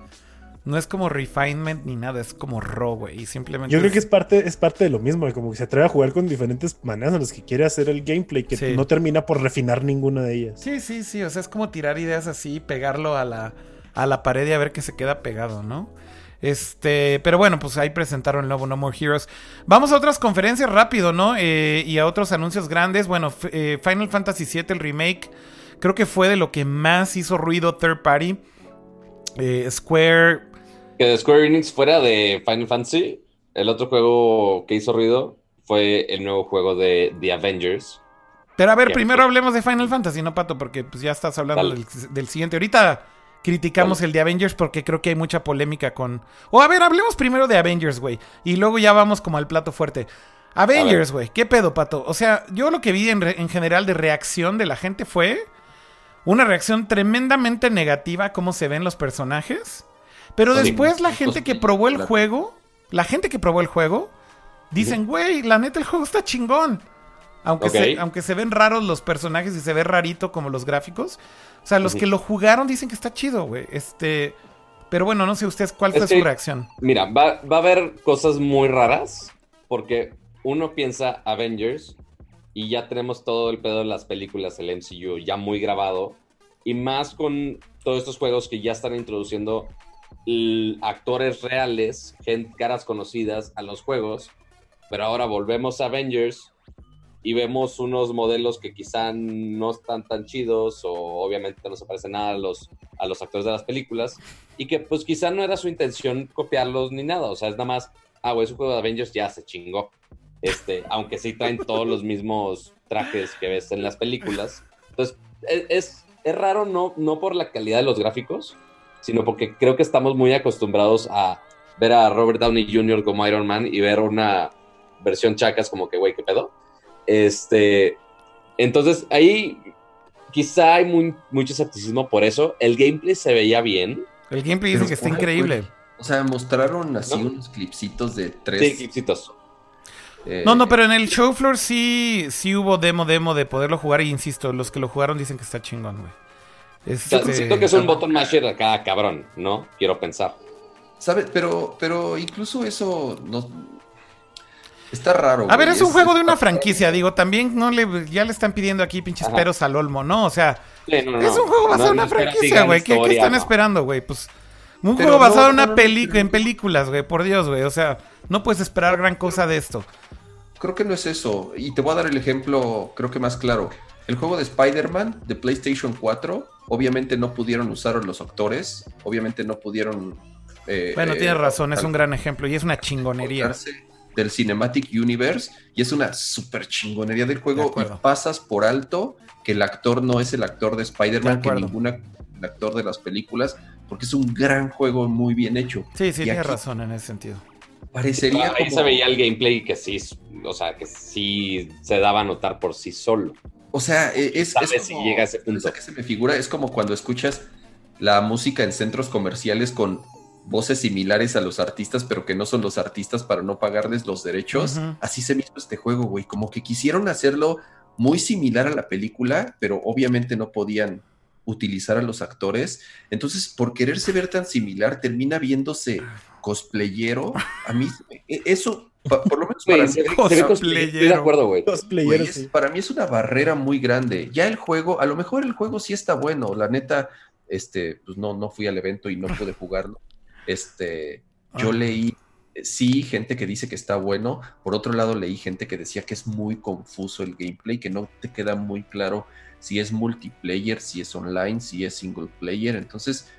No es como refinement ni nada, es como raw, güey. Y simplemente. Yo creo que es parte, es parte de lo mismo, como que se atreve a jugar con diferentes maneras en las que quiere hacer el gameplay, que sí. no termina por refinar ninguna de ellas. Sí, sí, sí. O sea, es como tirar ideas así, pegarlo a la, a la pared y a ver que se queda pegado, ¿no? Este, pero bueno, pues ahí presentaron el nuevo No More Heroes. Vamos a otras conferencias rápido, ¿no? Eh, y a otros anuncios grandes. Bueno, eh, Final Fantasy VII, el remake, creo que fue de lo que más hizo ruido third party. Eh, Square que de Square Enix fuera de Final Fantasy, el otro juego que hizo ruido fue el nuevo juego de The Avengers. Pero a ver, primero hablemos de Final Fantasy, ¿no, Pato? Porque pues ya estás hablando del, del, siguiente. Ahorita criticamos Dale. el de Avengers porque creo que hay mucha polémica con... O a ver, hablemos primero de Avengers, güey. Y luego ya vamos como al plato fuerte. Avengers, güey. ¿Qué pedo, Pato? O sea, yo lo que vi en, en general de reacción de la gente fue una reacción tremendamente negativa a cómo se ven los personajes. Pero después la gente que probó el juego, la gente que probó el juego, dicen, güey, la neta el juego está chingón. Aunque, okay. se, aunque se ven raros los personajes y se ve rarito como los gráficos. O sea, los uh -huh. que lo jugaron dicen que está chido, güey. Este. Pero bueno, no sé ustedes cuál fue que, su reacción. Mira, va, va a haber cosas muy raras. Porque uno piensa Avengers y ya tenemos todo el pedo de las películas, el MCU, ya muy grabado. Y más con todos estos juegos que ya están introduciendo actores reales, caras conocidas a los juegos, pero ahora volvemos a Avengers y vemos unos modelos que quizá no están tan chidos o obviamente no se parecen nada a los, a los actores de las películas y que pues quizá no era su intención copiarlos ni nada, o sea, es nada más, ah, güey, es juego de Avengers, ya se chingó. Este, aunque sí traen todos los mismos trajes que ves en las películas. Entonces, es, es, es raro no, no por la calidad de los gráficos, sino porque creo que estamos muy acostumbrados a ver a Robert Downey Jr. como Iron Man y ver una versión chacas como que, güey, ¿qué pedo? Este, entonces ahí quizá hay muy, mucho escepticismo por eso. El gameplay se veía bien. El gameplay dice que está increíble. O sea, mostraron así ¿No? unos clipsitos de tres. Sí, clipsitos. Eh, no, no, pero en el show floor sí, sí hubo demo, demo de poderlo jugar. Y insisto, los que lo jugaron dicen que está chingón, güey. Este... O sea, siento que es un button masher acá, cabrón, ¿no? Quiero pensar. ¿Sabes? Pero, pero incluso eso no... Está raro. A ver, es un es, juego de una franquicia, digo, también no le, ya le están pidiendo aquí pinches Ajá. peros al olmo, ¿no? O sea, sí, no, no, es un juego basado en una franquicia, güey. ¿Qué, ¿Qué, están esperando, güey? Pues un pero juego basado en una película, en películas, güey, por Dios, güey. O sea, no puedes esperar gran cosa de esto. Creo que no es eso. Y te voy a dar el ejemplo, creo que más claro. El juego de Spider-Man de PlayStation 4 obviamente no pudieron usar los actores, obviamente no pudieron... Eh, bueno, tienes eh, razón, es un gran ejemplo y es una chingonería. Del Cinematic Universe y es una super chingonería del juego y pasas por alto que el actor no es el actor de Spider-Man, que ningún actor de las películas, porque es un gran juego muy bien hecho. Sí, sí, tienes razón en ese sentido. Parecería ahí como... se veía el gameplay que sí, o sea, que sí se daba a notar por sí solo. O sea, e, es, es como, si llega a ese punto. que se me figura, es como cuando escuchas la música en centros comerciales con voces similares a los artistas, pero que no son los artistas para no pagarles los derechos. Uh -huh. Así se me hizo este juego, güey. Como que quisieron hacerlo muy similar a la película, pero obviamente no podían utilizar a los actores. Entonces, por quererse ver tan similar, termina viéndose cosplayero. A mí, e, por lo menos para mí, estoy de acuerdo, güey. Sí. Para mí es una barrera muy grande. Ya el juego, a lo mejor el juego sí está bueno. La neta, este, pues no, no fui al evento y no pude jugarlo. Este, yo leí sí, gente que dice que está bueno. Por otro lado, leí gente que decía que es muy confuso el gameplay, que no te queda muy claro si es multiplayer, si es online, si es single player. Entonces,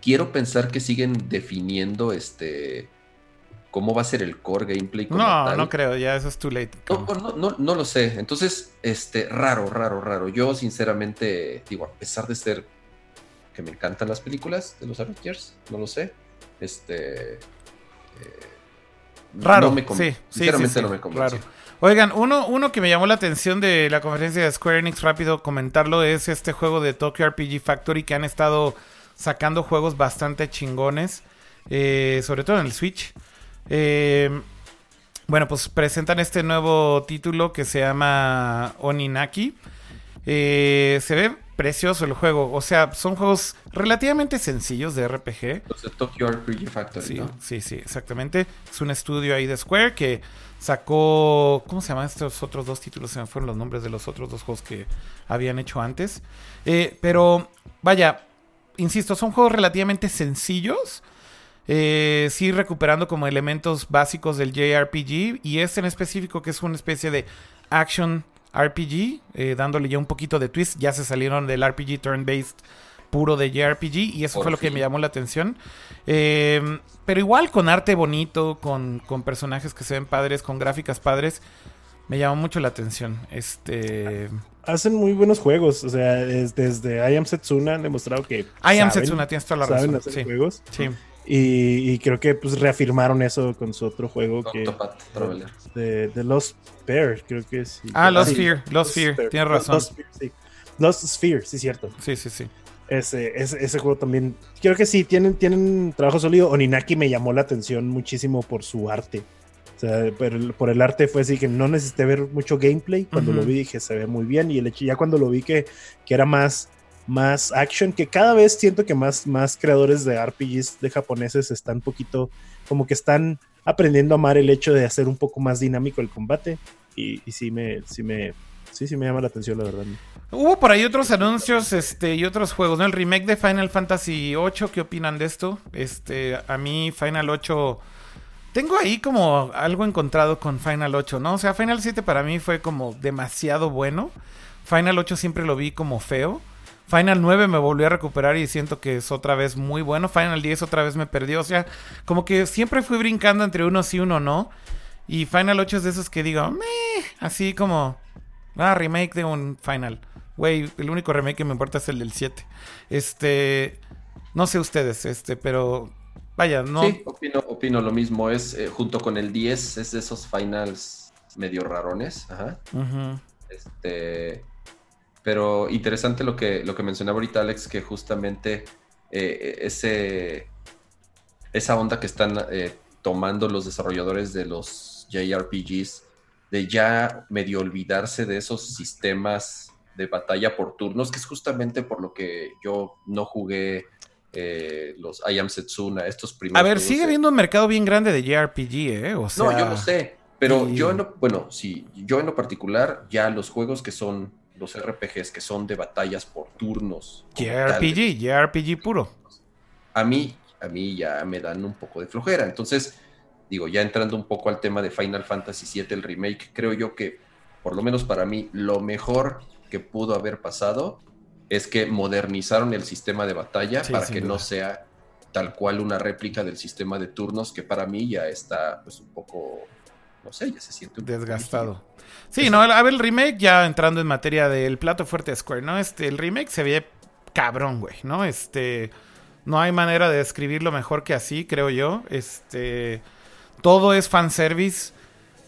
quiero pensar que siguen definiendo este cómo va a ser el core gameplay. no, no creo, ya eso es too late. No, no, no, lo sé. Entonces, este, raro, raro, raro. Yo, sinceramente, digo, a pesar de ser que me encantan las películas de los Avengers, no lo sé. Este. Eh, raro, me sí, sinceramente no me convence. Oigan, uno, uno que me llamó la atención de la conferencia de Square Enix, rápido comentarlo, es este juego de Tokyo RPG Factory que han estado sacando juegos bastante chingones, eh, sobre todo en el Switch. Eh, bueno, pues presentan este nuevo título que se llama Oninaki. Eh, se ve precioso el juego. O sea, son juegos relativamente sencillos de RPG. Los de Tokyo RPG Factory, sí, Sí, sí, exactamente. Es un estudio ahí de Square que sacó. ¿Cómo se llaman estos otros dos títulos? Se me fueron los nombres de los otros dos juegos que habían hecho antes. pero, vaya, insisto, son juegos relativamente sencillos. Eh, sí, recuperando como elementos básicos del JRPG. Y este en específico, que es una especie de action RPG, eh, dándole ya un poquito de twist. Ya se salieron del RPG turn-based puro de JRPG. Y eso fue lo que me llamó la atención. Em, pero igual con arte bonito, con, con personajes que se ven padres, con gráficas padres me llamó mucho la atención. Este. Hacen muy buenos juegos. O sea, desde I Am Setsuna han demostrado que. I Am Setsuna, tienes toda la saben Hacer juegos. Sí. Y, creo que pues reafirmaron eso con su otro juego que. De, de, Lost Sphere, creo que es. Ah, Lost Sphere, Lost Sphere, tienes razón. Lost Sphere, sí. Lost Sphere, sí, cierto. Sí, sí, sí. Ese, ese, ese, juego también. Creo que sí, tienen, tienen trabajo sólido. Oninaki me llamó la atención muchísimo por su arte sea, por el, arte fue así que no necesité ver mucho gameplay. Cuando lo vi dije, se ve muy bien. Y el hecho, ya cuando lo vi que, que era más, más action, que cada vez siento que más, más creadores de RPGs de japoneses están un poquito, como que están aprendiendo a amar el hecho de hacer un poco más dinámico el combate. Y, sí me, sí me, sí, sí me llama la atención, la verdad. Hubo por ahí otros anuncios este, y otros juegos. El remake de Final Fantasy VIII, ¿qué opinan de esto? Este, a mí Final 8 tengo ahí como algo encontrado con Final 8, ¿no? O sea, Final 7 para mí fue como demasiado bueno. Final 8 siempre lo vi como feo. Final 9 me volvió a recuperar y siento que es otra vez muy bueno. Final 10 otra vez me perdió. O sea, como que siempre fui brincando entre uno sí y uno no. Y Final 8 es de esos que digo, meh, así como, ah, remake de un Final. Güey, el único remake que me importa es el del 7. Este, no sé ustedes, este, pero Vaya, no. Sí, opino, lo mismo. Es eh, junto con el 10, es de esos finals medio rarones. Ajá. Este. Pero interesante lo que, lo que mencionaba ahorita Alex, que justamente eh, ese, esa onda que están eh, tomando los desarrolladores de los JRPGs, de ya medio olvidarse de esos sistemas de batalla por turnos, que es justamente por lo que yo no jugué eh, los I Am Setsuna, estos primeros. A ver, sigue habiendo un mercado bien grande de JRPG, ¿eh? O sea... No, yo lo sé, pero yo en lo, bueno, sí, yo en lo particular, ya los juegos que son los RPGs, que son de batallas por turnos. JRPG, JRPG puro. A mí, a mí ya me dan un poco de flojera. Entonces, digo, ya entrando un poco al tema de Final Fantasy VII, el remake, creo yo que, por lo menos para mí, lo mejor que pudo haber pasado es que modernizaron el sistema de batalla para que no sea tal cual una réplica del sistema de turnos que para mí ya está pues un poco, no sé, ya se siente un desgastado. Sí, no, a ver, el remake ya entrando en materia del plato fuerte de Square, ¿no? Este, el remake se ve cabrón, güey, ¿no? Este, no hay manera de describirlo mejor que así, creo yo. Este, todo es fanservice,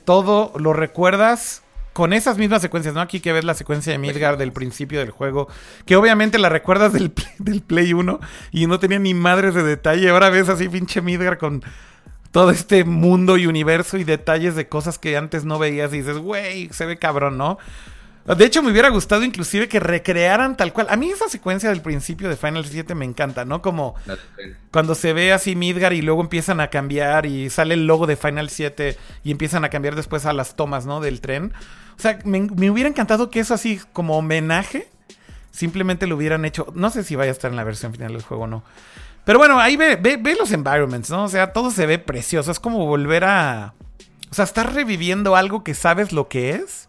todo lo recuerdas con esas mismas secuencias, ¿no? Aquí que ves la secuencia de Midgard del principio del juego, que obviamente la recuerdas del, del Play 1 y no tenía ni madres de detalle. Ahora ves así pinche Midgard con todo este mundo y universo y detalles de cosas que antes no veías y dices, güey, se ve cabrón, ¿no? De hecho, me hubiera gustado inclusive que recrearan tal cual. A mí esa secuencia del principio de Final 7 me encanta, ¿no? Como cuando se ve así Midgar y luego empiezan a cambiar y sale el logo de Final 7 y empiezan a cambiar después a las tomas, ¿no? Del tren. O sea, me, hubiera encantado que eso así como homenaje simplemente lo hubieran hecho. No sé si vaya a estar en la versión final del juego o no. Pero bueno, ahí ve, ve, ve los environments, ¿no? O sea, todo se ve precioso. Es como volver a. O sea, estás reviviendo algo que sabes lo que es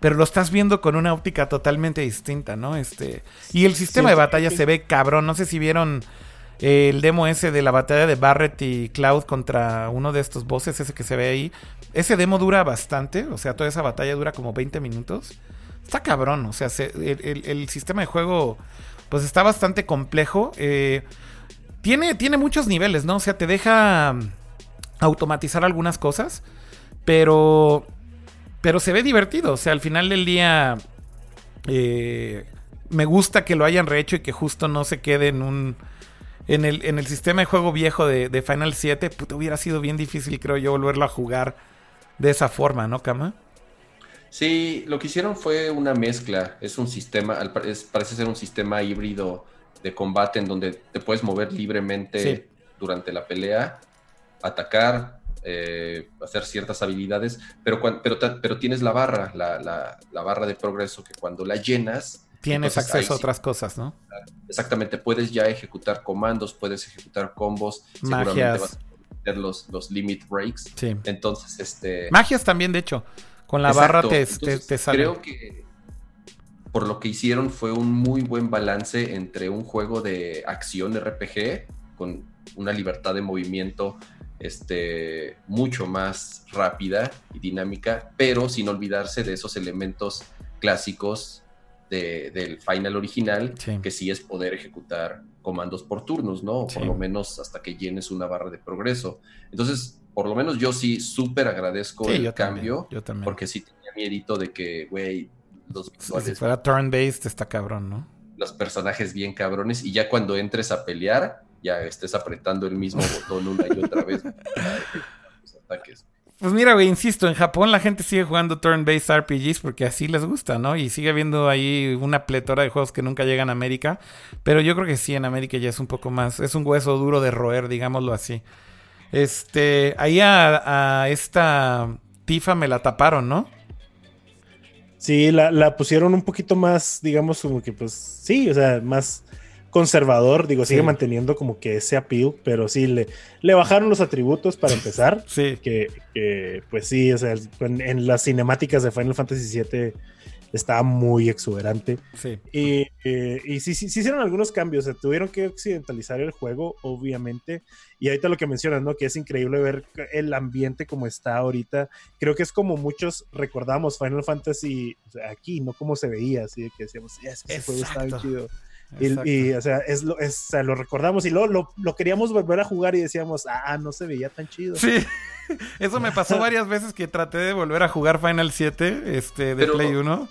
pero lo estás viendo con una óptica totalmente distinta, ¿no? Este y el sistema de batalla se ve cabrón. No sé si vieron eh, el demo ese de la batalla de Barrett y Cloud contra uno de estos bosses, ese que se ve ahí. Ese demo dura bastante, o sea, toda esa batalla dura como 20 minutos. Está cabrón, o sea, el, sistema de juego pues está bastante complejo. Eh, tiene, tiene muchos niveles, ¿no? O sea, te deja automatizar algunas cosas, pero pero se ve divertido. O sea, al final del día. Eh, me gusta que lo hayan rehecho y que justo no se quede en un. En el, en el sistema de juego viejo de, Final 7, puto, hubiera sido bien difícil, creo yo, volverlo a jugar de esa forma, ¿no, Kama? Sí, lo que hicieron fue una mezcla. Es un sistema, parece ser un sistema híbrido de combate en donde te puedes mover libremente durante la pelea, atacar, eh, hacer ciertas habilidades, pero, pero, pero tienes la barra, la, barra de progreso que cuando la llenas... Tienes acceso a otras cosas, ¿no? Exactamente, puedes ya ejecutar comandos, puedes ejecutar combos, seguramente vas a meter los, los limit breaks. Entonces, este... Magias también, de hecho, con la barra te, te, sale. Creo que por lo que hicieron fue un muy buen balance entre un juego de acción RPG con una libertad de movimiento este, mucho más rápida y dinámica, pero sin olvidarse de esos elementos clásicos del Final original, que sí es poder ejecutar comandos por turnos, ¿no? Por lo menos hasta que llenes una barra de progreso. Entonces, por lo menos yo sí súper agradezco el cambio, porque sí tenía miedito de que, güey, los Si fuera turn-based está cabrón, ¿no? Los personajes bien cabrones, y ya cuando entres a pelear, ya estés apretando el mismo botón una y otra vez Pues mira, güey, insisto, en Japón la gente sigue jugando turn-based RPGs porque así les gusta, ¿no? Y sigue habiendo ahí una pletora de juegos que nunca llegan a América. Pero yo creo que sí, en América ya es un poco más. Es un hueso duro de roer, digámoslo así. Este. Ahí a, a esta Tifa me la taparon, ¿no? Sí, la, la pusieron un poquito más, digamos, como que pues. Sí, o sea, más conservador, digo, sigue manteniendo como que ese appeal, pero sí, le, le bajaron los atributos para empezar. sí. Que, pues sí, o sea, en, las cinemáticas de Final Fantasy VII estaba muy exuberante. Sí. Y, eh, y sí, sí, hicieron algunos cambios, o tuvieron que occidentalizar el juego, obviamente. Y ahorita lo que mencionas, ¿no? Que es increíble ver el ambiente como está ahorita. Creo que es como muchos recordamos Final Fantasy aquí, no como se veía, así que decíamos, ese juego está bien chido. Y, o sea, es lo, es, lo recordamos y luego lo, queríamos volver a jugar y decíamos, ah, no se veía tan chido. Sí, eso me pasó varias veces que traté de volver a jugar Final 7 este, de Play 1.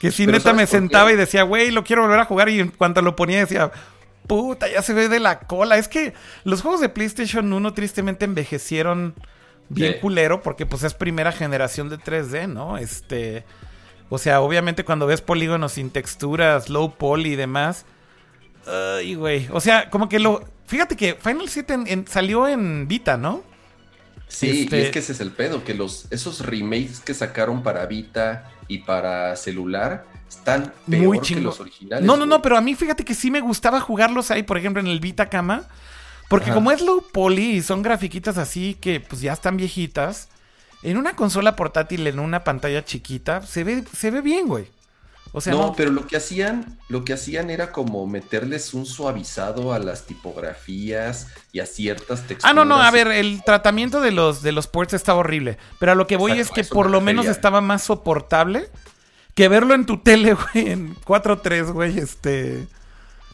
Que sí, neta me sentaba y decía, güey, lo quiero volver a jugar. Y en cuanto lo ponía decía, puta, ya se ve de la cola. Es que los juegos de PlayStation 1 tristemente envejecieron bien culero porque pues es primera generación de 3D, ¿no? Este... O sea, obviamente cuando ves polígonos sin texturas, low poly y demás, Ay, güey. O sea, como que lo. Fíjate que Final 7 salió en Vita, ¿no? Sí, y este es que ese es el pedo, que los, esos remakes que sacaron para Vita y para celular están peor Muy que los originales. No, no, no, pero a mí fíjate que sí me gustaba jugarlos ahí, por ejemplo, en el Vita Cama. Porque como es low poly y son grafiquitas así que pues ya están viejitas, en una consola portátil, en una pantalla chiquita, se ve, se ve bien, güey no, pero lo que hacían, lo que hacían era como meterles un suavizado a las tipografías y a ciertas texturas. Ah, no, no, a ver, el tratamiento de los de los ports estaba horrible, pero a lo que voy es que por lo menos estaba más soportable que verlo en tu tele, güey, en 4.3, güey, este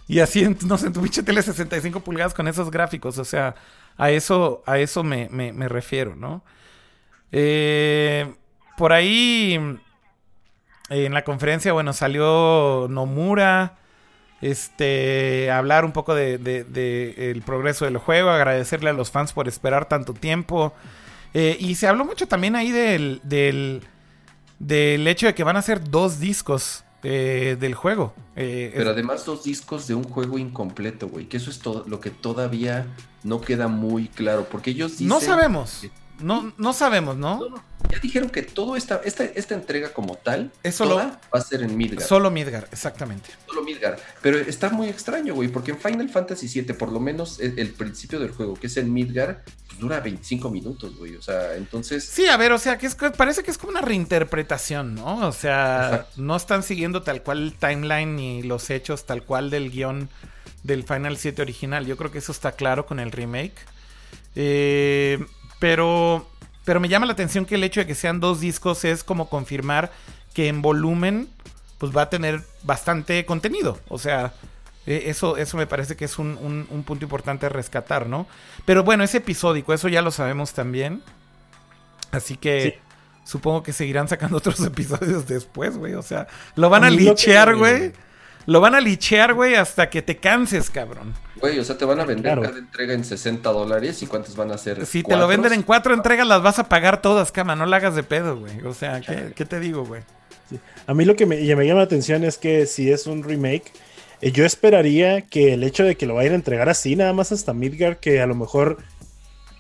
y así, no sé, en tu pinche tele 65 pulgadas con esos gráficos, o sea, a eso a eso me, me refiero, ¿no? Eh, por ahí en la conferencia, bueno, salió Nomura. Este, hablar un poco de, el progreso del juego, agradecerle a los fans por esperar tanto tiempo. Eh, y se habló mucho también ahí del, del, del hecho de que van a ser dos discos eh, del juego. Eh, Pero además dos discos de un juego incompleto, güey. Que eso es todo lo que todavía no queda muy claro. Porque ellos dicen... No sabemos. No, no sabemos, ¿no? ya dijeron que todo esta, esta, esta entrega como tal Es solo- toda va a ser en Midgard. Solo Midgar, exactamente. Solo Midgard. Pero está muy extraño, güey, porque en Final Fantasy VII, por lo menos el, el principio del juego, que es en Midgard, pues dura 25 minutos, güey. O sea, entonces. Sí, a ver, o sea, que es, parece que es como una reinterpretación, ¿no? O sea, Exacto. no están siguiendo tal cual el timeline ni los hechos tal cual del guion del Final 7 original. Yo creo que eso está claro con el remake. Eh, pero, pero me llama la atención que el hecho de que sean dos discos es como confirmar que en volumen pues va a tener bastante contenido. O sea, eh, eso, eso me parece que es un, un- un punto importante a rescatar, ¿no? Pero bueno, es episódico, eso ya lo sabemos también. Así que Sí. supongo que seguirán sacando otros episodios después, güey. O sea, lo van a, A que- lichear, güey. Lo van a lichear, güey, hasta que te canses, cabrón. Güey, o sea, te van a vender Claro. cada entrega en 60 dólares y cuántos van a ser. Si te lo venden en cuatro entregas, las vas a pagar todas, cama. No la hagas de pedo, güey. O sea, ¿qué, qué te digo, güey? A mí lo que me llama la atención es que si es un remake, eh, yo esperaría que el hecho de que lo vayan a entregar así, nada más hasta Midgar, que a lo mejor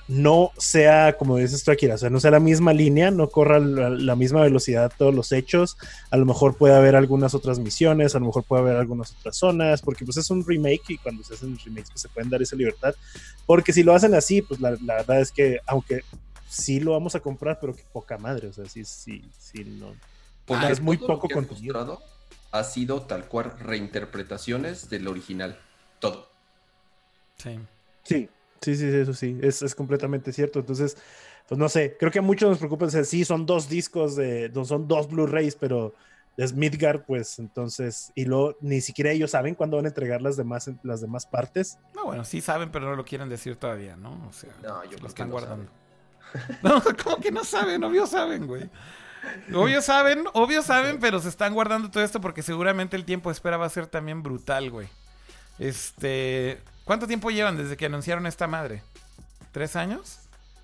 no sea, como dices tú, Akira, o sea, no sea la misma línea, no corra la, la misma velocidad todos los hechos, a lo mejor puede haber algunas otras misiones, a lo mejor puede haber algunas otras zonas, porque pues es un remake y cuando se hacen remakes pues se pueden dar esa libertad, porque si lo hacen así, pues la, la verdad es que, aunque sí lo vamos a comprar, pero que poca madre, o sea, sí, sí, sí, no. Porque es muy todo lo poco contenido. mostrado Ha sido tal cual reinterpretaciones del original. Todo. Sí. Sí, sí, sí, sí, eso sí, es, es completamente cierto. Entonces, pues no sé, creo que a muchos nos preocupa, o sea, sí, son dos discos, de, son dos Blu-rays, pero es Midgard, pues entonces, y luego ni siquiera ellos saben cuándo van a entregar las demás, las demás partes. No, bueno, sí saben, pero no lo quieren decir todavía, ¿no? O sea, No, yo lo que están no guardando. No, ¿cómo que no saben? Obvio saben, güey. Obvio saben, obvio saben, pero se están guardando todo esto porque seguramente el tiempo de espera va a ser también brutal, güey. Este. ¿Cuánto tiempo llevan desde que anunciaron esta madre? ¿Tres años?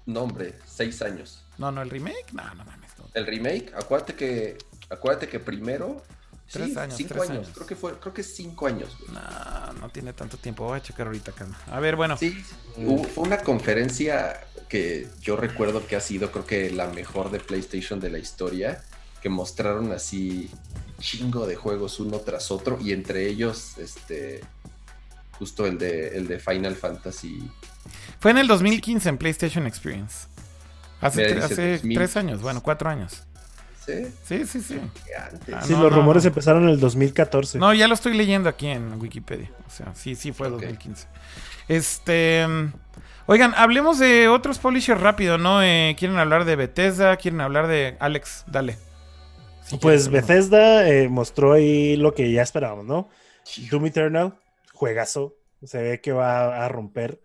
No, hombre, seis años. No, no, el remake. No, no mames. no. El remake, acuérdate que, acuérdate que primero. Tres sí, años, cinco tres años. años. Creo que fue, creo que cinco años. güey. No, no tiene tanto tiempo. Voy a checar ahorita, calma. A ver, bueno. Sí, hubo- fue una conferencia que yo recuerdo que ha sido, creo que la mejor de PlayStation de la historia, que mostraron así chingo de juegos uno tras otro y entre ellos, este, justo el de, el de Final Fantasy. Fue en el 2015 en PlayStation Experience. Hace, dice hace 2000. tres años, bueno, cuatro años. ¿Sí? Sí, sí, sí. Antes. Ah, sí, no, los no, rumores no. empezaron en el 2014. No, ya lo estoy leyendo aquí en Wikipedia. O sea, sí, sí fue Ok. 2015. Este. Oigan, hablemos de otros publishers rápido, ¿no? Eh, ¿Quieren hablar de Bethesda? ¿Quieren hablar de Alex? Dale. Si pues. Bethesda eh, mostró ahí lo que ya esperábamos, ¿no? Doom Eternal, juegazo, se ve que va a romper.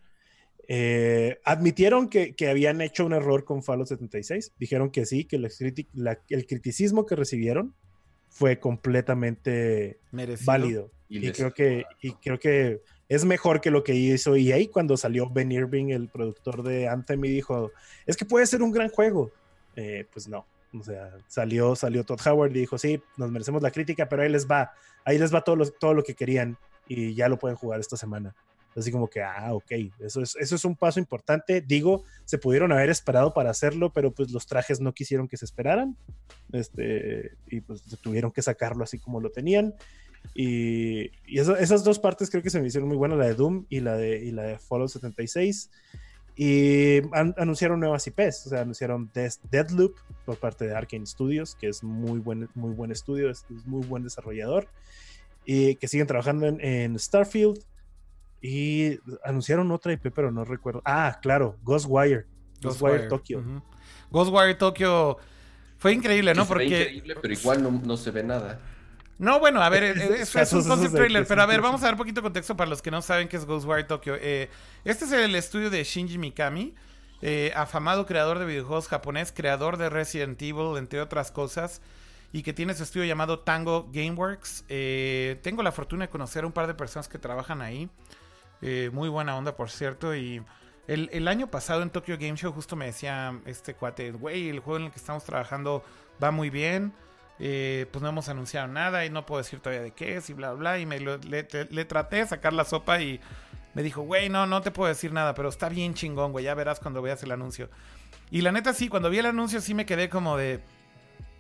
Eh, admitieron que, que habían hecho un error con Fallout 76. Dijeron que sí, que la criti- la- el criticismo que recibieron fue completamente Merecido. válido. Y creo que, y creo que es mejor que lo que hizo EA cuando salió Ben Irving, el productor de Anthem, y dijo, es que puede ser un gran juego. Eh, pues no. O sea, salió, salió Todd Howard y dijo, sí, nos merecemos la crítica, pero ahí les va, ahí les va todo lo, todo lo que querían y ya lo pueden jugar esta semana. Así como que, ah, ok, eso es, eso es un paso importante. Digo, se pudieron haber esperado para hacerlo, pero pues los trajes no quisieron que se esperaran. Este, y pues tuvieron que sacarlo así como lo tenían. Y, y esas dos partes creo que se me hicieron muy buenas, la de Doom y la de, y la de Fallout 76. Y an- anunciaron nuevas IPs, o sea, anunciaron Des- Deadloop por parte de Arkane Studios, que es muy buen, muy buen estudio, es, es muy buen desarrollador, y que siguen trabajando en, en Starfield. Y anunciaron otra IP, pero no recuerdo. Ah, claro, Ghostwire. Ghostwire, Tokyo. Ghostwire Tokyo fue increíble, ¿no? Porque. increíble, pero igual no, no se ve nada. No, bueno, a ver, eso es un concept trailer, pero a ver, vamos a dar un poquito de contexto para los que no saben qué es Ghostwire Tokyo. Eh, este es el estudio de Shinji Mikami, eh, afamado creador de videojuegos japonés, creador de Resident Evil, entre otras cosas, y que tiene su estudio llamado Tango Gameworks. Eh, tengo la fortuna de conocer a un par de personas que trabajan ahí. Eh, muy buena onda, por cierto, y... El, el año pasado en Tokyo Game Show justo me decía este cuate, güey, el juego en el que estamos trabajando va muy bien. Eh, pues no hemos anunciado nada y no puedo decir todavía de qué es y bla, bla. Y me le- le traté de sacar la sopa y me dijo, güey, no, no te puedo decir nada, pero está bien chingón, güey, ya verás cuando veas el anuncio. Y la neta sí, cuando vi el anuncio sí me quedé como de,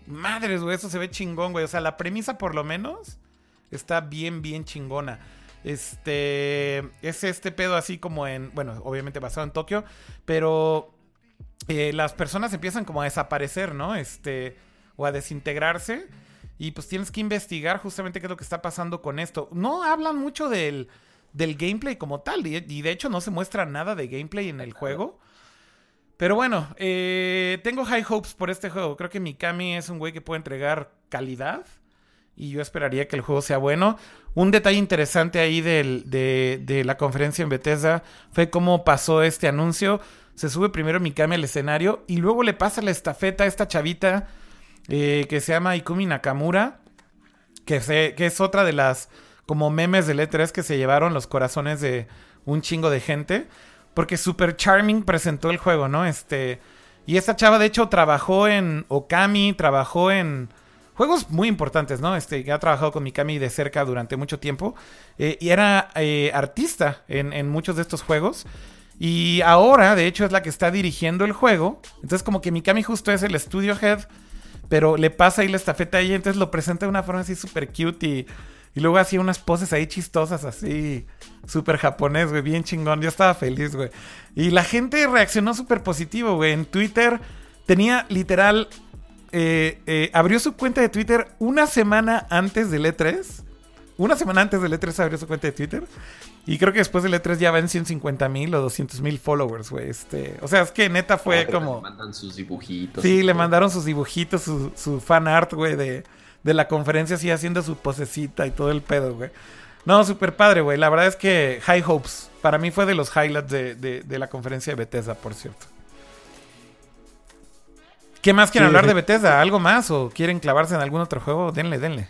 madres, güey, eso se ve chingón, güey. O sea, la premisa por lo menos está bien, bien chingona. Este, es este pedo así como en, bueno, obviamente basado en Tokio, pero eh, las personas empiezan como a desaparecer, ¿no? Este, o a desintegrarse. Y pues tienes que investigar justamente qué es lo que está pasando con esto. No hablan mucho del, del gameplay como tal. Y, de hecho no se muestra nada de gameplay en el juego. Pero bueno, eh, tengo high hopes por este juego. Creo que Mikami es un güey que puede entregar calidad. Y yo esperaría que el juego sea bueno. Un detalle interesante ahí de, la conferencia en Bethesda fue cómo pasó este anuncio. Se sube primero Mikami al escenario y luego le pasa la estafeta a esta chavita eh, que se llama Ikumi Nakamura, que, que es otra de las como memes del E3 que se llevaron los corazones de un chingo de gente, porque Super Charming presentó el juego, ¿no? Este, y esta chava de hecho trabajó en Okami, trabajó en juegos muy importantes, ¿no? Este, ha trabajado con Mikami de cerca durante mucho tiempo eh, y era eh, artista en, en muchos de estos juegos. Y ahora, de hecho, es la que está dirigiendo el juego. Entonces, como que Mikami justo es el studio head pero le pasa ahí la estafeta a entonces lo presenta de una forma así súper cute y, y luego hacía unas poses ahí chistosas, así súper japonés, güey, bien chingón. Yo estaba feliz, güey. Y la gente reaccionó súper positivo, güey. En Twitter tenía literal, eh, eh, abrió su cuenta de Twitter una semana antes del E3 una semana antes del E3 abrió su cuenta de Twitter. Y creo que después del E3 ya va en 150 mil o 200 mil followers, güey. Este, o sea, es que neta fue ah, como... Le mandan sus dibujitos. Sí, le mandaron sus dibujitos, su, fan art, güey, de, de la conferencia así haciendo su posecita y todo el pedo, güey. No, súper padre, güey. La verdad es que High Hopes. Para mí fue de los highlights de, de, la conferencia de Bethesda, por cierto. ¿Qué más quieren hablar de Bethesda? ¿Algo más? ¿O quieren clavarse en algún otro juego? Denle, denle.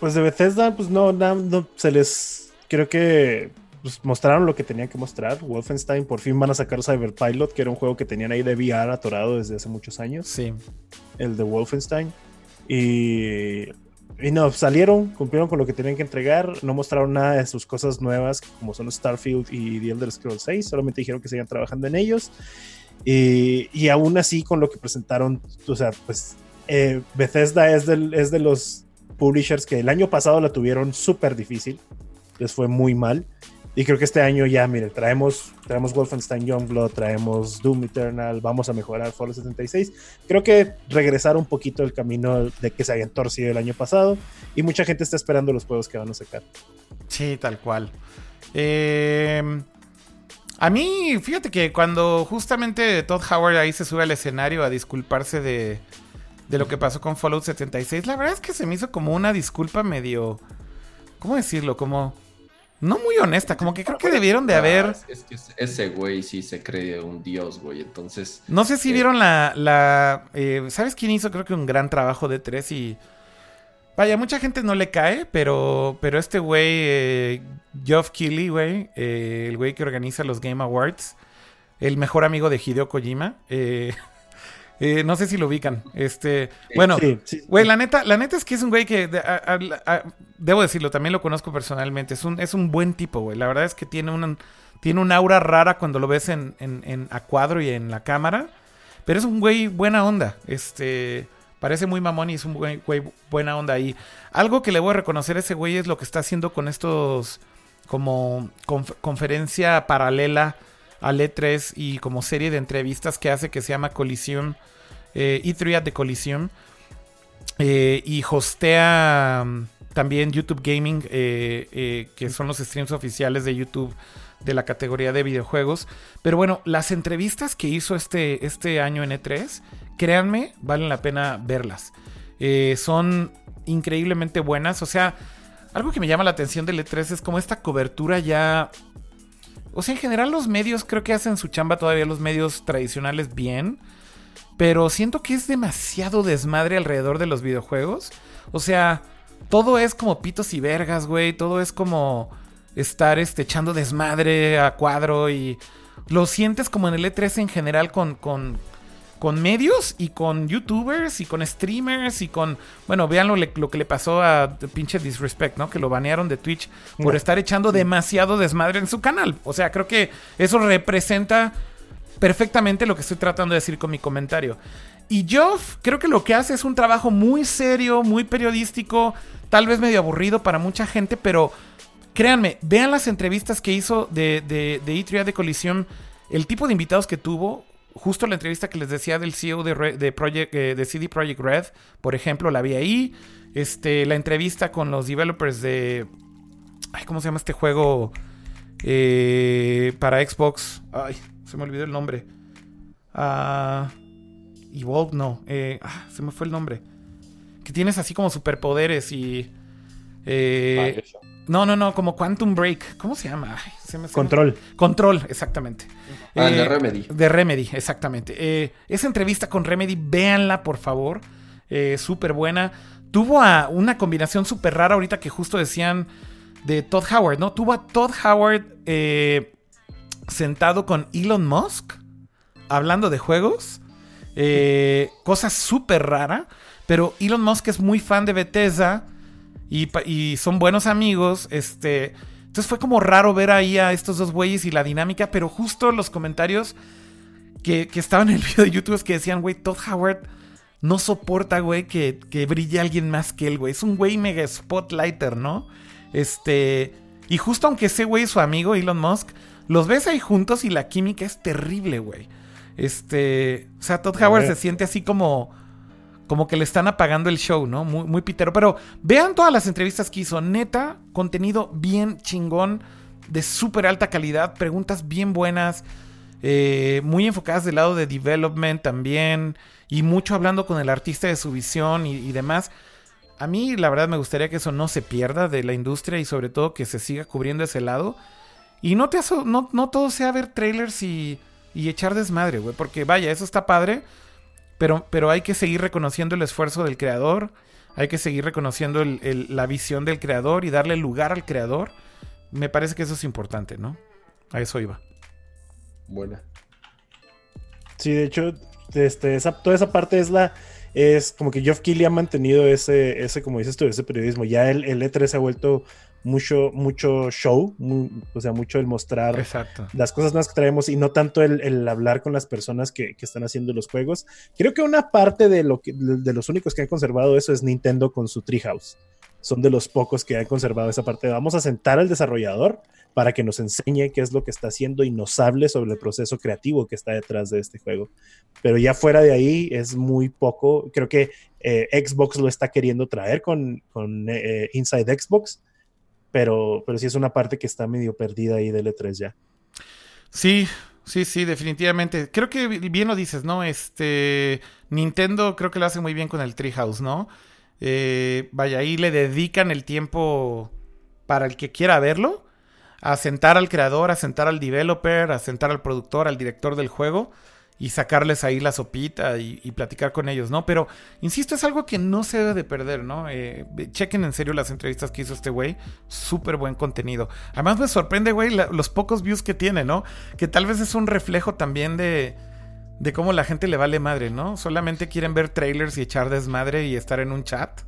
Pues de Bethesda, pues no, no, se les. Creo que pues, mostraron lo que tenían que mostrar. Wolfenstein por fin van a sacar Cyberpilot, que era un juego que tenían ahí de VR atorado desde hace muchos años. Sí. El de Wolfenstein. Y. Y no, salieron, cumplieron con lo que tenían que entregar, no mostraron nada de sus cosas nuevas, como son Starfield y The Elder Scrolls 6, solamente dijeron que seguían trabajando en ellos. Y, y aún así, con lo que presentaron, o sea, pues eh, Bethesda es, del, es de los publishers que el año pasado la tuvieron súper difícil, les fue muy mal. Y creo que este año ya, mire, traemos, traemos Wolfenstein Youngblood, traemos Doom Eternal, vamos a mejorar Fallout 76. Creo que regresar un poquito el camino de que se hayan torcido el año pasado y mucha gente está esperando los juegos que van a sacar. Sí, tal cual. Eh, a mí, fíjate que cuando justamente Todd Howard ahí se sube al escenario a disculparse de, de lo que pasó con Fallout 76. La verdad es que se me hizo como una disculpa medio. ¿Cómo decirlo? Como. No muy honesta, como que creo que debieron de haber. Es que ese güey sí se cree un dios, güey. Entonces. No sé si eh, vieron la. la eh, ¿Sabes quién hizo? Creo que un gran trabajo de tres y. Vaya, mucha gente no le cae, pero, pero este güey, eh, Geoff Keighley, güey, el güey que organiza los Game Awards, el mejor amigo de Hideo Kojima, eh, eh, no sé si lo ubican. Este, bueno, güey, la neta, la neta es que es un güey que debo decirlo, también lo conozco personalmente. Es un, es un buen tipo, güey. La verdad es que tiene un, tiene un aura rara cuando lo ves en, en, a cuadro y en la cámara. Pero es un güey buena onda. Este. Parece muy mamón y es un güey, buena onda ahí. Algo que le voy a reconocer a ese güey es lo que está haciendo con estos. como conferencia paralela al E3 y como serie de entrevistas que hace que se llama Colisión, eh, E3 de Colisión. Eh, y hostea mm, también YouTube Gaming, eh, eh, que son los streams oficiales de YouTube de la categoría de videojuegos. Pero bueno, las entrevistas que hizo este, este año en E3, créanme, valen la pena verlas. son increíblemente buenas. O sea, algo que me llama la atención del E3 es como esta cobertura ya o sea, en general los medios creo que hacen su chamba todavía los medios tradicionales bien. Pero siento que es demasiado desmadre alrededor de los videojuegos. O sea, todo es como pitos y vergas, güey. Todo es como estar este, echando desmadre a cuadro y lo sientes como en el E3 en general con, con, con medios y con youtubers y con streamers y con... Bueno, vean lo, lo que le pasó a pinche Disrespect, ¿no? Que lo banearon de Twitch por estar echando demasiado desmadre en su canal. O sea, creo que eso representa perfectamente lo que estoy tratando de decir con mi comentario. Y Geoff creo que lo que hace es un trabajo muy serio, muy periodístico, tal vez medio aburrido para mucha gente, pero créanme, vean las entrevistas que hizo de, de, de de Colisión, el tipo de invitados que tuvo, justo la entrevista que les decía del CEO de, de, Project, eh, de CD Projekt Red, por ejemplo, la vi ahí. Este, la entrevista con los developers de... Ay, ¿Cómo se llama este juego? Eh, para Xbox. Ay, se me olvidó el nombre. Ah... Evolve, no. Eh, ah, se me fue el nombre. Que tienes así como superpoderes y. Eh, no, no, no, como Quantum Break. ¿Cómo se llama? Control. Control, exactamente. Ah, de eh, Remedy. De Remedy, exactamente. esa entrevista con Remedy, véanla, por favor. súper buena. Tuvo a una combinación súper rara ahorita que justo decían de Todd Howard, ¿no? Tuvo a Todd Howard sentado con Elon Musk hablando de juegos. Eh, cosa súper rara. Pero Elon Musk es muy fan de Bethesda y, son buenos amigos. Este, entonces fue como raro ver ahí a estos dos güeyes y la dinámica. Pero justo los comentarios que, estaban en el video de YouTube es que decían, güey, Todd Howard no soporta, güey, que, que brille alguien más que él, güey. Es un güey mega spotlighter, ¿no? Este. Y justo aunque ese güey es su amigo, Elon Musk, los ves ahí juntos y la química es terrible, güey. Este, o sea, Todd Howard se siente así como como que le están apagando el show, ¿no? Muy, muy pitero. Pero vean todas las entrevistas que hizo. Neta, contenido bien chingón, de súper alta calidad, preguntas bien buenas, eh, muy enfocadas del lado de development también, y mucho hablando con el artista de su visión y, demás. A mí, la verdad, me gustaría que eso no se pierda de la industria y sobre todo que se siga cubriendo ese lado. Y no, te, no, no todo sea ver trailers y y echar desmadre, güey. Porque vaya, eso está padre. Pero, pero hay que seguir reconociendo el esfuerzo del creador. Hay que seguir reconociendo la visión del creador y darle lugar al creador. Me parece que eso es importante, ¿no? A eso iba. Buena. Sí, de hecho, este, esa, toda esa parte es la. Es como que Geoff Keighley ha mantenido ese, ese, como dices tú, ese periodismo. Ya el, el E3 se ha vuelto mucho, mucho show, o sea, mucho el mostrar las cosas más que traemos y no tanto el, hablar con las personas que, están haciendo los juegos. Creo que una parte de, lo que, de los únicos que han conservado eso es Nintendo con su Treehouse. Son de los pocos que han conservado esa parte. Vamos a sentar al desarrollador para que nos enseñe qué es lo que está haciendo y nos hable sobre el proceso creativo que está detrás de este juego. Pero ya fuera de ahí es muy poco. Creo que eh, Xbox lo está queriendo traer con, con eh, Inside Xbox pero, pero sí es una parte que está medio perdida ahí del E3 ya. Sí, sí, sí, definitivamente. Creo que bien lo dices, ¿no? Este, Nintendo creo que lo hace muy bien con el Treehouse, ¿no? Eh, vaya, ahí le dedican el tiempo para el que quiera verlo, a sentar al creador, a sentar al developer, a sentar al productor, al director del juego y sacarles ahí la sopita y, platicar con ellos, ¿no? Pero, insisto, es algo que no se debe de perder, ¿no? Eh, chequen en serio las entrevistas que hizo este güey. Súper buen contenido. Además me sorprende, güey, los pocos views que tiene, ¿no? Que tal vez es un reflejo también de, de cómo la gente le vale madre, ¿no? Solamente quieren ver trailers y echar desmadre y estar en un chat.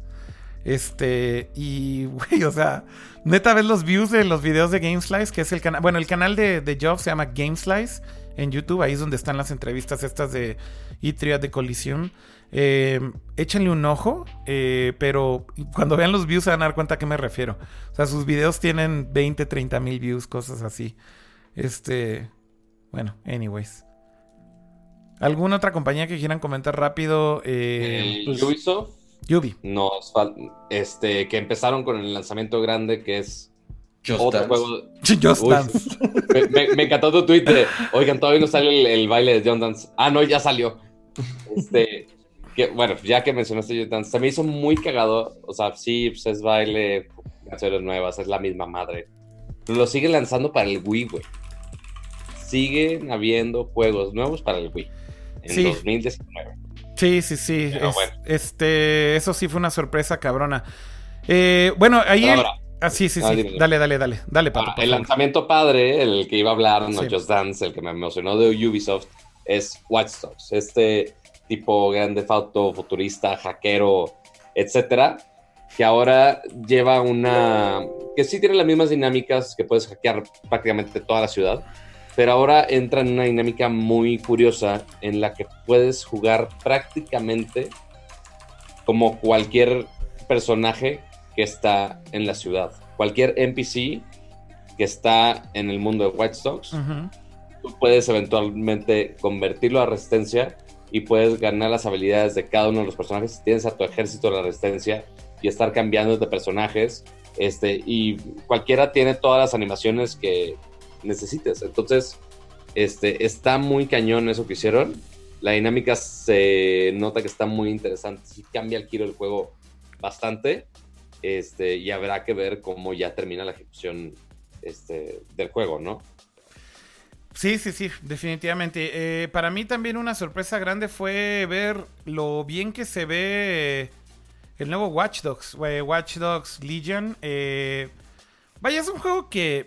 Este, y, güey, o sea, neta ves los views de los videos de GameSlice, que es el canal, bueno, el canal de, de Job se llama GameSlice en YouTube. Ahí es donde están las entrevistas estas de Itria de Colisión. Eh, échenle un ojo, eh, pero cuando vean los views se van a dar cuenta a qué me refiero. O sea, sus videos tienen 20, 30 mil views, cosas así. Este, bueno, anyways. ¿Alguna otra compañía que quieran comentar rápido? Eh, pues, Ubisoft. Ubi. Nos este, que empezaron con el lanzamiento grande que es otro juego. Just Dance. Me, encantó tu tweet de, oigan, todavía no sale el, baile de John Dance. Ah, no, ya salió. Este, que, bueno, ya que mencionaste Just Dance, se me hizo muy cagado. O sea, sí, pues es baile, canciones nuevas, es la misma madre. Pero lo siguen lanzando para el Wii, güey. Siguen habiendo juegos nuevos para el Wii. En 2019. Sí, sí, sí. Este, eso sí fue una sorpresa cabrona. Eh, bueno, ahí. Ah, sí, sí, sí. Dale, dale, dale. Dale, Pato, ah, el lanzamiento padre, el que iba a hablar, no Just Dance, el que me emocionó de Ubisoft, es Watch Dogs. Este tipo grande Auto, futurista, hackero, etcétera, que ahora lleva una que sí tiene las mismas dinámicas que puedes hackear prácticamente toda la ciudad, pero ahora entra en una dinámica muy curiosa en la que puedes jugar prácticamente como cualquier personaje que está en la ciudad, cualquier NPC que está en el mundo de White Sox, tú puedes eventualmente convertirlo a resistencia y puedes ganar las habilidades de cada uno de los personajes. Tienes a tu ejército de la resistencia y estar cambiando de personajes. Este, y cualquiera tiene todas las animaciones que necesites. Entonces, este, está muy cañón eso que hicieron. La dinámica se nota que está muy interesante. Sí cambia el giro del juego bastante. Este, y habrá que ver cómo ya termina la ejecución este, del juego, ¿no? Sí, sí, sí, definitivamente. Eh, para mí también una sorpresa grande fue ver lo bien que se ve el nuevo Watch Dogs, Watch Dogs Legion. Eh, vaya, es un juego que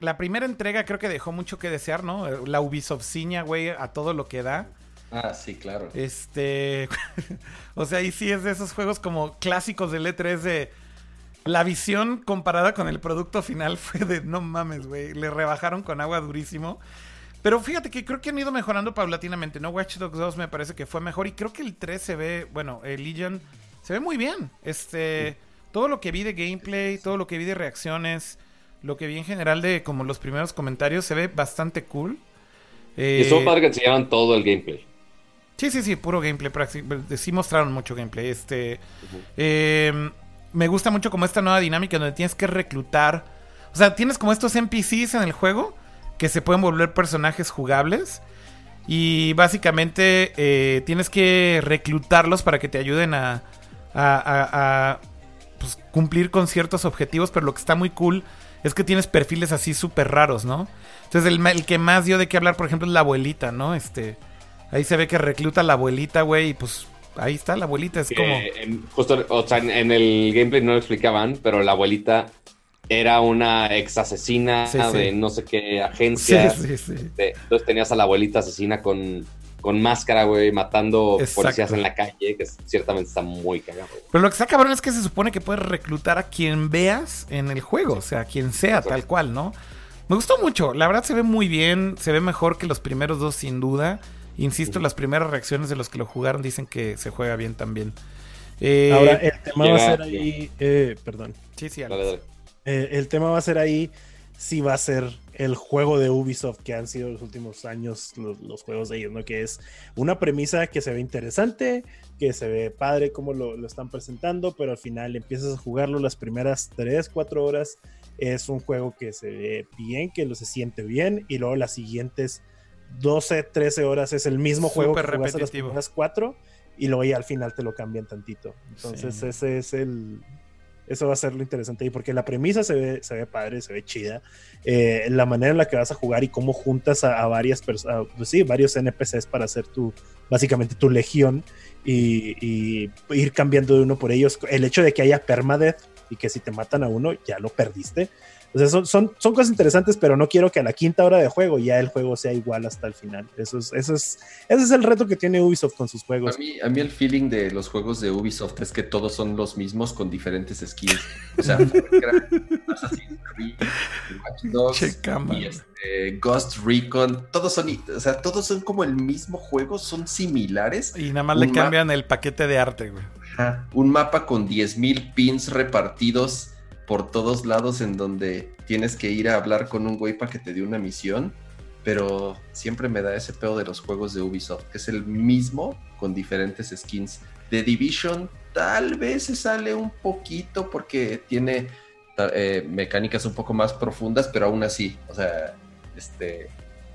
la primera entrega creo que dejó mucho que desear, ¿no? La Ubisoft ciña, güey, a todo lo que da. Ah, sí, claro. Este, o sea, y sí es de esos juegos como clásicos del E3 de la visión comparada con el producto final fue de no mames, güey. Le rebajaron con agua durísimo. Pero fíjate que creo que han ido mejorando paulatinamente, ¿no? Watch Dogs 2 me parece que fue mejor. Y creo que el 3 se ve, bueno, el Legion se ve muy bien. Este, todo lo que vi de gameplay, todo lo que vi de reacciones, lo que vi en general de como los primeros comentarios, se ve bastante cool. y estuvo padre que enseñaban todo el gameplay. Sí, sí, sí, puro gameplay. Sí mostraron mucho gameplay. Este. eh, me gusta mucho como esta nueva dinámica donde tienes que reclutar. O sea, tienes como estos NPCs en el juego que se pueden volver personajes jugables. Y básicamente eh, tienes que reclutarlos para que te ayuden a, a, pues, cumplir con ciertos objetivos. Pero lo que está muy cool es que tienes perfiles así súper raros, ¿no? Entonces el, el, que más dio de qué hablar, por ejemplo, es la abuelita, ¿no? Este, ahí se ve que recluta a la abuelita, güey, y pues ahí está la abuelita, es como... justo, o sea, en, el gameplay no lo explicaban, pero la abuelita era una ex asesina de no sé qué agencia. Sí, sí, entonces tenías a la abuelita asesina con, con máscara, güey, matando policías en la calle, que ciertamente está muy cagado. Pero lo que está cabrón es que se supone que puedes reclutar a quien veas en el juego, o sea, quien sea, tal cual, ¿no? Me gustó mucho, la verdad se ve muy bien, se ve mejor que los primeros dos sin Insisto, las primeras reacciones de los que lo jugaron dicen que se juega bien también. Eh, Ahora, el tema va a ser ahí. Eh, perdón. Sí, sí, dale, eh, el tema va a ser ahí si va a ser el juego de Ubisoft que han sido los últimos años los, juegos de ellos, ¿no? Que es una premisa que se ve interesante, que se ve padre como lo, lo, están presentando, pero al final empiezas a jugarlo las primeras 3, 4 horas. Es un juego que se ve bien, que lo se siente bien, y luego las siguientes 12, 13 horas es el mismo juego que jugaste las primeras 4 y luego ya al final te lo cambian tantito. Entonces ese es el... Eso va a ser lo interesante ahí, porque la premisa se ve, se ve padre, se ve chida. Eh, la manera en la que vas a jugar y cómo juntas a, varias personas, pues sí, varios NPCs para hacer tu, básicamente tu legión y, y, ir cambiando de uno por ellos. El hecho de que haya permadeath y que si te matan a uno ya lo perdiste. O sea, son, son, son, cosas interesantes, pero no quiero que a la quinta hora de juego ya el juego sea igual hasta el final. Eso es, eso es, ese es el reto que tiene Ubisoft con sus juegos. A mí, a mí el feeling de los juegos de Ubisoft es que todos son los mismos con diferentes skins. O sea, Assassin's Creed, Watch Dogs y este, Ghost Recon, todos son, o sea, todos son como el mismo juego, son similares. Y nada más le cambian el paquete de arte, güey. Un mapa con 10.000 pins repartidos por todos lados en donde tienes que ir a hablar con un güey para que te dé una misión, pero siempre me da ese pedo de los juegos de Ubisoft, que es el mismo con diferentes skins. The Division tal vez se sale un poquito porque tiene eh, mecánicas un poco más profundas, pero aún así, o sea, este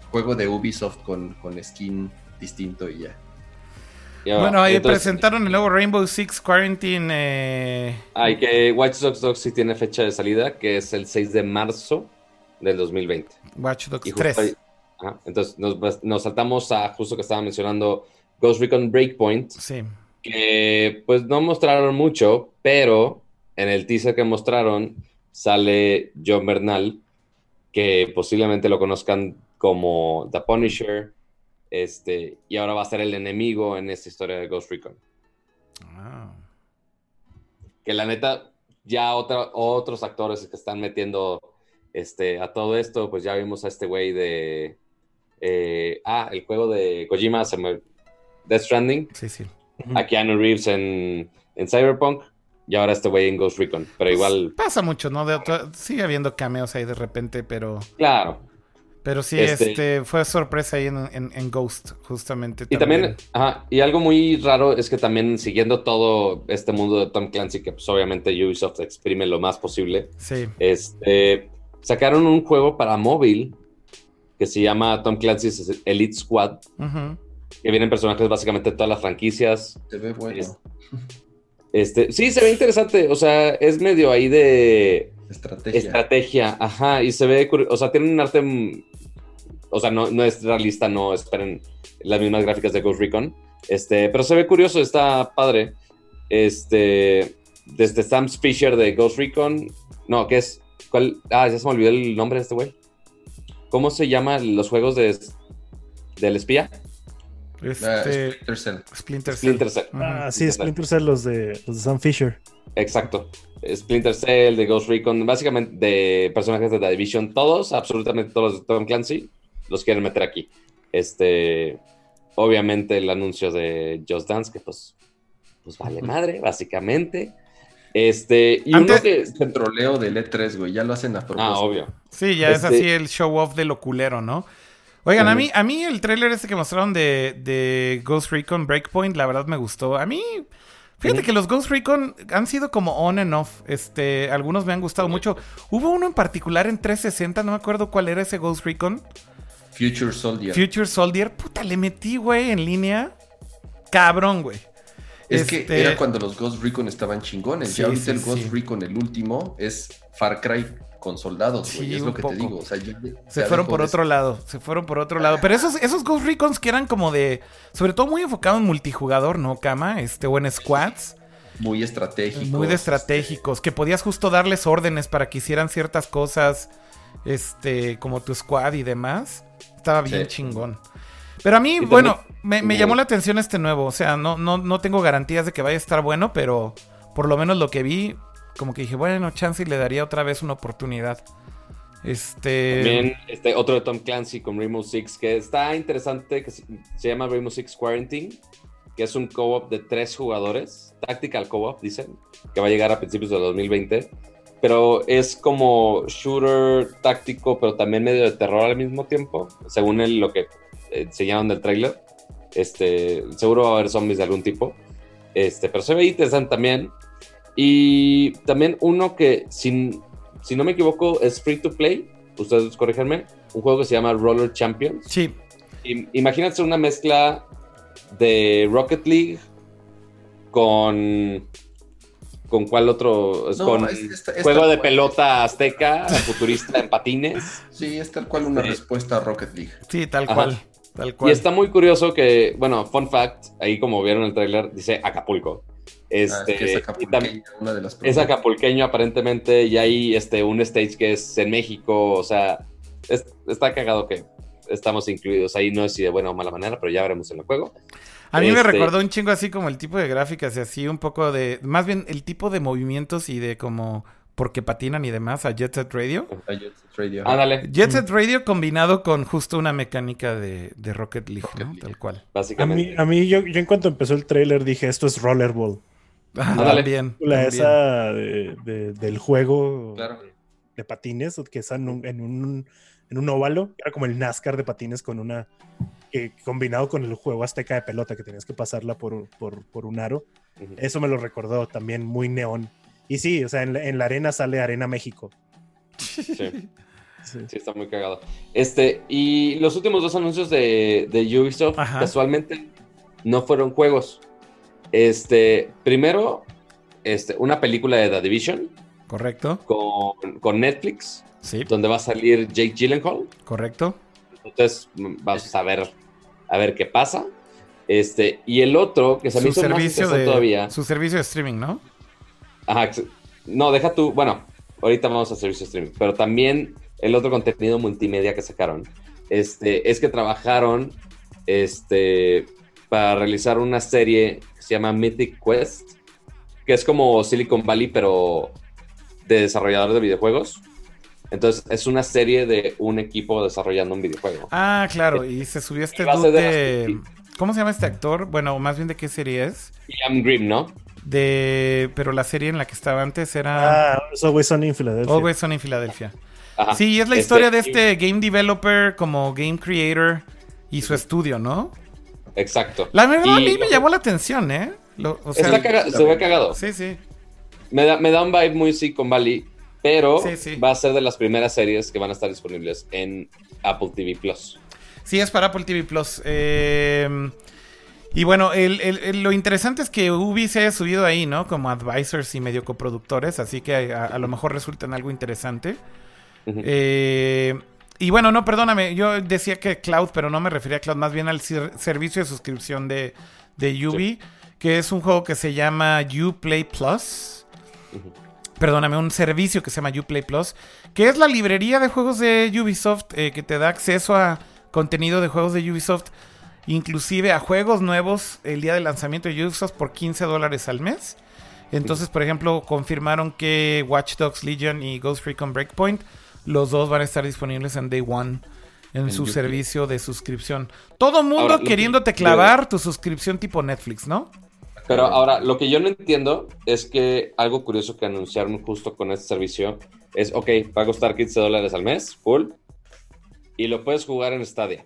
juego de Ubisoft con, con skin distinto y ya bueno, ahí presentaron el nuevo Rainbow Six Quarantine. Eh... Hay que Watch Dogs 2 sí tiene fecha de salida, que es el 6 de marzo del 2020. Watch Dogs 3. entonces nos, saltamos a justo que estaba mencionando Ghost Recon Breakpoint. Sí. Que pues no mostraron mucho, pero en el teaser que mostraron sale John Bernal, que posiblemente lo conozcan como The Punisher, Este, y ahora va a ser el enemigo en esta historia de Ghost Recon. Ah. Que la neta, ya otra, otros actores que están metiendo este, a todo esto, pues ya vimos a este güey de. eh, ah, el juego de Kojima, Death Stranding. Sí, sí. A Keanu Reeves en, en Cyberpunk. Y ahora este güey en Ghost Recon. Pero igual, Pasa mucho, ¿no? De sigue habiendo cameos ahí de repente, pero. claro. Pero sí, Este- este, fue sorpresa ahí en, en- en Ghost, justamente. Y también, ajá, y algo muy raro es que también siguiendo todo este mundo de Tom Clancy, que pues obviamente Ubisoft exprime lo más posible, Sí. este, sacaron un juego para móvil que se llama Tom Clancy's Elite Squad, Ujú. que vienen personajes básicamente de todas las franquicias. Se ve bueno. Es- Este, sí, se ve interesante, o sea, es medio ahí de Estrategia. estrategia, ajá, y se ve, o sea, tiene un arte, o sea, no, no es realista, no esperen las mismas gráficas de Ghost Recon, este, pero se ve curioso, está padre, este, desde Sam Fisher de Ghost Recon, no, ¿qué es? ¿Cuál? Ah, ya se me olvidó el nombre de este güey. ¿Cómo se llaman los juegos de, del espía? Ah, Este, Splinter Cell. Splinter Cell. Splinter Cell. Ah, sí, Splinter Cell, los de, los de Sam Fisher. Exacto. Splinter Cell, de Ghost Recon, básicamente de personajes de The Division, todos, absolutamente todos los de Tom Clancy, los quieren meter aquí. Este, obviamente el anuncio de Just Dance, que pues, pues vale madre, básicamente. Este, y Antes- uno que... Es el troleo del E3, güey. Ya lo hacen a propósito. Ah, obvio. Sí, ya es Este- así el show off de lo culero, ¿no? Oigan, a mí, a mí el tráiler este que mostraron de, de Ghost Recon Breakpoint, la verdad me gustó. A mí, fíjate que los Ghost Recon han sido como on and off. Este, algunos me han gustado mucho. Hubo uno en particular en 360, no me acuerdo cuál era ese Ghost Recon. Future Soldier. Future Soldier. Puta, le metí, güey, en línea. Cabrón, güey. es que Este- era cuando los Ghost Recon estaban chingones. Sí, ya ahorita sí, el Ghost sí. Recon, el último, es Far Cry con soldados, güey. Sí, es lo que poco. te digo. O sea, ya- Se fueron por otro lado, se fueron por otro lado. Pero esos, esos Ghost Recons que eran como de, sobre todo muy enfocado en multijugador, ¿no, Kama? Este, o en squads, Muy estratégico. muy de estratégicos, que podías justo darles órdenes para que hicieran ciertas cosas, este, como tu squad y demás. Estaba bien Sí. chingón. Pero a mí, bueno, me, me llamó la atención este nuevo. O sea, no, no, no tengo garantías de que vaya a estar bueno, pero por lo menos lo que vi, como que dije, bueno, chance y le daría otra vez una oportunidad. Este. También este, otro de Tom Clancy con Rainbow Six, que está interesante, que se, llama Rainbow Six Quarantine, que es un co-op de tres jugadores, Tactical Co-op, dicen, que va a llegar a principios de 2020. Pero es como shooter táctico, pero también medio de terror al mismo tiempo, según el, lo que enseñaron del trailer. Este, seguro va a haber zombies de algún tipo. Este, pero se ve interesante también. Y también uno que, sin, si no me equivoco, es free to play. Ustedes corríjanme. Un juego que se llama Roller Champions. Sí, Im- Imagínate una mezcla de Rocket League con. ¿Con cuál otro? Es No, con es- es- es juego de cual. pelota azteca, futurista en patines. Sí, es tal cual una Sí. respuesta a Rocket League. sí, tal Ajá. cual. Tal Y cual. está muy curioso que, bueno, fun fact, ahí como vieron el tráiler, dice Acapulco. Ah, Este, es que es y acapulqueña, también- una de las es acapulqueño aparentemente y hay este, un stage que es en México, o sea, es- está cagado que estamos incluidos ahí, no es si de buena o mala manera, pero ya veremos en el juego. A mí me Este- recordó un chingo así como el tipo de gráficas y así un poco de, más bien el tipo de movimientos y de como porque patinan y demás a Jet Set Radio. Ah, Jet Set Radio. Ándale, Jet Set Radio combinado con justo una mecánica de, de Rocket League, Rocket ¿no? League. Tal cual. A mí, básicamente. a mí yo, yo en cuanto empezó el trailer dije, esto es Rollerball. Ah, Ándale. también, La también. esa de- de- del juego Claro. de patines, que está en un, en un, en un óvalo. Era como el NASCAR de patines con una... que combinado con el juego azteca de pelota, que tenías que pasarla por, un- por, por un aro. Eso me lo recordó también muy neón. Y sí, o sea, en la, en la arena sale Arena México. Sí. Sí. Sí, está muy cagado. Este, y los últimos dos anuncios de, de Ubisoft, Ajá. casualmente, no fueron juegos. Este, primero, este, una película de The Division Correcto. con, con Netflix, Sí, donde va a salir Jake Gyllenhaal. correcto. Entonces, vamos a ver, a ver qué pasa. Este, y el otro, que se me hizo más de, todavía. su servicio de streaming, ¿no? Ajá, no, deja tú, bueno, ahorita vamos a servicio streaming, pero también el otro contenido multimedia que sacaron, este, es que trabajaron este, para realizar una serie que se llama Mythic Quest, que es como Silicon Valley, pero de desarrolladores de videojuegos. Entonces, es una serie de un equipo desarrollando un videojuego. Ah, claro, y se subió este dude de de... ¿Cómo se llama este actor? Bueno, más bien de qué serie es. Liam Grimm, ¿no? De... Pero la serie en la que estaba antes era... Ah, es Always Sunny en Filadelfia. Always Sunny en Filadelfia. Ajá. Sí, es la Este, historia de este game developer como game creator y su estudio, ¿no? Exacto. La verdad a mí me llamó la atención, ¿eh? Lo- o sea, Está caga- se ve cagado. Sí, sí. Me da, me da un vibe muy Silicon Valley, pero Sí, sí. va a ser de las primeras series que van a estar disponibles en Apple TV Plus. Sí, es para Apple TV Plus. Eh, y bueno, el- el- el- lo interesante es que Ubi se haya subido ahí, ¿no? Como advisors y medio coproductores, así que a, a lo mejor resulta en algo interesante. Eh, y bueno, no, perdóname, yo decía que Cloud, pero no me refería a Cloud, más bien al ser- servicio de suscripción de, de Ubi, que es un juego que se llama Uplay Plus. Perdóname, un servicio que se llama Uplay Plus, que es la librería de juegos de Ubisoft, eh, que te da acceso a contenido de juegos de Ubisoft, inclusive a juegos nuevos el día de lanzamiento de Ubisoft por 15 dólares al mes. Entonces, por ejemplo, confirmaron que Watch Dogs Legion y Ghost Recon Breakpoint, los dos van a estar disponibles en Day One en, En su servicio de suscripción. Todo mundo Ahora, lo que- queriéndote clavar tu suscripción tipo Netflix, ¿no? Pero ahora, lo que yo no entiendo es que algo curioso que anunciaron justo con este servicio es, ok, va a costar 15 dólares al mes, full, y lo puedes jugar en Stadia.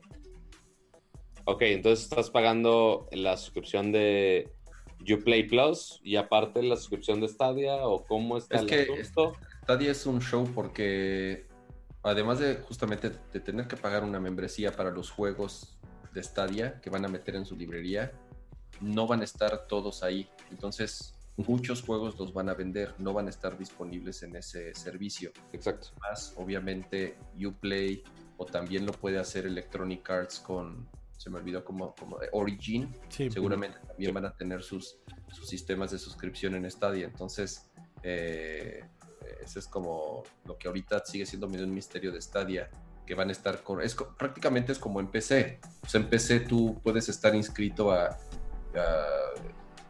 Ok, entonces estás pagando la suscripción de Uplay Plus y aparte la suscripción de Stadia o cómo está Es el que asunto? Stadia es un show porque además de justamente de tener que pagar una membresía para los juegos de Stadia que van a meter en su librería, no van a estar todos ahí. Entonces, muchos juegos los van a vender, no van a estar disponibles en ese servicio. Exacto. Más, obviamente, Uplay o también lo puede hacer Electronic Arts con, se me olvidó como, como Origin, Sí. seguramente también van a tener sus, sus sistemas de suscripción en Stadia. Entonces, eh, ese es como lo que ahorita sigue siendo medio un misterio de Stadia, que van a estar con... Es, prácticamente es como en PC. En PC tú puedes estar inscrito a, a,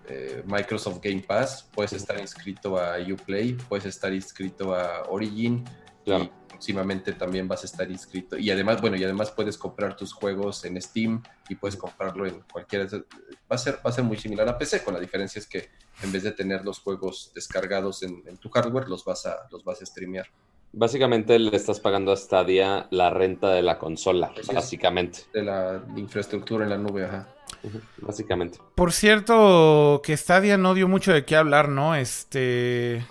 eh, Microsoft Game Pass, puedes estar inscrito a Uplay, puedes estar inscrito a Origin Claro. y próximamente también vas a estar inscrito. Y además, bueno, y además puedes comprar tus juegos en Steam y puedes comprarlo en cualquiera. de- Va a ser, va a ser muy similar a PC, con la diferencia es que en vez de tener los juegos descargados en, en tu hardware, los vas a, los vas a streamear. Básicamente le estás pagando a Stadia la renta de la consola, básicamente. De la infraestructura en la nube, ajá. Básicamente. Por cierto, que Stadia no dio mucho de qué hablar, ¿no? Este.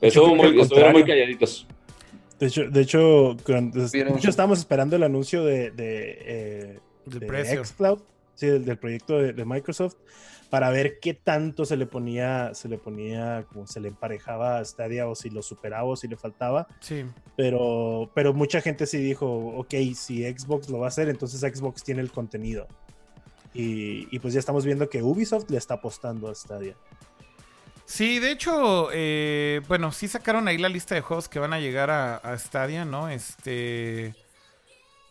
Estuvo muy, al estuvieron muy calladitos. De hecho, de hecho, cuando- de hecho, estábamos esperando el anuncio de, de, eh, Del de xCloud, sí, del, del proyecto de, de Microsoft, para ver qué tanto se le ponía, se le ponía, como se le emparejaba a Stadia o si lo superaba o si le faltaba. Sí. Pero, pero mucha gente sí dijo, ok, si Xbox lo va a hacer, entonces Xbox tiene el contenido. Y, y pues ya estamos viendo que Ubisoft le está apostando a Stadia. Sí, de hecho, eh, bueno, sí sacaron ahí la lista de juegos que van a llegar a, a Stadia, ¿no? Este.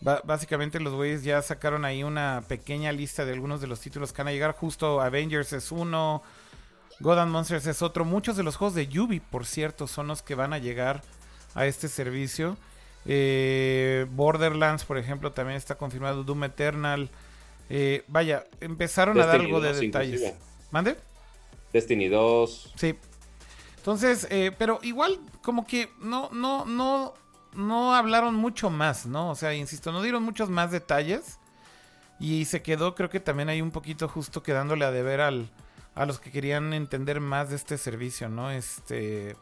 básicamente los güeyes ya sacaron ahí una pequeña lista de algunos de los títulos que van a llegar. Justo Avengers es uno, God and Monsters es otro. Muchos de los juegos de Yubi, por cierto, son los que van a llegar a este servicio. Eh, Borderlands, por ejemplo, también está confirmado. Doom Eternal. Eh, vaya, empezaron a dar Destiny algo de 2 detalles. ¿Mande? Destiny 2. Sí. Entonces, eh, pero igual como que no, no, no, no hablaron mucho más, ¿no? O sea, insisto, no dieron muchos más detalles. Y se quedó, creo que también hay un poquito justo quedándole a deber al, a los que querían entender más de este servicio, ¿no? Este.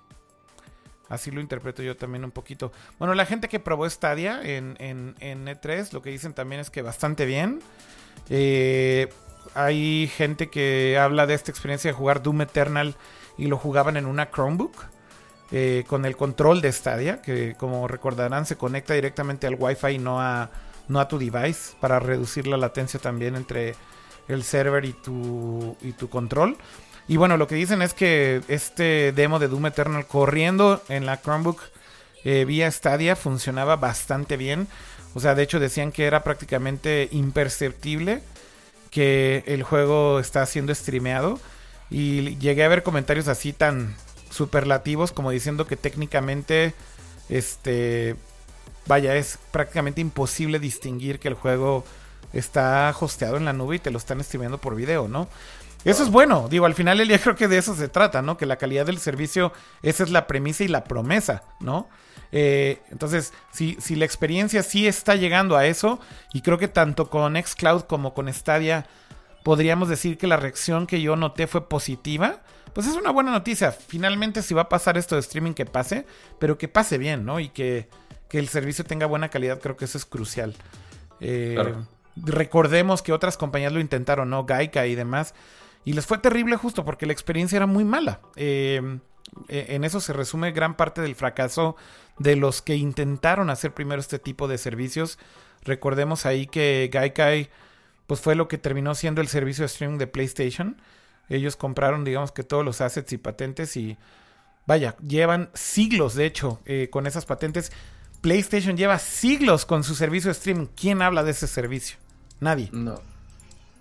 Así lo interpreto yo también un poquito. Bueno, la gente que probó Stadia en, en, en E3, lo que dicen también es que bastante bien. Eh, hay gente que habla de esta experiencia de jugar Doom Eternal y lo jugaban en una Chromebook eh, con el control de Stadia, que como recordarán se conecta directamente al Wi-Fi y no a, no a tu device para reducir la latencia también entre el server y tu, y tu control. Y bueno, lo que dicen es que este demo de Doom Eternal corriendo en la Chromebook eh, vía Stadia funcionaba bastante bien. O sea, de hecho decían que era prácticamente imperceptible que el juego está siendo streameado. Y llegué a ver comentarios así tan superlativos como diciendo que técnicamente, este, vaya, es prácticamente imposible distinguir que el juego está hosteado en la nube y te lo están streameando por video, ¿no? Eso es bueno, digo, al final el día creo que de eso se trata, ¿no? Que la calidad del servicio, esa es la premisa y la promesa, ¿no? Eh, entonces, si, si la experiencia sí está llegando a eso, y creo que tanto con Xcloud como con Stadia podríamos decir que la reacción que yo noté fue positiva, pues es una buena noticia. Finalmente, si va a pasar esto de streaming, que pase, pero que pase bien, ¿no? Y que, que el servicio tenga buena calidad, creo que eso es crucial. Eh, recordemos que otras compañías lo intentaron, ¿no? Gaika y demás. Y les fue terrible justo porque la experiencia era muy mala. Eh, e, en eso se resume gran parte del fracaso de los que intentaron hacer primero este tipo de servicios. Recordemos ahí que Gaikai pues fue lo que terminó siendo el servicio de streaming de PlayStation. Ellos compraron, digamos que todos los assets y patentes y vaya, llevan siglos de hecho eh, con esas patentes. PlayStation lleva siglos con su servicio de streaming. ¿Quién habla de ese servicio? Nadie. No.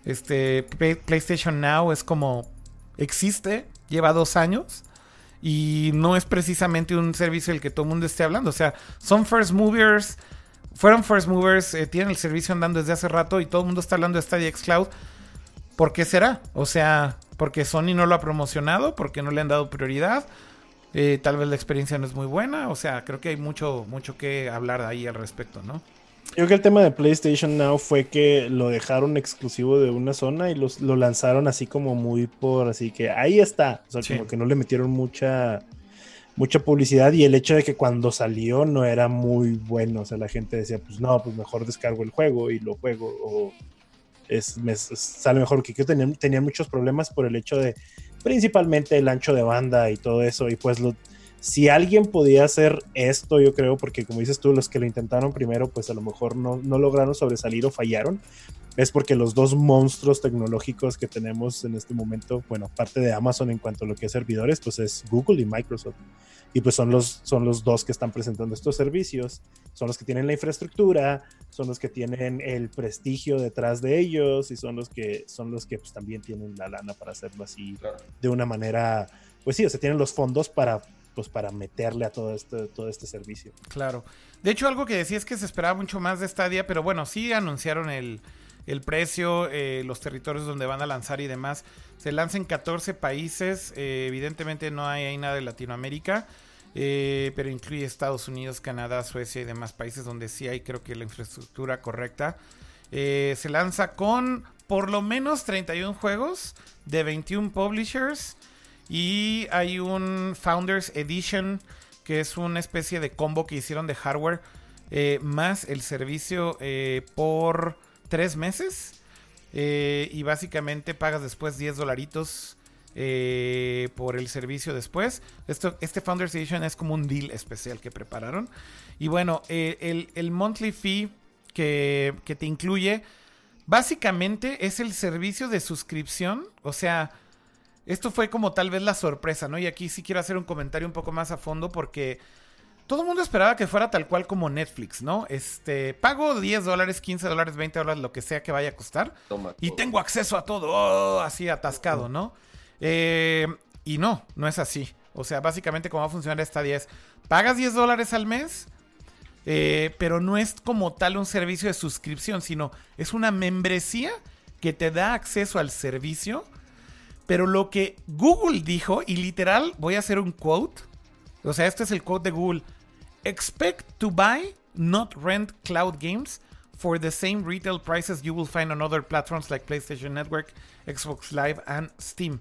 Este PlayStation Now es como existe, lleva dos años y no es precisamente un servicio del que todo el mundo esté hablando. O sea, son first movers, fueron first movers, eh, tienen el servicio andando desde hace rato y todo el mundo está hablando de Stadia Cloud. ¿Por qué será? O sea, porque Sony no lo ha promocionado, porque no le han dado prioridad. Eh, tal vez la experiencia no es muy buena. O sea, creo que hay mucho, mucho que hablar ahí al respecto, ¿no? Yo creo que el tema de PlayStation Now fue que lo dejaron exclusivo de una zona y los, lo lanzaron así como muy por, así que ahí está. O sea, como que no le metieron mucha, mucha publicidad y el hecho de que cuando salió no era muy bueno. O sea, la gente decía, pues no, pues mejor descargo el juego y lo juego. O es, sale mejor que yo tenía, tenía muchos problemas por el hecho de principalmente el ancho de banda y todo eso. Y pues lo, si alguien podía hacer esto, yo creo, porque como dices tú, los que lo intentaron primero, pues a lo mejor no, no lograron sobresalir o fallaron, es porque los dos monstruos tecnológicos que tenemos en este momento, bueno, aparte de Amazon en cuanto a lo que es servidores, pues es Google y Microsoft. Y pues son los, son los dos que están presentando estos servicios, son los que tienen la infraestructura, son los que tienen el prestigio detrás de ellos y son los que, son los que pues, también tienen la lana para hacerlo así de una manera, pues sí, o sea, tienen los fondos para pues para meterle a todo este, servicio. Claro. De hecho, algo que decía es que se esperaba mucho más de Stadia, pero bueno, sí anunciaron el, precio, eh, los territorios donde van a lanzar y demás. Se lanza en 14 países, eh, evidentemente no hay nada de Latinoamérica, eh, pero incluye Estados Unidos, Canadá, Suecia y demás países donde sí hay creo que la infraestructura correcta. se lanza con por lo menos 31 juegos de 21 publishers. Y hay un Founders Edition, que es una especie de combo que hicieron de hardware, eh, más el servicio eh, por tres meses. Eh, y básicamente pagas después 10 dolaritos por el servicio después. Esto, este Founders Edition es como un deal especial que prepararon. Y bueno, el, monthly fee que, que te incluye, básicamente es el servicio de suscripción. O sea esto fue como tal vez la sorpresa, ¿no? Y aquí sí quiero hacer un comentario un poco más a fondo porque todo el mundo esperaba que fuera tal cual como Netflix, ¿no? Este, pago 10 dólares, 15 dólares, 20 dólares, lo que sea que vaya a costar. y tengo acceso a todo, oh, así atascado, ¿no? Eh, y no, no es así. O sea, básicamente cómo va a funcionar esta 10. Pagas 10 dólares al mes, eh, pero no es como tal un servicio de suscripción, sino es una membresía que te da acceso al servicio pero lo que Google dijo, y literal voy a hacer un quote, o sea, este es el quote de Google, expect to buy, not rent cloud games for the same retail prices you will find on other platforms like PlayStation Network, Xbox Live and Steam.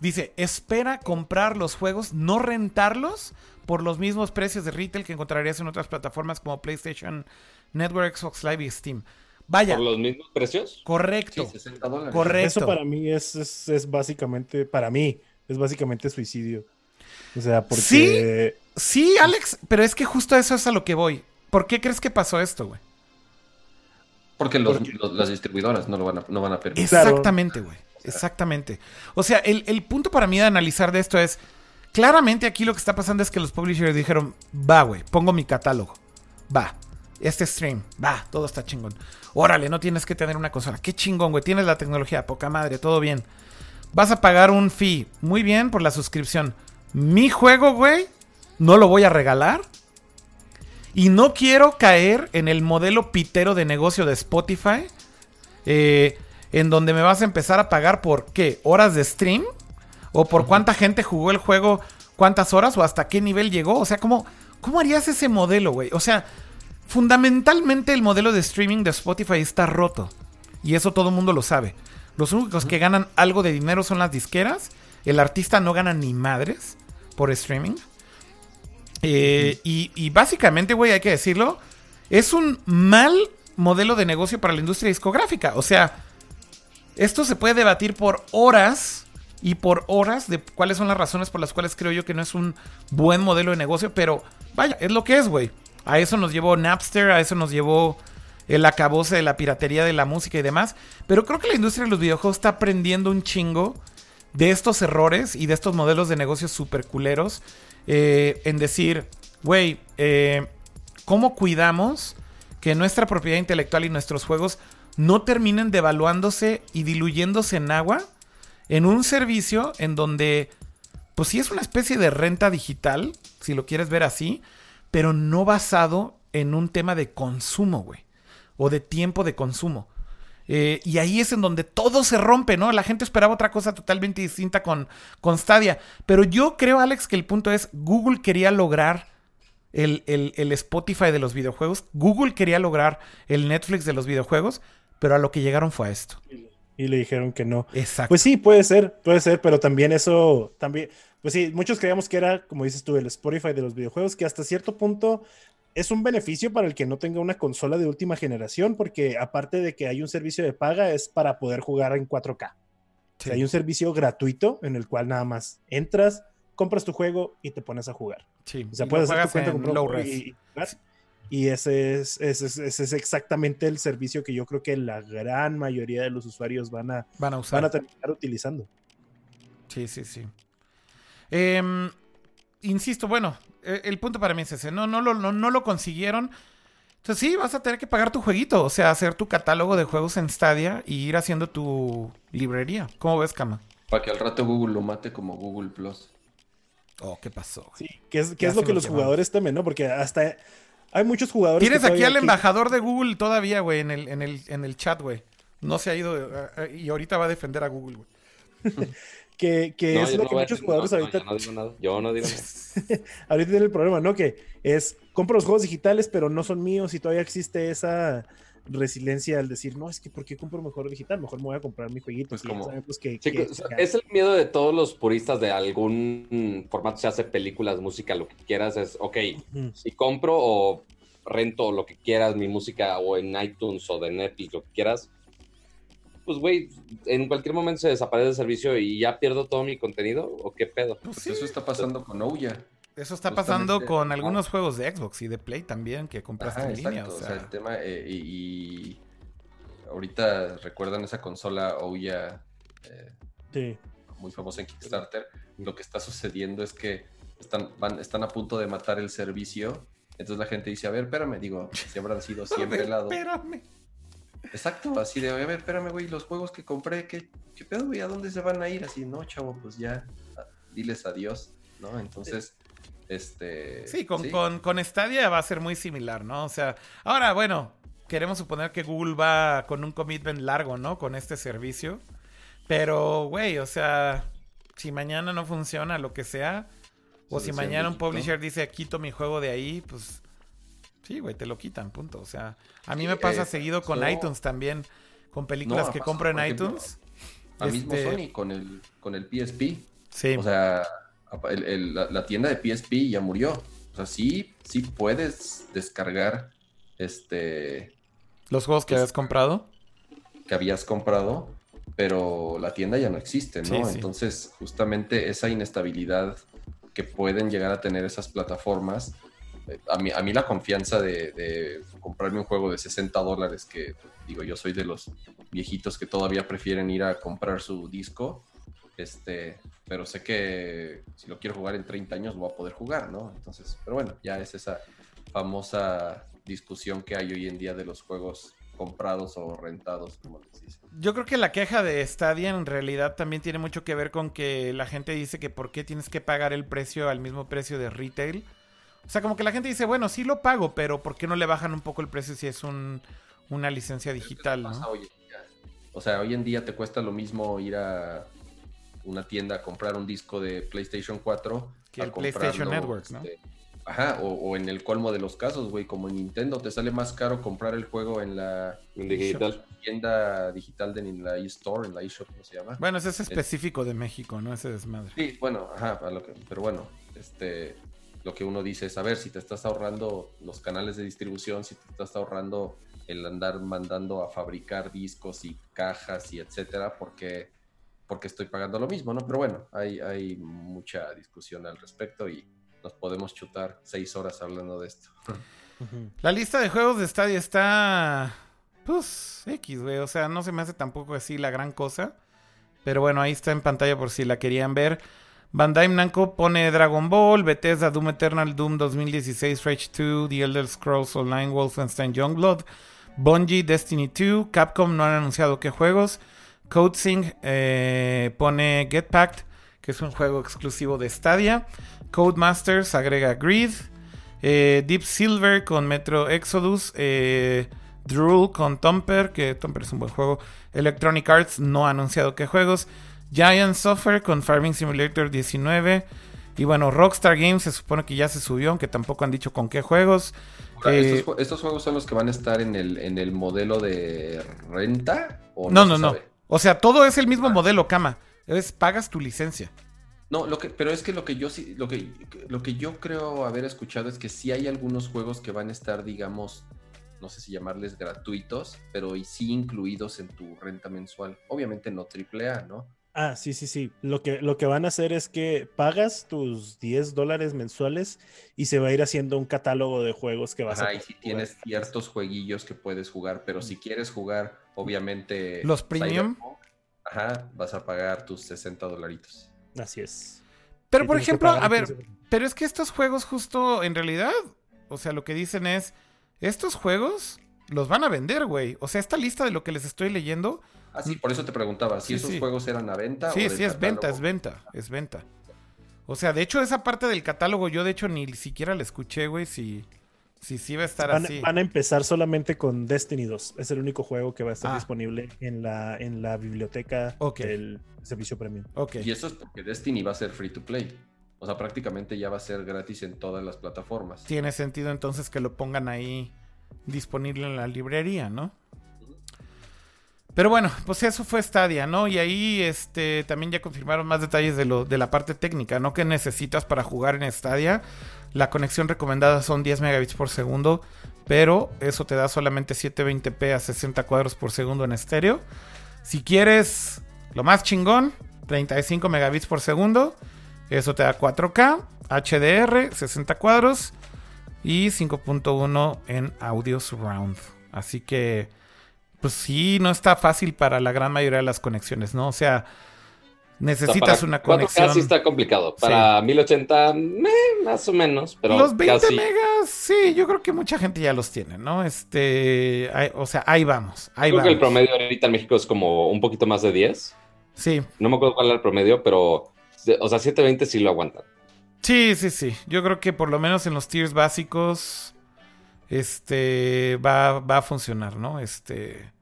Dice, espera comprar los juegos, no rentarlos por los mismos precios de retail que encontrarías en otras plataformas como PlayStation Network, Xbox Live y Steam. Vaya. ¿Por los mismos precios? Correcto. 60 dólares. Correcto. Eso para mí es, es, básicamente, para mí, es básicamente suicidio. O sea, porque... Sí, sí, Alex, pero es que justo eso es a lo que voy. ¿Por qué crees que pasó esto, güey? Porque, las distribuidoras no lo van a, no van a permitir. Exactamente, güey. Exactamente. O sea, el, el punto para mí de analizar de esto es, claramente aquí lo que está pasando es que los publishers dijeron, va, güey, pongo mi catálogo. Va. Este stream, va, todo está chingón. Órale, no tienes que tener una consola. Qué chingón, güey. Tienes la tecnología, poca madre, todo bien. Vas a pagar un fee. Muy bien por la suscripción. Mi juego, güey, no lo voy a regalar. Y no quiero caer en el modelo pitero de negocio de Spotify. Eh, en donde me vas a empezar a pagar por qué? ¿Horas de stream? ¿O por cuánta gente jugó el juego? ¿Cuántas horas? ¿O hasta qué nivel llegó? O sea, ¿cómo, cómo harías ese modelo, güey? O sea, fundamentalmente el modelo de streaming de Spotify está roto. Y eso todo el mundo lo sabe. Los únicos que ganan algo de dinero son las disqueras. El artista no gana ni madres por streaming. Eh, y, y básicamente, güey, hay que decirlo, es un mal modelo de negocio para la industria discográfica. O sea, esto se puede debatir por horas y por horas de cuáles son las razones por las cuales creo yo que no es un buen modelo de negocio, pero vaya, es lo que es, güey. A eso nos llevó Napster, a eso nos llevó el acabose de la piratería de la música y demás. Pero creo que la industria de los videojuegos está aprendiendo un chingo de estos errores y de estos modelos de negocios super culeros. Eh, en decir, güey, eh, ¿cómo cuidamos que nuestra propiedad intelectual y nuestros juegos no terminen devaluándose y diluyéndose en agua en un servicio en donde, pues sí es una especie de renta digital, si lo quieres ver así, pero no basado en un tema de consumo, güey, o de tiempo de consumo. Eh, y ahí es en donde todo se rompe, ¿no? La gente esperaba otra cosa totalmente distinta con, con Stadia. Pero yo creo, Alex, que el punto es, Google quería lograr el, el Spotify de los videojuegos, Google quería lograr el Netflix de los videojuegos, pero a lo que llegaron fue a esto. Y le dijeron que no. Exacto. Pues sí, puede ser, puede ser, pero también eso, también, pues sí, muchos creíamos que era, como dices tú, el Spotify de los videojuegos, que hasta cierto punto es un beneficio para el que no tenga una consola de última generación, porque aparte de que hay un servicio de paga, es para poder jugar en 4K. O sea, hay un servicio gratuito en el cual nada más entras, compras tu juego y te pones a jugar. Sí. O sea, puedes hacer tu cuenta, comprar y-. Y ese es, ese, es, ese es exactamente el servicio que yo creo que la gran mayoría de los usuarios van a, Van a usar. van a terminar utilizando. Sí, sí, sí. Em, insisto, bueno, eh, el punto para mí es ese. No, no, lo, no, no lo consiguieron. Entonces sí, vas a tener que pagar tu jueguito. O sea, hacer tu catálogo de juegos en Stadia y ir haciendo tu librería. ¿Cómo ves, Kama? Para que al rato Google lo mate como Google Plus. Oh, ¿qué pasó? Sí, que es, que es lo que los jugadores temen, ¿no? Porque hasta hay muchos jugadores. Tienes aquí al que- embajador de Google todavía, güey, en el, en, el, en el chat, güey. No se ha ido eh, eh, y ahorita va a defender a Google, güey. Que, que No, es lo no que muchos decir- jugadores no, ahorita, yo no digo nada. Yo no digo nada. ahorita tienen el problema, ¿no? Que es, compro los juegos digitales, pero no son míos y todavía existe esa resiliencia al decir, no, es que ¿por qué compro mejor digital? Mejor me voy a comprar mi jueguito. Pues como- que- que- sea, es el miedo de todos los puristas de algún formato, se hace películas, música, lo que quieras, es, ok, si compro o rento lo que quieras, mi música o en iTunes o de Netflix, lo que quieras, pues güey, en cualquier momento se desaparece el servicio y ya pierdo todo mi contenido o qué pedo. Pues sí, eso está pasando con Ouya. eso está justamente, pasando con algunos juegos de Xbox y de Play también que compraste Ajá, en línea. exacto. O O sea, sea, el tema, eh, y, y ahorita recuerdan esa consola Ouya eh, Sí. muy famosa en Kickstarter. Lo que está sucediendo es que están, van, están a punto de matar el servicio. Entonces la gente dice, a ver, espérame, digo, si habrán sido 100 pelados. Espérame. Exacto, así de, a ver, espérame, güey, los juegos que compré, ¿qué, qué pedo, güey? ¿A dónde se van a ir? Así, no, chavo, pues ya, diles adiós, ¿no? Entonces, este... Sí, con, Con, con Stadia va a ser muy similar, ¿no? O sea, ahora, bueno, queremos suponer que Google va con un commitment largo, ¿no? Con este servicio. Pero, güey, o sea, si mañana no funciona, lo que sea, o si mañana un publisher dice, quito mi juego de ahí, pues sí, güey, te lo quitan, punto. O sea, a mí Sí, me pasa eh, seguido con iTunes también, con películas No, que compro en iTunes. A mismo este, Sony con el, con el PSP. Sí, O sea, el- el- la, la tienda de PSP ya murió. O sea, sí, sí puedes descargar este los juegos que habías comprado. que habías comprado, pero la tienda ya no existe, ¿no? Sí, sí. Entonces, justamente esa inestabilidad que pueden llegar a tener esas plataformas, a mí, a mí la confianza de, comprarme un juego de 60 dólares, que digo, yo soy de los viejitos que todavía prefieren ir a comprar su disco, Este, pero sé que si lo quiero jugar en 30 años lo voy a poder jugar, ¿no? Entonces, pero bueno, ya es esa famosa discusión que hay hoy en día de los juegos comprados o rentados, como les dice. Yo creo que la queja de Stadia en realidad también tiene mucho que ver con que la gente dice que por qué tienes que pagar el precio al mismo precio de retail. O sea, como que la gente dice, bueno, sí lo pago, pero ¿por qué no le bajan un poco el precio si es un, una licencia digital, ¿no? O sea, hoy en día te cuesta lo mismo ir a una tienda a comprar un disco de PlayStation 4 que el PlayStation Network, ¿no? Este, ajá, o, en el colmo de los casos, güey, como en Nintendo, te sale más caro comprar el juego en la digital. tienda digital de en la eStore, en la eShop, ¿cómo se llama? Bueno, ese es específico de México, ¿no? Ese desmadre. Sí, bueno, ajá, pero bueno, este, lo que uno dice es, a ver, si te estás ahorrando los canales de distribución, si te estás ahorrando el andar mandando a fabricar discos y cajas y etcétera, porque, porque estoy pagando lo mismo, ¿no? Pero bueno, hay, hay mucha discusión al respecto y nos podemos chutar seis horas hablando de esto. La lista de juegos de Stadia está. Pues, X, güey. O sea, no se me hace tampoco así la gran cosa. Pero bueno, ahí está en pantalla por si la querían ver. Bandai Namco pone Dragon Ball, Bethesda, Doom Eternal, Doom 2016, Rage 2, The Elder Scrolls Online, Wolfenstein Youngblood, Bungie, Destiny 2, Capcom no han anunciado qué juegos. CodeSync eh, pone Get Packed, que es un juego exclusivo de Stadia. Codemasters agrega Grid. Eh, Deep Silver con Metro Exodus. Eh, con Tomper, que Tomper es un buen juego. Electronic Arts no ha anunciado qué juegos. Giant Software con Farming Simulator 19. Y bueno, Rockstar Games se supone que ya se subió, aunque tampoco han dicho con qué juegos. Eh, ¿estos, juegos son los que van a estar en el, en el modelo de renta? ¿o no, no, no, O sea, todo es el mismo ah. modelo, cama. Es pagas tu licencia. No, lo que, pero es que lo que yo sí, lo que, lo que yo creo haber escuchado es que sí hay algunos juegos que van a estar, digamos, no sé si llamarles gratuitos, pero sí incluidos en tu renta mensual. Obviamente no triple A, ¿no? Ah, sí, sí, sí. Lo que, lo que van a hacer es que pagas tus 10 dólares mensuales y se va a ir haciendo un catálogo de juegos que vas a a. Y si tienes ciertos jueguillos que puedes jugar, pero si quieres jugar, obviamente. Los premium. Ajá, vas a pagar tus 60 dolaritos. Así es. Pero por ejemplo, a ver, pero es que estos juegos, justo en realidad, o sea, lo que dicen es: estos juegos los van a vender, güey. O sea, esta lista de lo que les estoy leyendo Ah, sí, por eso te preguntaba, si esos juegos eran a venta. Sí, sí, es venta, es venta, es venta. O sea, de hecho, esa parte del catálogo yo de hecho ni siquiera la escuché, güey, si, si sí va a estar van, así. Van a empezar solamente con Destiny 2. Es el único juego que va a estar ah. disponible en la, en la biblioteca del servicio premium. Y eso es porque Destiny va a ser free to play. O sea, prácticamente ya va a ser gratis en todas las plataformas. Tiene sentido entonces que lo pongan ahí disponible en la librería, ¿no? Pero bueno, pues eso fue Stadia, ¿no? Y ahí este, también ya confirmaron más detalles de, lo, de la parte técnica, ¿no? Que necesitas para jugar en Stadia. La conexión recomendada son 10 megabits por segundo, pero eso te da solamente 720p a 60 cuadros por segundo en estéreo. Si quieres lo más chingón, 35 megabits por segundo, eso te da 4K, HDR, 60 cuadros y 5.1 en audio surround. Así que pues sí, no está fácil para la gran mayoría de las conexiones, ¿no? O sea, necesitas una conexión. 4K sí está complicado. Para 1080, más o menos, pero Los 20 megas, sí, yo creo que mucha gente ya los tiene, ¿no? Este, o sea, ahí vamos, ahí creo que el promedio ahorita en México es como un poquito más de 10. Sí. No me acuerdo cuál era el promedio, pero, o sea, 720 sí lo aguantan. Sí, sí, sí. Yo creo que por lo menos en los tiers básicos, este, va, va a funcionar, ¿no? Este,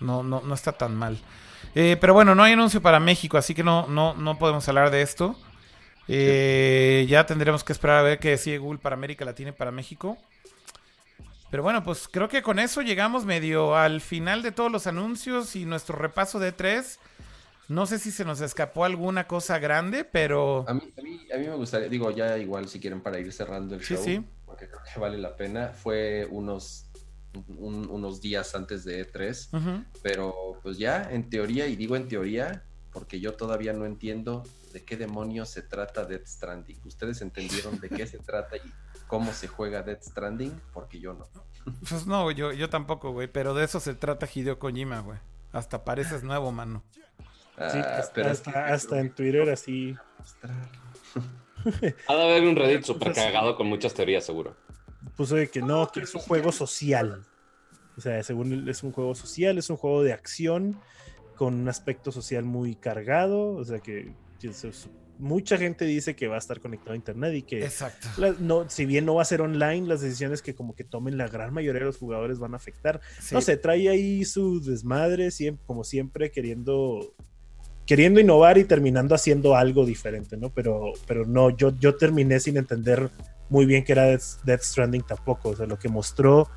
no, no, no está tan mal. Eh, pero bueno, no hay anuncio para México, así que no, no, no podemos hablar de esto. Eh, ya tendremos que esperar a ver qué decide Google para América Latina y para México. Pero bueno, pues creo que con eso llegamos medio al final de todos los anuncios y nuestro repaso de tres. No sé si se nos escapó alguna cosa grande, pero... A mí, a mí, me gustaría, digo, ya igual si quieren para ir cerrando el show, sí. porque creo que vale la pena, fue unos unos días antes de E3, pero pues ya en teoría, y digo en teoría, porque yo todavía no entiendo de qué demonios se trata Death Stranding. ¿Ustedes entendieron de qué se trata y cómo se juega Death Stranding? Porque yo no. Pues no, yo, yo tampoco, güey, pero de eso se trata Hideo Kojima, güey. Hasta pareces nuevo, mano. Sí, Ah, hasta, pero es hasta- que- hasta en Twitter así. Ha de haber un Reddit súper cagado con muchas teorías, seguro. Puso de que no, que es un juego social. O sea, según es un juego social, es un juego de acción con un aspecto social muy cargado. O sea, que, mucha gente dice que va a estar conectado a internet y que Exacto. la- no, si bien no va a ser online, las decisiones que como que tomen la gran mayoría de los jugadores van a afectar. Sí. No sé, trae ahí su desmadre, siempre, como siempre, queriendo queriendo innovar y terminando haciendo algo diferente, ¿no? Pero, pero no, yo, yo terminé sin entender muy bien que era Death, Death Stranding tampoco. O sea, lo que mostró,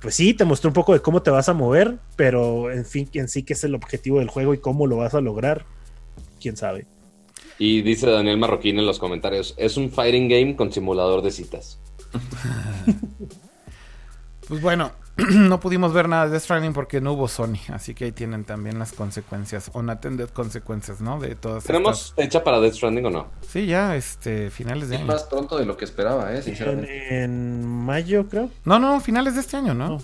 pues sí, te mostró un poco de cómo te vas a mover, pero en fin, en sí que es el objetivo del juego y cómo lo vas a lograr, quién sabe. Y dice Daniel Marroquín en los comentarios, es un fighting game con simulador de citas. Pues bueno, no pudimos ver nada de Death Stranding porque no hubo Sony. Así que ahí tienen también las consecuencias, unattended consecuencias, ¿no? De todas ¿Tenemos fecha para Death Stranding o no? estas- Sí, ya, este, finales de Es año. más pronto de lo que esperaba, ¿eh? En, Sinceramente. en mayo, creo. No, no, finales de este año, ¿no? No.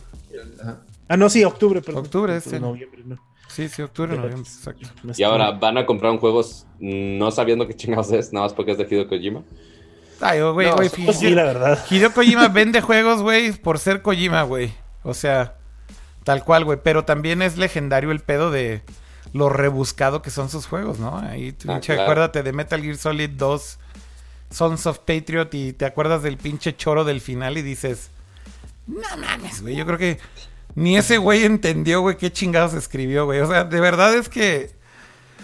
Ah, no, sí, octubre, perdón. Octubre, este. Noviembre, no. Sí, sí, octubre, noviembre, exacto. No Y ahora van a comprar un juego no sabiendo qué chingados es, nada más porque es de Hideo Kojima. Ay, güey, No, güey, sí, Pues sí, la verdad. Hideo Kojima vende juegos, güey, por ser Kojima, güey. O sea, tal cual, güey. Pero también es legendario el pedo de lo rebuscado que son sus juegos, ¿no? Ahí, Ah, pinche, claro. acuérdate de Metal Gear Solid 2, Sons of Patriot, y te acuerdas del pinche choro del final y dices, no mames, güey. Yo creo que ni ese güey entendió, güey, qué chingados escribió, güey. O sea, de verdad es que.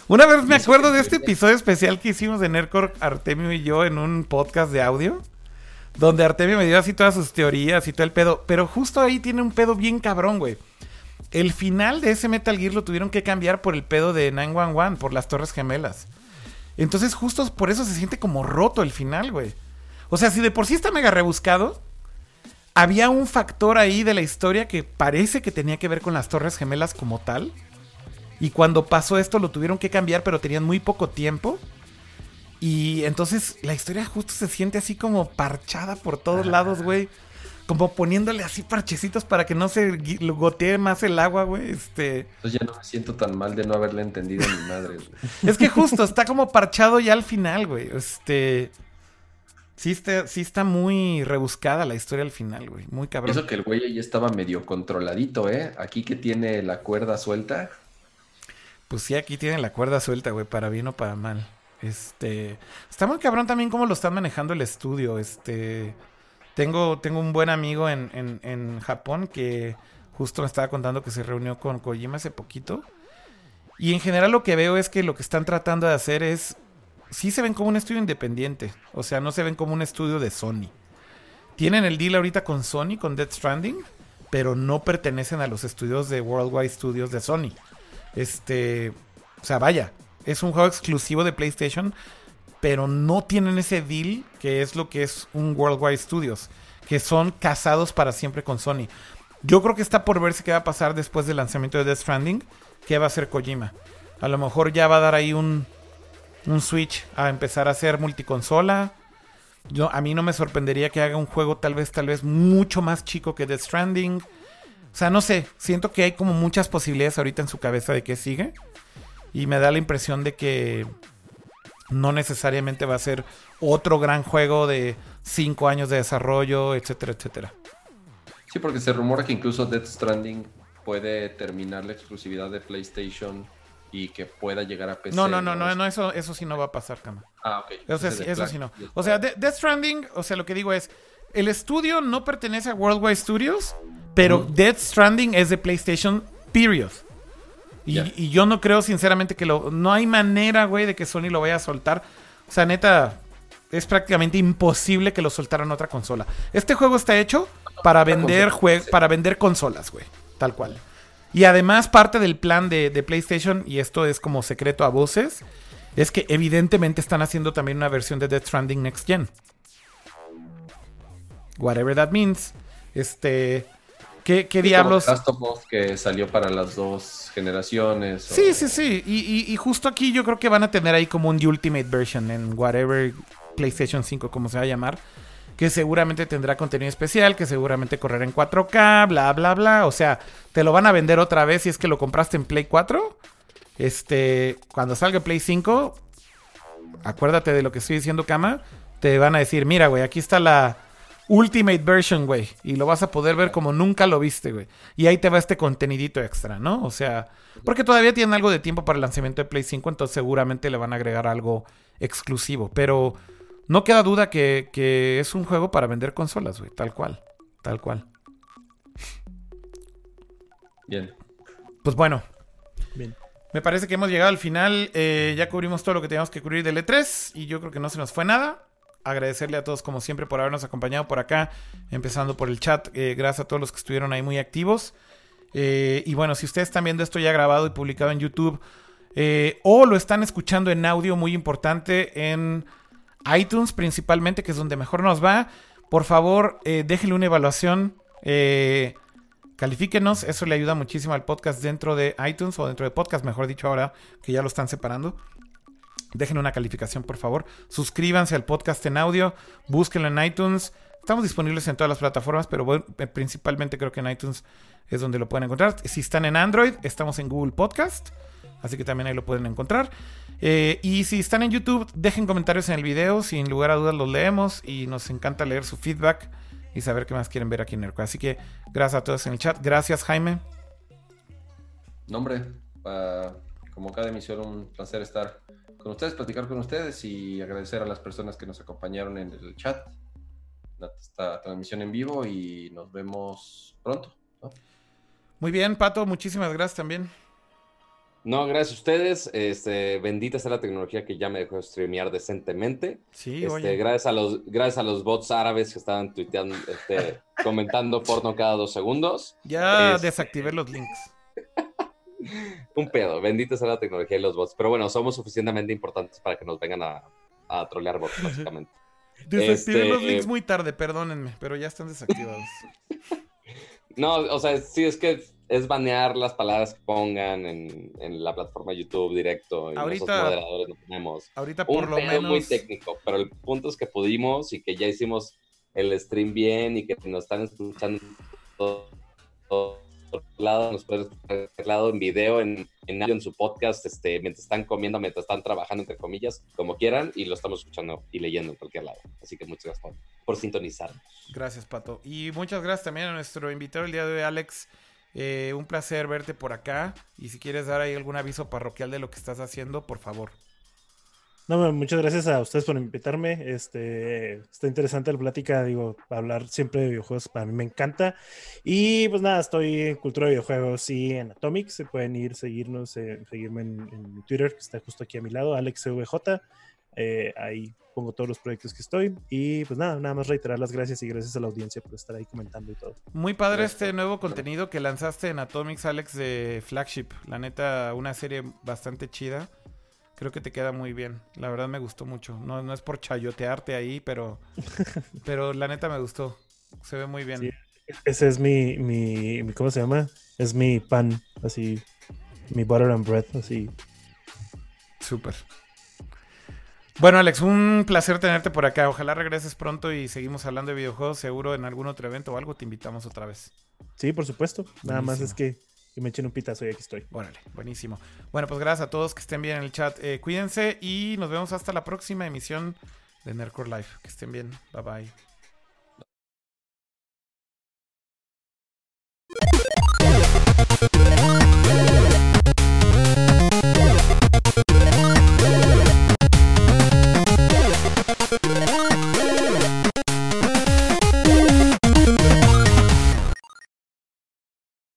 Una vez me acuerdo de este episodio especial que hicimos de Nerdcore, Artemio y yo, en un podcast de audio. Donde Artemio me dio así todas sus teorías y todo el pedo. Pero justo ahí tiene un pedo bien cabrón, güey. El final de ese Metal Gear lo tuvieron que cambiar por el pedo de 911, por las Torres Gemelas. Entonces, justo por eso se siente como roto el final, güey. O sea, si de por sí está mega rebuscado, había un factor ahí de la historia que parece que tenía que ver con las Torres Gemelas como tal. Y cuando pasó esto lo tuvieron que cambiar, pero tenían muy poco tiempo. Y entonces la historia justo se siente así como parchada por todos lados, güey. Como poniéndole así parchecitos para que no se gotee más el agua, güey. Este. Entonces ya no me siento tan mal de no haberle entendido a mi madre. güey. Es que justo está como parchado ya al final, güey. Este. Sí está, sí está muy rebuscada la historia al final, güey. Muy cabrón. Eso que el güey ahí estaba medio controladito, ¿eh? Aquí que tiene la cuerda suelta. Pues sí, aquí tienen la cuerda suelta, güey, para bien o para mal. Este. Está muy cabrón también cómo lo están manejando el estudio. Este. Tengo, tengo un buen amigo en, en, en Japón que justo me estaba contando que se reunió con Kojima hace poquito. Y en general lo que veo es que lo que están tratando de hacer es. Sí se ven como un estudio independiente. O sea, no se ven como un estudio de Sony. Tienen el deal ahorita con Sony, con Death Stranding, pero no pertenecen a los estudios de Worldwide Studios de Sony. Este, o sea, vaya, es un juego exclusivo de PlayStation, pero no tienen ese deal que es lo que es un Worldwide Studios, que son casados para siempre con Sony. Yo creo que está por verse qué va a pasar después del lanzamiento de Death Stranding, qué va a hacer Kojima. A lo mejor ya va a dar ahí un, un switch a empezar a hacer multiconsola. Yo, a mí no me sorprendería que haga un juego tal vez, tal vez mucho más chico que Death Stranding. O sea, no sé, siento que hay como muchas posibilidades ahorita en su cabeza de que sigue. Y me da la impresión de que no necesariamente va a ser otro gran juego de cinco años de desarrollo, etcétera, etcétera. Sí, porque se rumora que incluso Death Stranding puede terminar la exclusividad de PlayStation y que pueda llegar a PC. No, no, no, no, no eso, eso sí no va a pasar, cama. Ah, ok. O sea, sí, eso sí no. O sea, De- Death Stranding, o sea, lo que digo es, el estudio no pertenece a Worldwide Studios, pero. Death Stranding es de PlayStation, period. Y, yo no creo sinceramente que lo... No hay manera, güey, de que Sony lo vaya a soltar. O sea, neta, es prácticamente imposible que lo soltaran otra consola. Este juego está hecho para vender, consola, jue- sí. para vender consolas, güey. Tal cual. Y además parte del plan de, de PlayStation, y esto es como secreto a voces, es que evidentemente están haciendo también una versión de Death Stranding Next Gen. Whatever that means. Este... ¿Qué, qué Sí, como diablos? Last of Us que salió para las dos generaciones. o- Sí, sí, sí. Y, y- y justo aquí yo creo que van a tener ahí como un Ultimate Version en whatever PlayStation 5, como se va a llamar. Que seguramente tendrá contenido especial, que seguramente correrá en 4K, bla, bla, bla. O sea, te lo van a vender otra vez si es que lo compraste en Play 4. Este, cuando salga Play 5, acuérdate de lo que estoy diciendo, Kama. Te van a decir, mira, güey, aquí está la Ultimate Version, güey. Y lo vas a poder ver como nunca lo viste, güey. Y ahí te va este contenidito extra, ¿no? O sea, porque todavía tienen algo de tiempo para el lanzamiento de Play 5, entonces seguramente le van a agregar algo exclusivo. Pero no queda duda que, que es un juego para vender consolas, güey. Tal cual. Tal cual. Bien. Pues bueno. Bien. Me parece que hemos llegado al final. Eh, ya cubrimos todo lo que teníamos que cubrir del E3 y yo creo que no se nos fue nada. Agradecerle a todos como siempre por habernos acompañado por acá, empezando por el chat. Eh, gracias a todos los que estuvieron ahí muy activos. Eh, y bueno, si ustedes están viendo esto ya grabado y publicado en YouTube eh, o lo están escuchando en audio, muy importante, en iTunes principalmente, que es donde mejor nos va, por favor déjenle una evaluación. Califíquenos, eso le ayuda muchísimo al podcast dentro de iTunes o dentro de podcast, mejor dicho ahora que ya lo están separando. Dejen una calificación, por favor. Suscríbanse al podcast en audio, búsquenlo en iTunes. Estamos disponibles en todas las plataformas, pero eh, principalmente creo que en iTunes es donde lo pueden encontrar. Si están en Android, estamos en Google Podcast, así que también ahí lo pueden encontrar. Eh, y si están en YouTube, dejen comentarios en el video, sin lugar a dudas los leemos y nos encanta leer su feedback y saber qué más quieren ver aquí en Nerco. Así que gracias a todos en el chat. Gracias, Jaime. No, hombre, pa- como cada emisión, un placer estar con ustedes, platicar con ustedes y agradecer a las personas que nos acompañaron en el chat, en esta transmisión en vivo y nos vemos pronto. ¿no? Muy bien, Pato, muchísimas gracias también. No, gracias a ustedes. Este, bendita sea la tecnología que ya me dejó streamear decentemente. Sí, Este, oye. gracias a los, gracias a los bots árabes que estaban tuiteando, este, comentando porno cada dos segundos. Ya Este- desactivé los links. Un pedo, bendita sea la tecnología y los bots. Pero bueno, somos suficientemente importantes para que nos vengan a, a trolear bots, básicamente. Desactivé Este, los links muy tarde, perdónenme, pero ya están desactivados. No, o sea, sí, es que es banear las palabras que pongan en, en la plataforma YouTube directo. Y Ahorita- moderadores no tenemos. Ahorita por Un lo menos. muy técnico, pero el punto es que pudimos y que ya hicimos el stream bien y que nos están escuchando todo, todo lado, nos pueden escuchar en video, en, en en su podcast, este, mientras están comiendo, mientras están trabajando, entre comillas, como quieran, y lo estamos escuchando y leyendo en cualquier lado. Así que muchas gracias por, por sintonizar. Gracias, Pato. Y muchas gracias también a nuestro invitado el día de hoy, Alex. Eh, un placer verte por acá. Y si quieres dar ahí algún aviso parroquial de lo que estás haciendo, por favor. No, muchas gracias a ustedes por invitarme. Este, está interesante la plática, digo, hablar siempre de videojuegos, para mí me encanta. Y pues nada, estoy en Cultura de Videojuegos y en Atomic, se pueden ir, seguirnos, eh, seguirme en, en mi Twitter, que está justo aquí a mi lado, AlexCVJ. Eh, ahí pongo todos los proyectos que estoy. Y pues nada, nada más reiterar las gracias y gracias a la audiencia por estar ahí comentando y todo. Muy padre Gracias. este nuevo contenido que lanzaste en Atomics, Alex, de Flagship. La neta, una serie bastante chida. Creo que te queda muy bien. La verdad me gustó mucho. No, no es por chayotearte ahí, pero, pero la neta me gustó. Se ve muy bien. Sí. Ese es mi, mi, mi- ¿cómo se llama? Es mi pan, así, mi butter and bread, así. Súper. Bueno, Alex, un placer tenerte por acá. Ojalá regreses pronto y seguimos hablando de videojuegos. Seguro en algún otro evento o algo te invitamos otra vez. Sí, por supuesto. Nada más es que, que me echen un pitazo y aquí estoy. Órale, buenísimo. Bueno, pues gracias a todos que estén bien en el chat. Eh, cuídense y nos vemos hasta la próxima emisión de Nerdcore Live. Que estén bien. Bye bye.